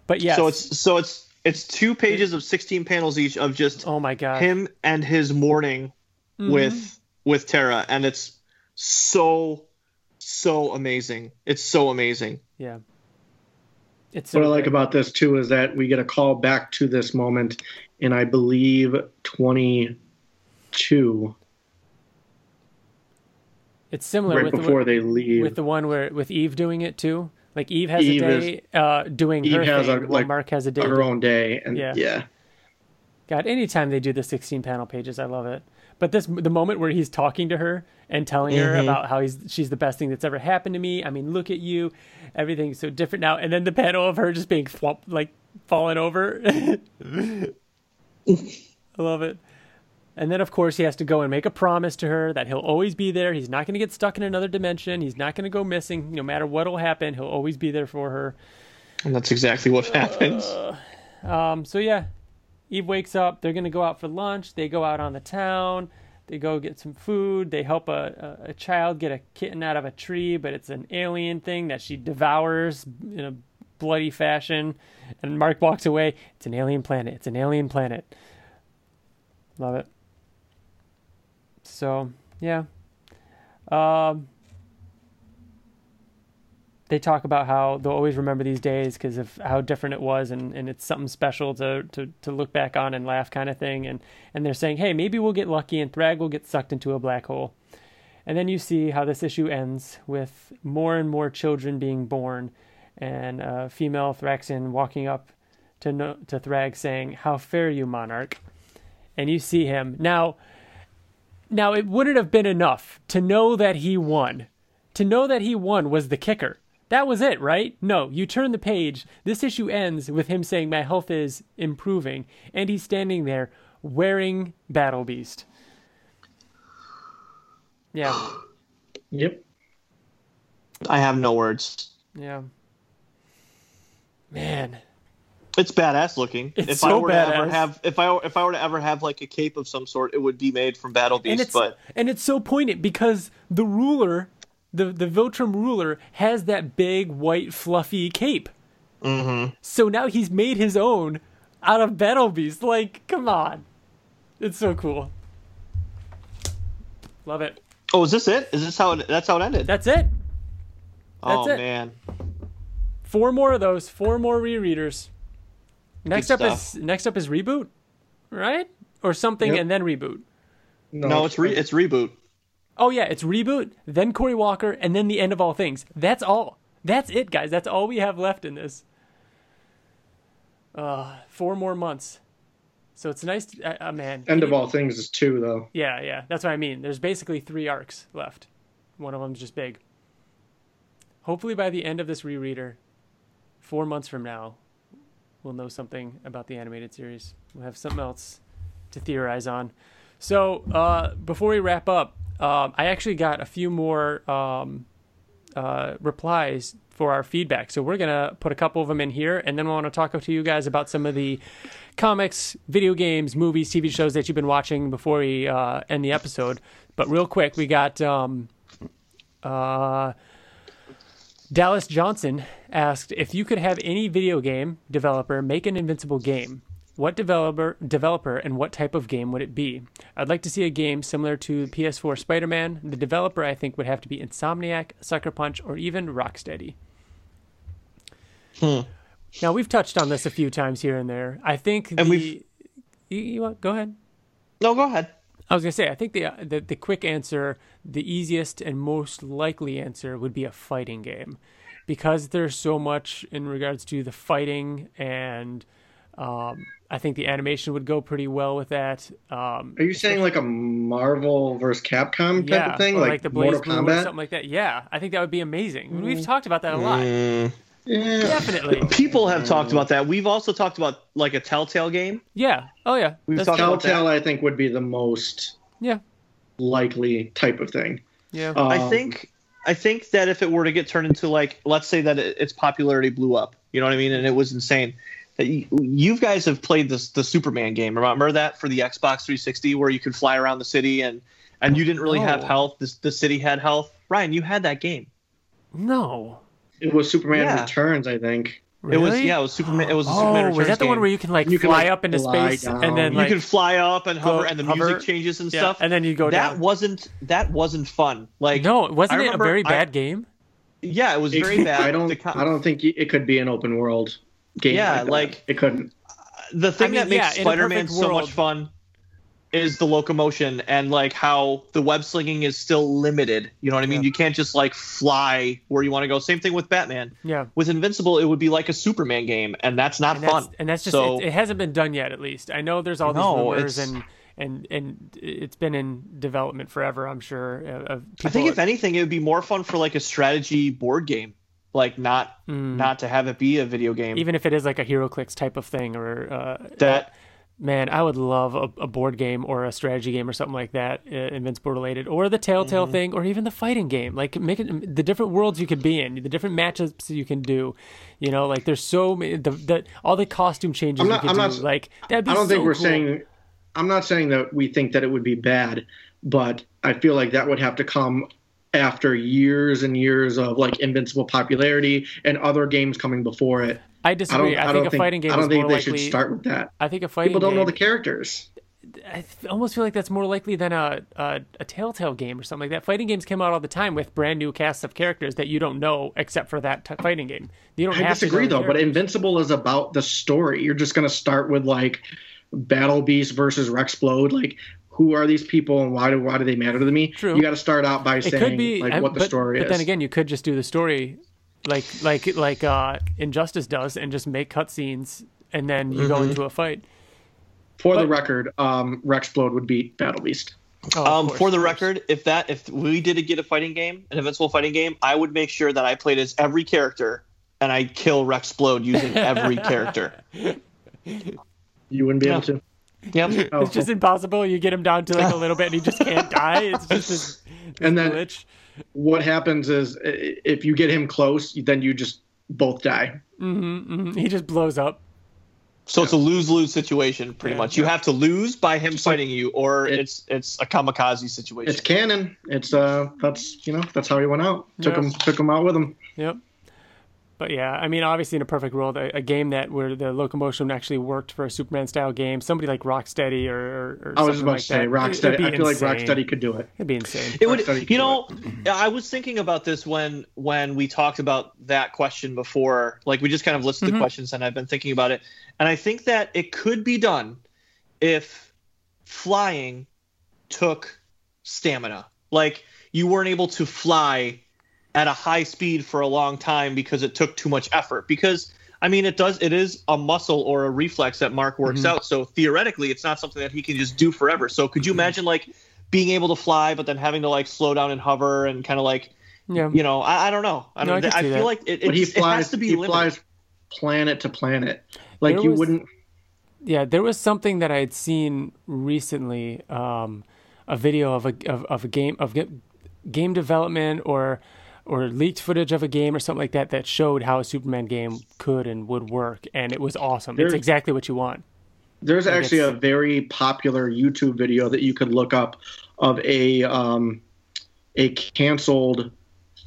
But yeah. So it's so it's it's two pages of 16 panels each of just oh my god. him and his morning Mhm. with with Terra, and it's so so amazing. It's so amazing. Yeah. It's so What I like about this too is that we get a call back to this moment in I believe 22, it's similar right with the, before they leave. with the one where with Eve doing it too. Like Eve has Eve a day uh, doing her Eve has thing, a, like, Mark has a day. her own day, and Yeah. yeah, God, anytime they do the 16 panel pages, I love it. But this, the moment where he's talking to her and telling her Mhm. about how he's she's the best thing that's ever happened to me. I mean, look at you, everything's so different now. And then the panel of her just being thwomp, like falling over. I love it. And then, of course, he has to go and make a promise to her that he'll always be there. He's not going to get stuck in another dimension. He's not going to go missing. No matter what'll happen, he'll always be there for her. And that's exactly what happens. Um, so yeah, Eve wakes up. They're gonna go out for lunch. They go out on the town. They go get some food. They help a, a, a child get a kitten out of a tree, but it's an alien thing that she devours in a bloody fashion. And Mark walks away. It's an alien planet. It's an alien planet. Love it. So yeah. Um, they talk about how they'll always remember these days because of how different it was and, and it's something special to, to, to look back on and laugh kind of thing and, and they're saying hey maybe we'll get lucky and Thragg will get sucked into a black hole and then you see how this issue ends with more and more children being born and a female Thraxan walking up to no, to Thragg saying how fare you monarch and you see him now now it wouldn't have been enough to know that he won to know that he won was the kicker. That was it, right? No, you turn the page. This issue ends with him saying, My health is improving. And he's standing there wearing Battle Beast. Yeah, yep. I have no words. yeah. Man, It's badass looking. It's if so I were to ever badass. have, if I if I were to ever have like a cape of some sort, it would be made from Battle and Beast. it's But and it's so poignant because the ruler, the the Viltrum ruler, has that big white fluffy cape. Mm-hmm. So now he's made his own out of Battle Beast. Like, come on, it's so cool. Love it. oh, is this it? Is this how it, that's how it ended? That's it. oh it. man, Four more of those. Four more rereaders. Next Good up is next up is reboot, right? or something Yep. and then reboot. No, no it's re- it's reboot. Oh yeah, it's reboot, then Cory Walker, and then the end of all things. That's all. That's it, guys. That's all we have left in this. Uh, four more months. So it's nice. To, uh, uh, man. End of all things is two though. Yeah, yeah. That's what I mean. There's basically three arcs left. One of them's just big. Hopefully by the end of this rereader, four months from now, we'll know something about the animated series. We'll have something else to theorize on. So uh, before we wrap up, um, I actually got a few more um, uh, replies for our feedback. So we're gonna put a couple of them in here, and then we want to talk to you guys about some of the comics, video games, movies, TV shows that you've been watching before we uh, end the episode. But real quick, we got um, uh, Dallas Johnson asked if you could have any video game developer make an Invincible game. What developer, developer, and what type of game would it be? I'd like to see a game similar to PS4 Spider-Man. The developer, I think, would have to be Insomniac, Sucker Punch, or even Rocksteady. Hmm. Now we've touched on this a few times here and there. I think And the we've- you, you want go ahead. No, go ahead. I was gonna say I think the, the the quick answer, the easiest and most likely answer would be a fighting game, because there's so much in regards to the fighting and um, I think the animation would go pretty well with that. Um, Are you saying like a Marvel versus Capcom type yeah, of thing, or like, like the Blaze Mortal Blue or Kombat? something like that? Yeah, I think that would be amazing. We've talked about that a lot. Mm. Yeah. Definitely. People have talked about that. We've also talked about like a Telltale game. Yeah. Oh yeah. We've That's talked true. about. Telltale, I think, would be the most Yeah. likely type of thing. Yeah. I Um, think I think that if it were to get turned into like, let's say that it, its popularity blew up, you know what I mean, and it was insane. That you, you guys have played this the Superman game. Remember that for the Xbox 360, where you could fly around the city and and you didn't really have health. This, the city had health. Ryan, you had that game. no. It was Superman Yeah. Returns, I think. It was Really? yeah, it was Superman. It was a Oh, Superman was that the one where you can like You can, fly like, up into fly space and down. then you can fly up and hover, go- and the hover, music changes and yeah, stuff. and then you go that down. wasn't that wasn't fun. Like no, wasn't I it a remember very I- bad game? yeah, it was very bad. I don't. The co- I don't think it could be an open world game. Yeah, like, like- it couldn't. the thing mean, that makes yeah, Spider-Man perfect so world- much fun is the locomotion and like how the web slinging is still limited. You know what I mean? Yeah. You can't just like fly where you want to go. Same thing with Batman. Yeah. With Invincible, it would be like a Superman game, and that's not And fun. that's, and that's just so it, it hasn't been done yet at least. I know there's all these No, rumors and and and it's been in development forever, I'm sure. uh, Of I think if anything, it would be more fun for like a strategy board game, like not Mm. not to have it be a video game. even if it is like a HeroClix type of thing or uh, that Man, I would love a, a board game or a strategy game or something like that, uh, Invincible related, or the Telltale Mm-hmm. thing, or even the fighting game. Like make it the different worlds you could be in, the different matchups you can do. You know, like there's so many the, the all the costume changes I'm you not- I'm do. not- like that'd be I don't think we're cool. saying. I'm not saying that we think that it would be bad, but I feel like that would have to come after years and years of like invincible popularity and other games coming before it. I disagree. I, I, think a think. fighting game I don't think they likely. should start with that. I think a fighting game People don't game, know the characters. I almost feel like that's more likely than a, a a Telltale game or something like that. Fighting games come out all the time with brand new casts of characters that you don't know except for that t- fighting game. You don't I disagree to though, but. Invincible is about the story. You're just gonna start with like Battle Beast versus Rex Splode. Like, who are these people and why do why do they matter to me? True. You got to start out by it saying be like what the but, story but is. But then again you could just do the story like like like uh injustice does and just make cutscenes and then you Mm-hmm. go into a fight For the record, um, Rex Splode would beat Battle Beast. Oh, um, course, for the record, if that if we did get a fighting game, an invincible fighting game, I would make sure that I played as every character and I'd kill Rex Splode using every character. You wouldn't be able to. Yep. Oh, it's just impossible you get him down to like a little bit and he just can't die it's just this, this And then- glitch what happens is if you get him close, then you just both die. hmm he just blows up So it's a lose lose situation, pretty Yeah. much. You have to lose by him like- fighting you, or It- it's it's a kamikaze situation. It's canon. It's uh, that's you know that's how he went out. Took Yeah. him took him out with him. Yep. But yeah, I mean, obviously, in a perfect world, a, a game that where the locomotion actually worked for a Superman style game, somebody like Rocksteady or, or, or I was about like to say that, Rocksteady. I feel insane. like Rocksteady could do it. It'd be insane. It would, Rocksteady you know, I was thinking about this when when we talked about that question before. Like we just kind of listed Mhm. the questions, and I've been thinking about it, and I think that it could be done if flying took stamina. Like you weren't able to fly at a high speed for a long time because it took too much effort. Because I mean, it does. It is a muscle or a reflex that Mark works Mhm. out. So theoretically, it's not something that he can just do forever. So could you imagine like being able to fly, but then having to like slow down and hover and kind of like Yeah. you know, I, I don't know. I don't. I I, feel that. like it, But he it's- it flies. has to be he limited. flies planet to planet. Like There you was- wouldn't. Yeah, there was something that I had seen recently, um, a video of a of, of a game of game development or or leaked footage of a game or something like that that showed how a Superman game could and would work, and it was awesome. It's exactly what you want. There's Like actually a very popular YouTube video that you could look up of a um, a canceled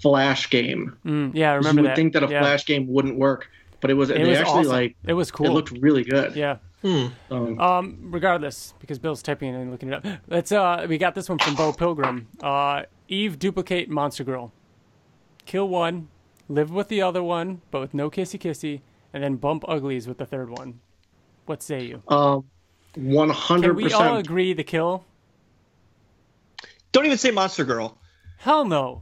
Flash game. Mm, yeah, I 'Cause remember you would that. think that a yeah. Flash game wouldn't work, but it was. It was actually awesome. like it was cool. it looked really good. yeah. Hmm. Um, Um, regardless, because Bill's typing and looking it up. Let's uh, we got this one from Bo Pilgrim. Uh, Eve duplicate Monster Girl. Kill one, live with the other one, but with no kissy kissy, and then bump uglies with the third one. What say you? um, one Can we all agree the kill? Don't even say Monster Girl. Hell no.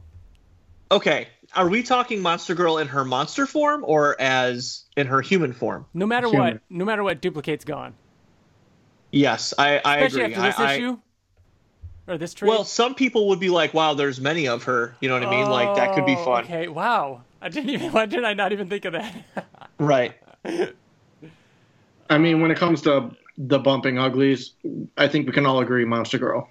Okay, are we talking Monster Girl in her monster form or as in her human form? No matter Human. what, no matter what, duplicate's gone. Yes, I, I Especially agree. after this I- issue or this trade. well, some people would be like, "Wow, there's many of her." You know what I mean? like that could be Oh, fun, Okay, wow. I didn't even. Why did I not even think of that? right? I mean, when it comes to the bumping uglies, I think we can all agree Monster Girl.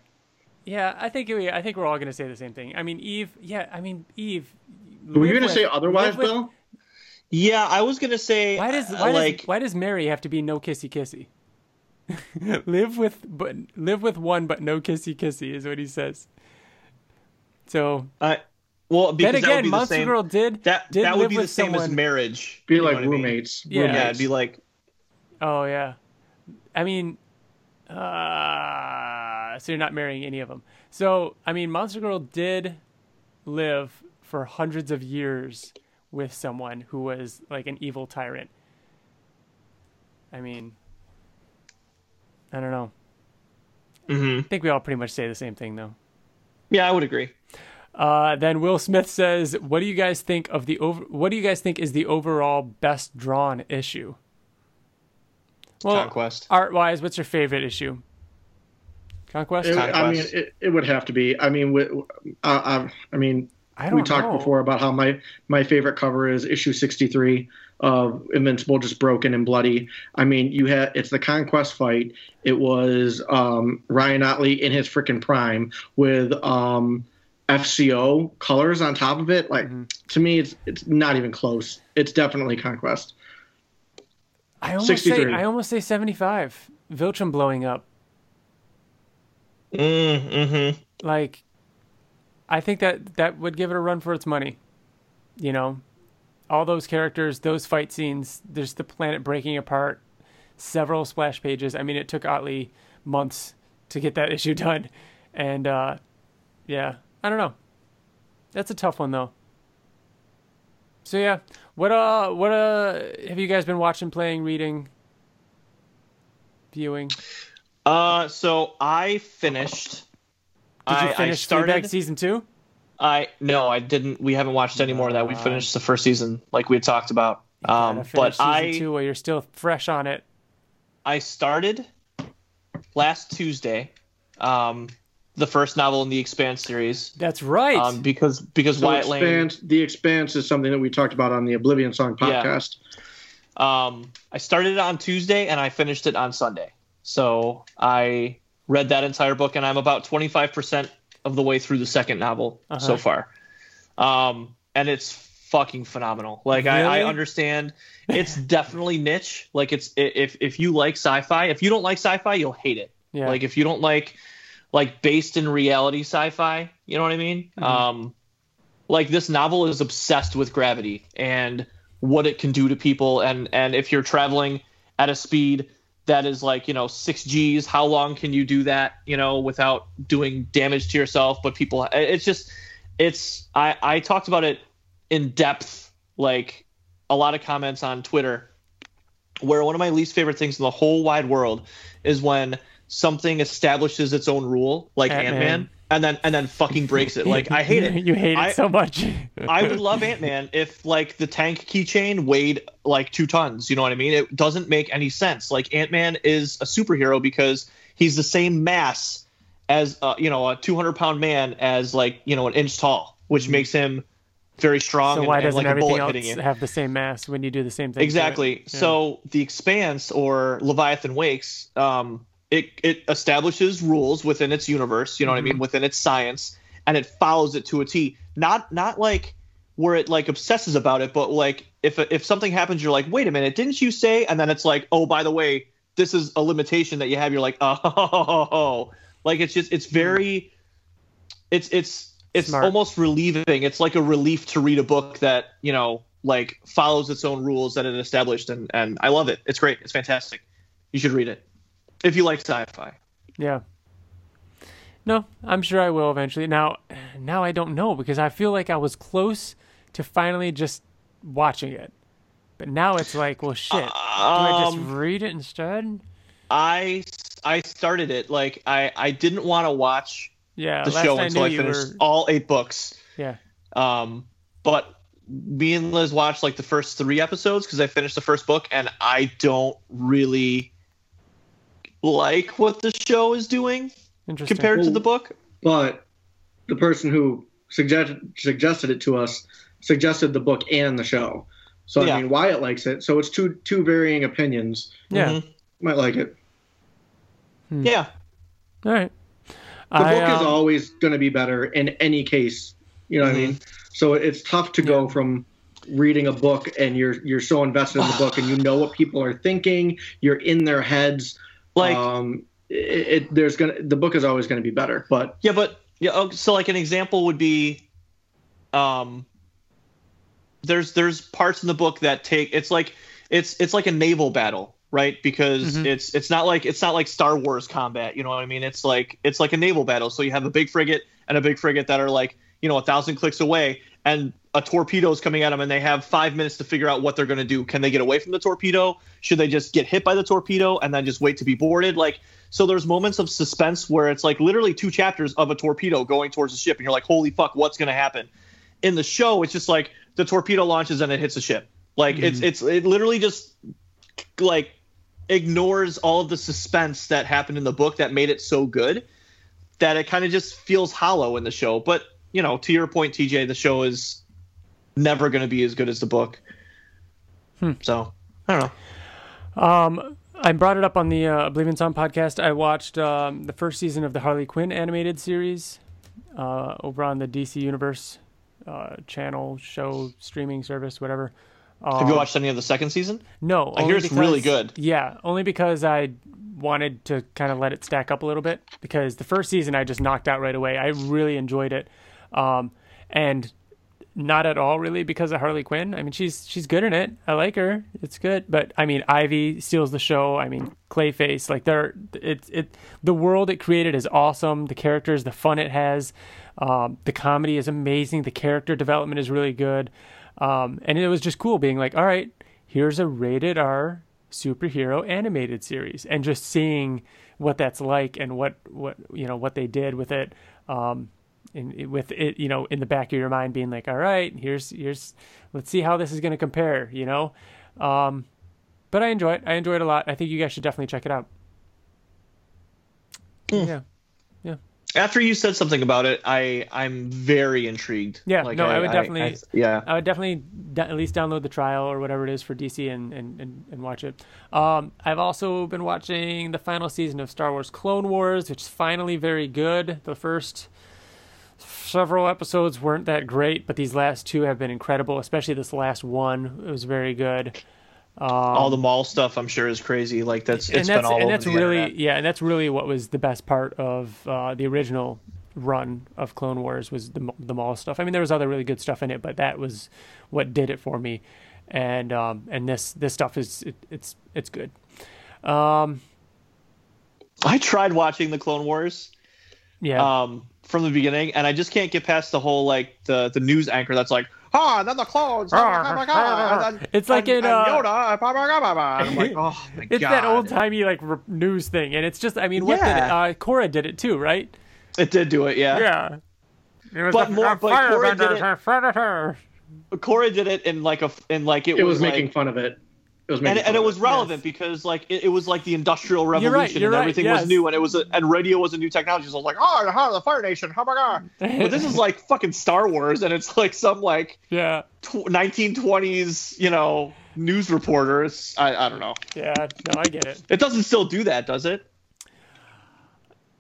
Yeah, I think we, I think we're all going to say the same thing. I mean, Eve. Yeah, I mean, Eve. Were you going to say otherwise, live with- Bill? Yeah, I was gonna say. Why does uh, why like does why does Mary have to be no kissy kissy? live with but live with one but no kissy kissy is what he says. So I well because then that would again, be the Monster same. Girl did that did that would be the with same as marriage. Be like what I mean? roommates. Yeah. roommates. Yeah, it'd be like Oh yeah, I mean, uh, so you're not marrying any of them. So I mean, Monster Girl did live for hundreds of years with someone who was like an evil tyrant. I mean, I don't know. Mhm. I think we all pretty much say the same thing though. yeah, I would agree. Uh, then Will Smith says, "What do you guys think of the over? What do you guys think is the overall best drawn issue?" Well, Conquest. art wise, what's your favorite issue? Conquest. It- I mean, it, it would have to be. I mean, we, uh, I mean, I don't we talked before about how my my favorite cover is issue 63 of Invincible, just broken and bloody. I mean, you had it's the conquest fight. It was um, Ryan Ottley in his freaking prime with um, FCO colors on top of it. Like Mhm. to me, it's it's not even close. It's definitely conquest. I almost say I almost say seventy-five. Viltrum blowing up. Mm, mm-hmm. Like, I think that that would give it a run for its money. You know, all those characters, those fight scenes. There's the planet breaking apart. Several splash pages. I mean, it took Ottley months to get that issue done, and uh, yeah, I don't know. That's a tough one though. So yeah, what uh, what uh, have you guys been watching, playing, reading, viewing? Uh, so I finished. Did you I, finish I started. Fleabag season two? I no, I didn't. We haven't watched any more of that. We Uh, finished the first season, like we had talked about. Um, but season I two while you're still fresh on it. I started last Tuesday, um, the first novel in the Expanse series, That's right. um, because because So Wyatt Layne. The Expanse is something that we talked about on the Oblivion Song podcast. Yeah. podcast. Um, I started it on Tuesday and I finished it on Sunday. So I read that entire book and I'm about 25% of the way through the second novel Uh-huh. so far. Um, and it's fucking phenomenal. Like I, I understand it's definitely niche. Like it's if if you like sci-fi, if you don't like sci-fi, you'll hate it. yeah. Like if you don't like like based in reality sci-fi, you know what I mean? Mhm. Um like this novel is obsessed with gravity and what it can do to people and and if you're traveling at a speed that is like, you know, 6 Gs, how long can you do that, you know, without doing damage to yourself, but people it's just it's I I talked about it in depth like a lot of comments on Twitter where one of my least favorite things in the whole wide world is when something establishes its own rule, like Ant-Man. Ant Man, and then and then fucking breaks it. Like I hate it. you hate it I- so much. I would love Ant Man if like the tank keychain weighed like two tons. You know what I mean? It doesn't make any sense. Like Ant Man is a superhero because he's the same mass as uh, you know a 200 pound man as like you know an inch tall, which makes him very strong so and, why and doesn't like a everything else have the same mass when you do the same thing? Exactly. Yeah. So the Expanse or Leviathan Wakes, um, it it establishes rules within its universe. You know what I Mm-hmm. mean? Within its science, and it follows it to a T. Not not like where it like obsesses about it, but like if if something happens, you're like, wait a minute, didn't you say? And then it's like, oh, by the way, this is a limitation that you have. You're like, oh, like it's just it's very, it's it's it's Smart. almost relieving. It's like a relief to read a book that you know like follows its own rules that it established, and and I love it. It's great. It's fantastic. You should read it if you like sci-fi. Yeah. No, I'm sure I will eventually. Now, now I don't know because I feel like I was close to finally just watching it, but now it's like, well, shit. Do I just Um, read it instead? I I started it like I I didn't want to watch Yeah, the show I until I finished were. all eight books. Yeah, Um, but me and Liz watched like the first three episodes because I finished the first book, and I don't really like what the show is doing interesting. compared to the book. But the person who suggested suggested it to us suggested the book and the show. So Yeah. I mean, Wyatt likes it. So it's two two varying opinions. yeah, Mhm. Might like it. Yeah. all right. The I, book is um, always going to be better in any case. You know what I mean? So it's tough to go from reading a book and you're you're so invested in the book and you know what people are thinking. You're in their heads. Like um, it, it there's gonna the book is always going to be better. But Yeah, but yeah. oh, So like an example would be, um, there's there's parts in the book that take it's like it's it's like a naval battle, right? Because Mhm. it's it's not like it's not like Star Wars combat. You know what I mean? It's like it's like a naval battle. So you have a big frigate and a big frigate that are like you know a thousand clicks away, and a torpedo is coming at them, and they have five minutes to figure out what they're going to do. Can they get away from the torpedo? Should they just get hit by the torpedo and then just wait to be boarded? Like so there's moments of suspense where it's like literally two chapters of a torpedo going towards the ship, and you're like, holy fuck, what's going to happen? In the show, it's just like the torpedo launches and it hits the ship. Like it's mm-hmm. it's it literally just like ignores all of the suspense that happened in the book that made it so good that it kind of just feels hollow in the show. But you know, to your point, TJ, the show is never going to be as good as the book. So I don't know. Um, I brought it up on the uh, Oblivion Song podcast. I watched um, the first season of the Harley Quinn animated series uh, over on the DC Universe uh, channel, show, streaming service, whatever. Um, Have you watched any of the second season? No, I hear it's really good. Yeah, only because I wanted to kind of let it stack up a little bit because the first season I just knocked out right away. I really enjoyed it, um, and not at all really because of Harley Quinn. I mean, she's she's good in it. I like her. It's good, but I mean, Ivy steals the show. I mean, Clayface, like they're it it the world it created is awesome. The characters, the fun it has, um, the comedy is amazing. The character development is really good, um, and it was just cool being like, all right, here's a rated R superhero animated series, and just seeing what that's like and what what you know what they did with it. Um, and with it, you know, in the back of your mind, being like, "All right, here's here's, let's see how this is going to compare," you know. Um, but I enjoy it. I enjoy it a lot. I think you guys should definitely check it out. Yeah, Yeah. After you said something about it, I I'm very intrigued. Yeah, no, I would definitely- yeah. I would definitely d- at least download the trial or whatever it is for DC and and, and, and watch it. Um, I've also been watching the final season of Star Wars Clone Wars, which is finally very good. The first several episodes weren't that great, but these last two have been incredible. Especially this last one, it was very good. Um, All the Maul stuff, I'm sure, is crazy. Like that's it's and that's been all and over that's the really internet. yeah, and that's really what was the best part of uh, the original run of Clone Wars was the the Maul stuff. I mean, there was other really good stuff in it, but that was what did it for me. And um, and this this stuff is it, it's it's good. Um, I tried watching the Clone Wars yeah, um, from the beginning, and I just can't get past the whole like the the news anchor that's like, ha, and then the clones. Oh my god! And then, It's like and, in, uh, Yoda. I'm like, oh my It's god! that old timey like r- news thing, and it's just I mean, what did it, Yeah. uh, Korra did it too, right? It did do it, yeah. Yeah. It was But the- more- the but Korra did it- are predators. Corey did it in like a in like it, It was like, making fun of it. It was and, and it was relevant because like it, it was like the industrial revolution You're right, you're and right, everything yes. was new and it was a, and radio was a new technology. So I was like, oh, how the Fire Nation, oh my god! But this is like fucking Star Wars, and it's like some like Yeah. 1920s, you know, news reporters. I, I don't know. Yeah. No, I get it. It doesn't still do that, does it?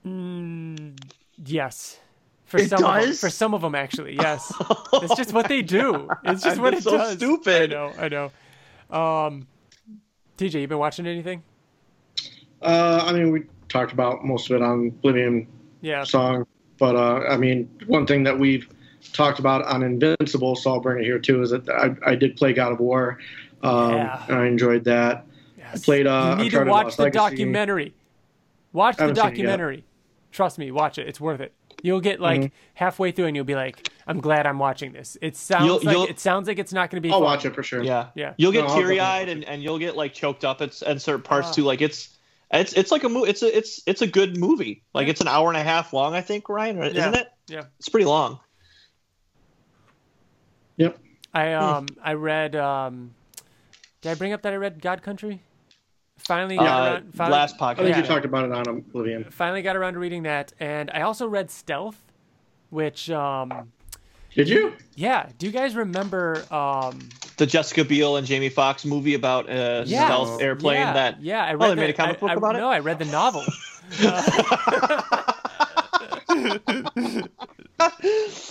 Mm, yes. For It some Of them, for some of them, actually, yes. it's just what they do. It's just what It's it so does. stupid. I know. I know. Um, TJ, you been watching anything? Uh, I mean, we talked about most of it on Oblivion Yeah. song, but uh, I mean, one thing that we've talked about on Invincible, so I'll bring it here too, is that I, I did play God of War. Um, Yeah. and I enjoyed that. Yes. played, uh, you need to watch Lost the Legacy. documentary. Watch the haven't seen it yet. documentary. Trust me, watch it. It's worth it. You'll get like Mm-hmm. halfway through and you'll be like, "I'm glad I'm watching this." It sounds You'll- like you'll- it sounds like it's not going to be. I'll fun. watch it for sure. Yeah, Yeah. You'll get No, teary eyed and, and you'll get like choked up at, at certain parts Ah. too. Like it's it's it's like a movie. It's a it's it's a good movie. Like it's an hour and a half long, I think, Ryan, isn't Yeah. it? Yeah. It's pretty long. Yep. I um I read um did I bring up that I read God Country? Finally got Uh, around finally, last podcast. I think podcast. Yeah. you talked about it on Oblivion. finally got around to reading that and I also read Stealth which um Did you? yeah, do you guys remember um the Jessica Biel and Jamie Foxx movie about a Yeah. stealth airplane yeah, that Yeah, I read Oh, they the, made a comic I- book I- about it? No, I read the novel.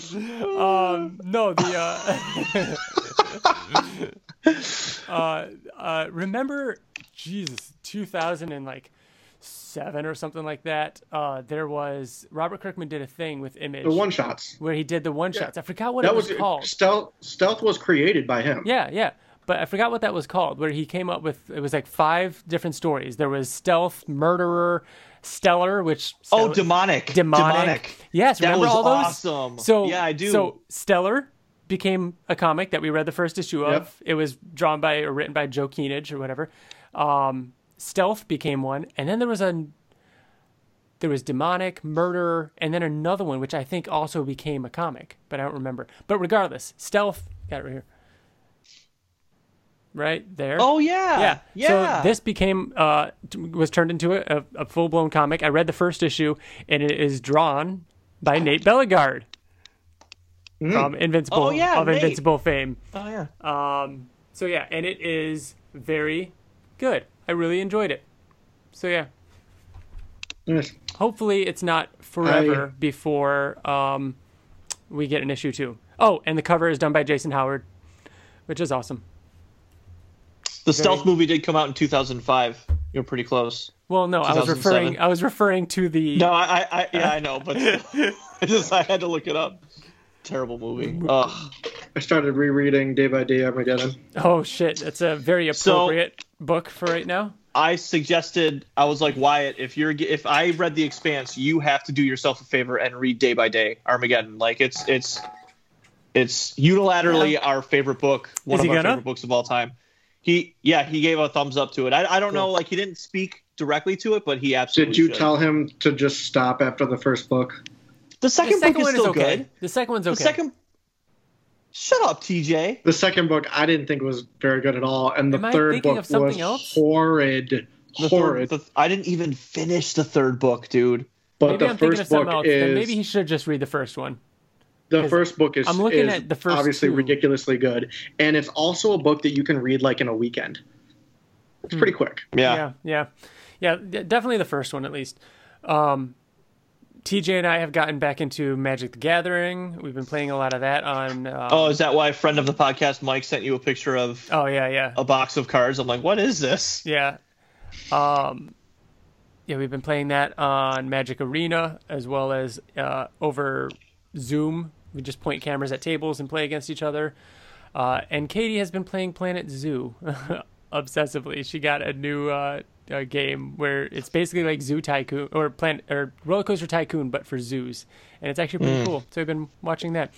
um, no, the uh, uh, uh, remember, Jesus, two thousand and like seven or something like that. Uh, there was Robert Kirkman did a thing with Image The one shots. where he did the one shots. I forgot what That it was, was called. stealth. Stealth was created by him. Yeah, yeah. But I forgot what that was called, where he came up with it was like five different stories. There was Stealth, Murderer, Stellar, which oh Stellar- demonic demonic. Yes, That remember was all those? awesome. So yeah, I do. So Stellar became a comic that we read the first issue of. Yep. It was drawn by or written by Joe Keatinge or whatever. Um, Stealth became one, and then there was a there was demonic murder, and then another one which I think also became a comic, but I don't remember. But regardless, Stealth got it right here, right there. oh yeah, Yeah. yeah. So this became uh was turned into a, a, full blown comic. I read the first issue, and it is drawn by Nate Bellegarde from Invincible Oh, yeah, of Nate. Invincible fame. oh yeah. Um. So yeah, and it is very good. I really enjoyed it. So yeah, Yes. hopefully it's not forever before um we get an issue two. Oh, and the cover is done by Jason Howard, which is awesome. The stealth movie did come out in 2005. You're pretty close. Well, no, I was referring. I was referring to the. No, I, I, I yeah, I know, but I just I had to look it up. Terrible movie. Ugh. I started rereading Day by Day Armageddon. Oh shit, that's a very So- appropriate book for right now. I suggested I was like Wyatt, if you're if I read The Expanse, you have to do yourself a favor and read Day by Day Armageddon. Like it's it's it's unilaterally our favorite book, one Is of he our gonna? favorite books of all time. He yeah, he gave a thumbs up to it. I, I don't know, like he didn't speak directly to it, but he absolutely Did you should. tell him to just stop after the first book? the The second, second book is one is still okay. good. The second one's okay. The second Shut up, TJ. The second book I didn't think was very good at all, and the Am third book of something was else? horrid, The horrid. third, the, I didn't even finish the third book, dude. but maybe the I'm thinking of first something book else. is maybe he should just read the first one. the first book is I'm looking is at the first obviously two. ridiculously good, and it's also a book that you can read like in a weekend. It's pretty quick. Yeah, yeah, yeah. d- Definitely the first one at least. Um, TJ and I have gotten back into Magic the Gathering. We've been playing a lot of that on. Uh, Oh, is that why a friend of the podcast, Mike, sent you a picture of oh yeah, yeah. a box of cards? I'm like, what is this? Yeah. Um yeah, we've been playing that on Magic Arena as well as uh, over Zoom. We just point cameras at tables and play against each other. Uh, and Katie has been playing Planet Zoo obsessively. She got a new uh, uh, game where it's basically like Zoo Tycoon or Planet or Roller Coaster Tycoon, but for zoos, and it's actually pretty cool. So I've been watching that.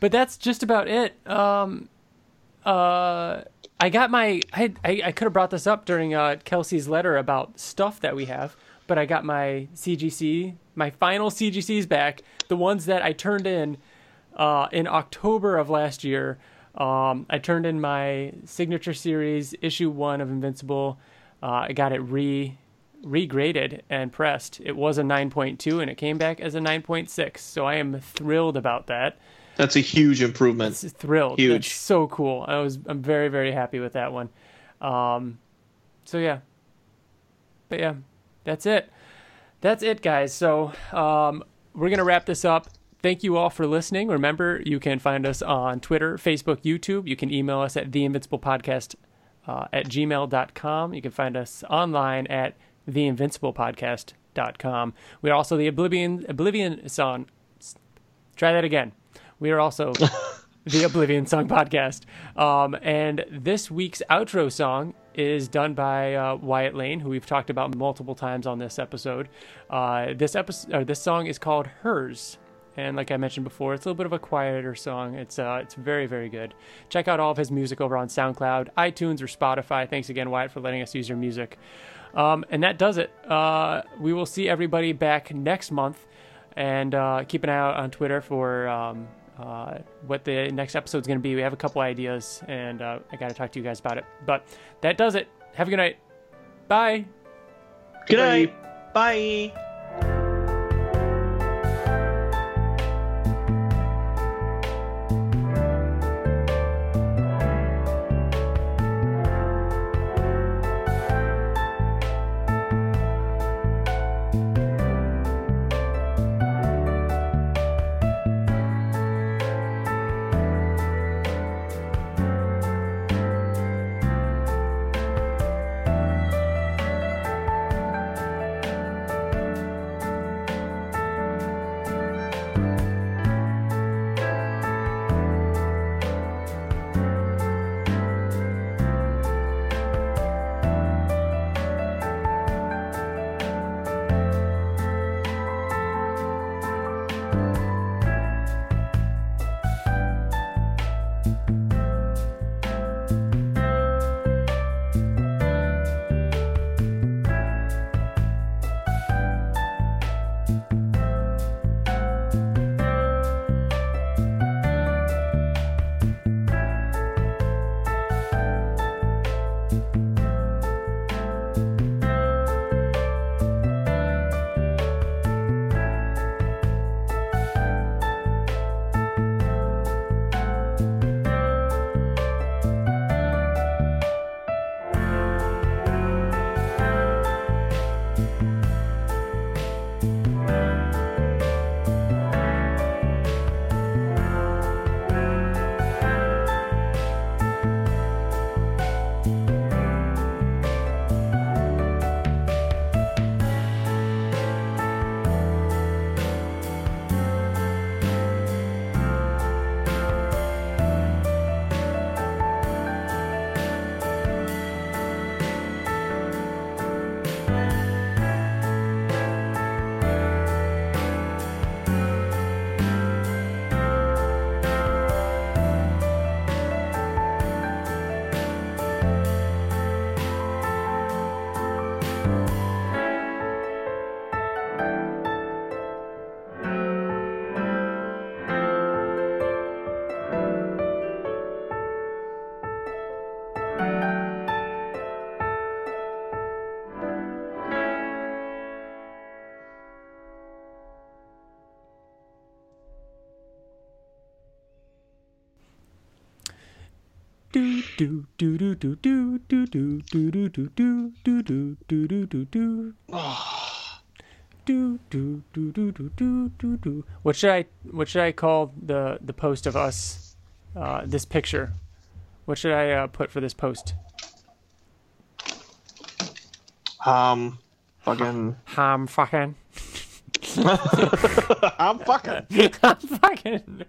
but that's just about it. Um, uh, I got my. I I, I could have brought this up during uh, Kelsey's letter about stuff that we have, but I got my CGC, my final CGCs back, the ones that I turned in uh, in October of last year. Um, I turned in my signature series issue one of Invincible. Uh, I got it re regraded and pressed. It was a 9.2 and it came back as a 9.6. So I am thrilled about that. That's a huge improvement. It's thrilled. Huge. That's so cool. I was I'm very very happy with that one. Um, so yeah. But yeah, that's it. That's it, guys. So um, we're gonna wrap this up. Thank you all for listening. Remember, you can find us on Twitter, Facebook, YouTube. You can email us at theinvinciblepodcast uh, at gmail.com. You can find us online at theinvinciblepodcast.com. We are also the Oblivion Oblivion song. Try that again. We are also the Oblivion Song Podcast. Um, and this week's outro song is done by uh, Wyatt Layne, who we've talked about multiple times on this episode. Uh, this episode, or this song is called "Hers," and like I mentioned before, it's a little bit of a quieter song. It's uh, it's very very good. Check out all of his music over on SoundCloud, iTunes, or Spotify. Thanks again, Wyatt, for letting us use your music. Um, and that does it. Uh, we will see everybody back next month, and uh, keep an eye out on Twitter for. Um, uh, what the next episode is going to be. We have a couple ideas, and uh, I got to talk to you guys about it. But that does it. Have a good night. Bye. Good night. Bye. do what should i what should i call the the post of us uh this picture what should i uh, put for this post Um, fucking. i'm fucking I'm fucking. i'm fucking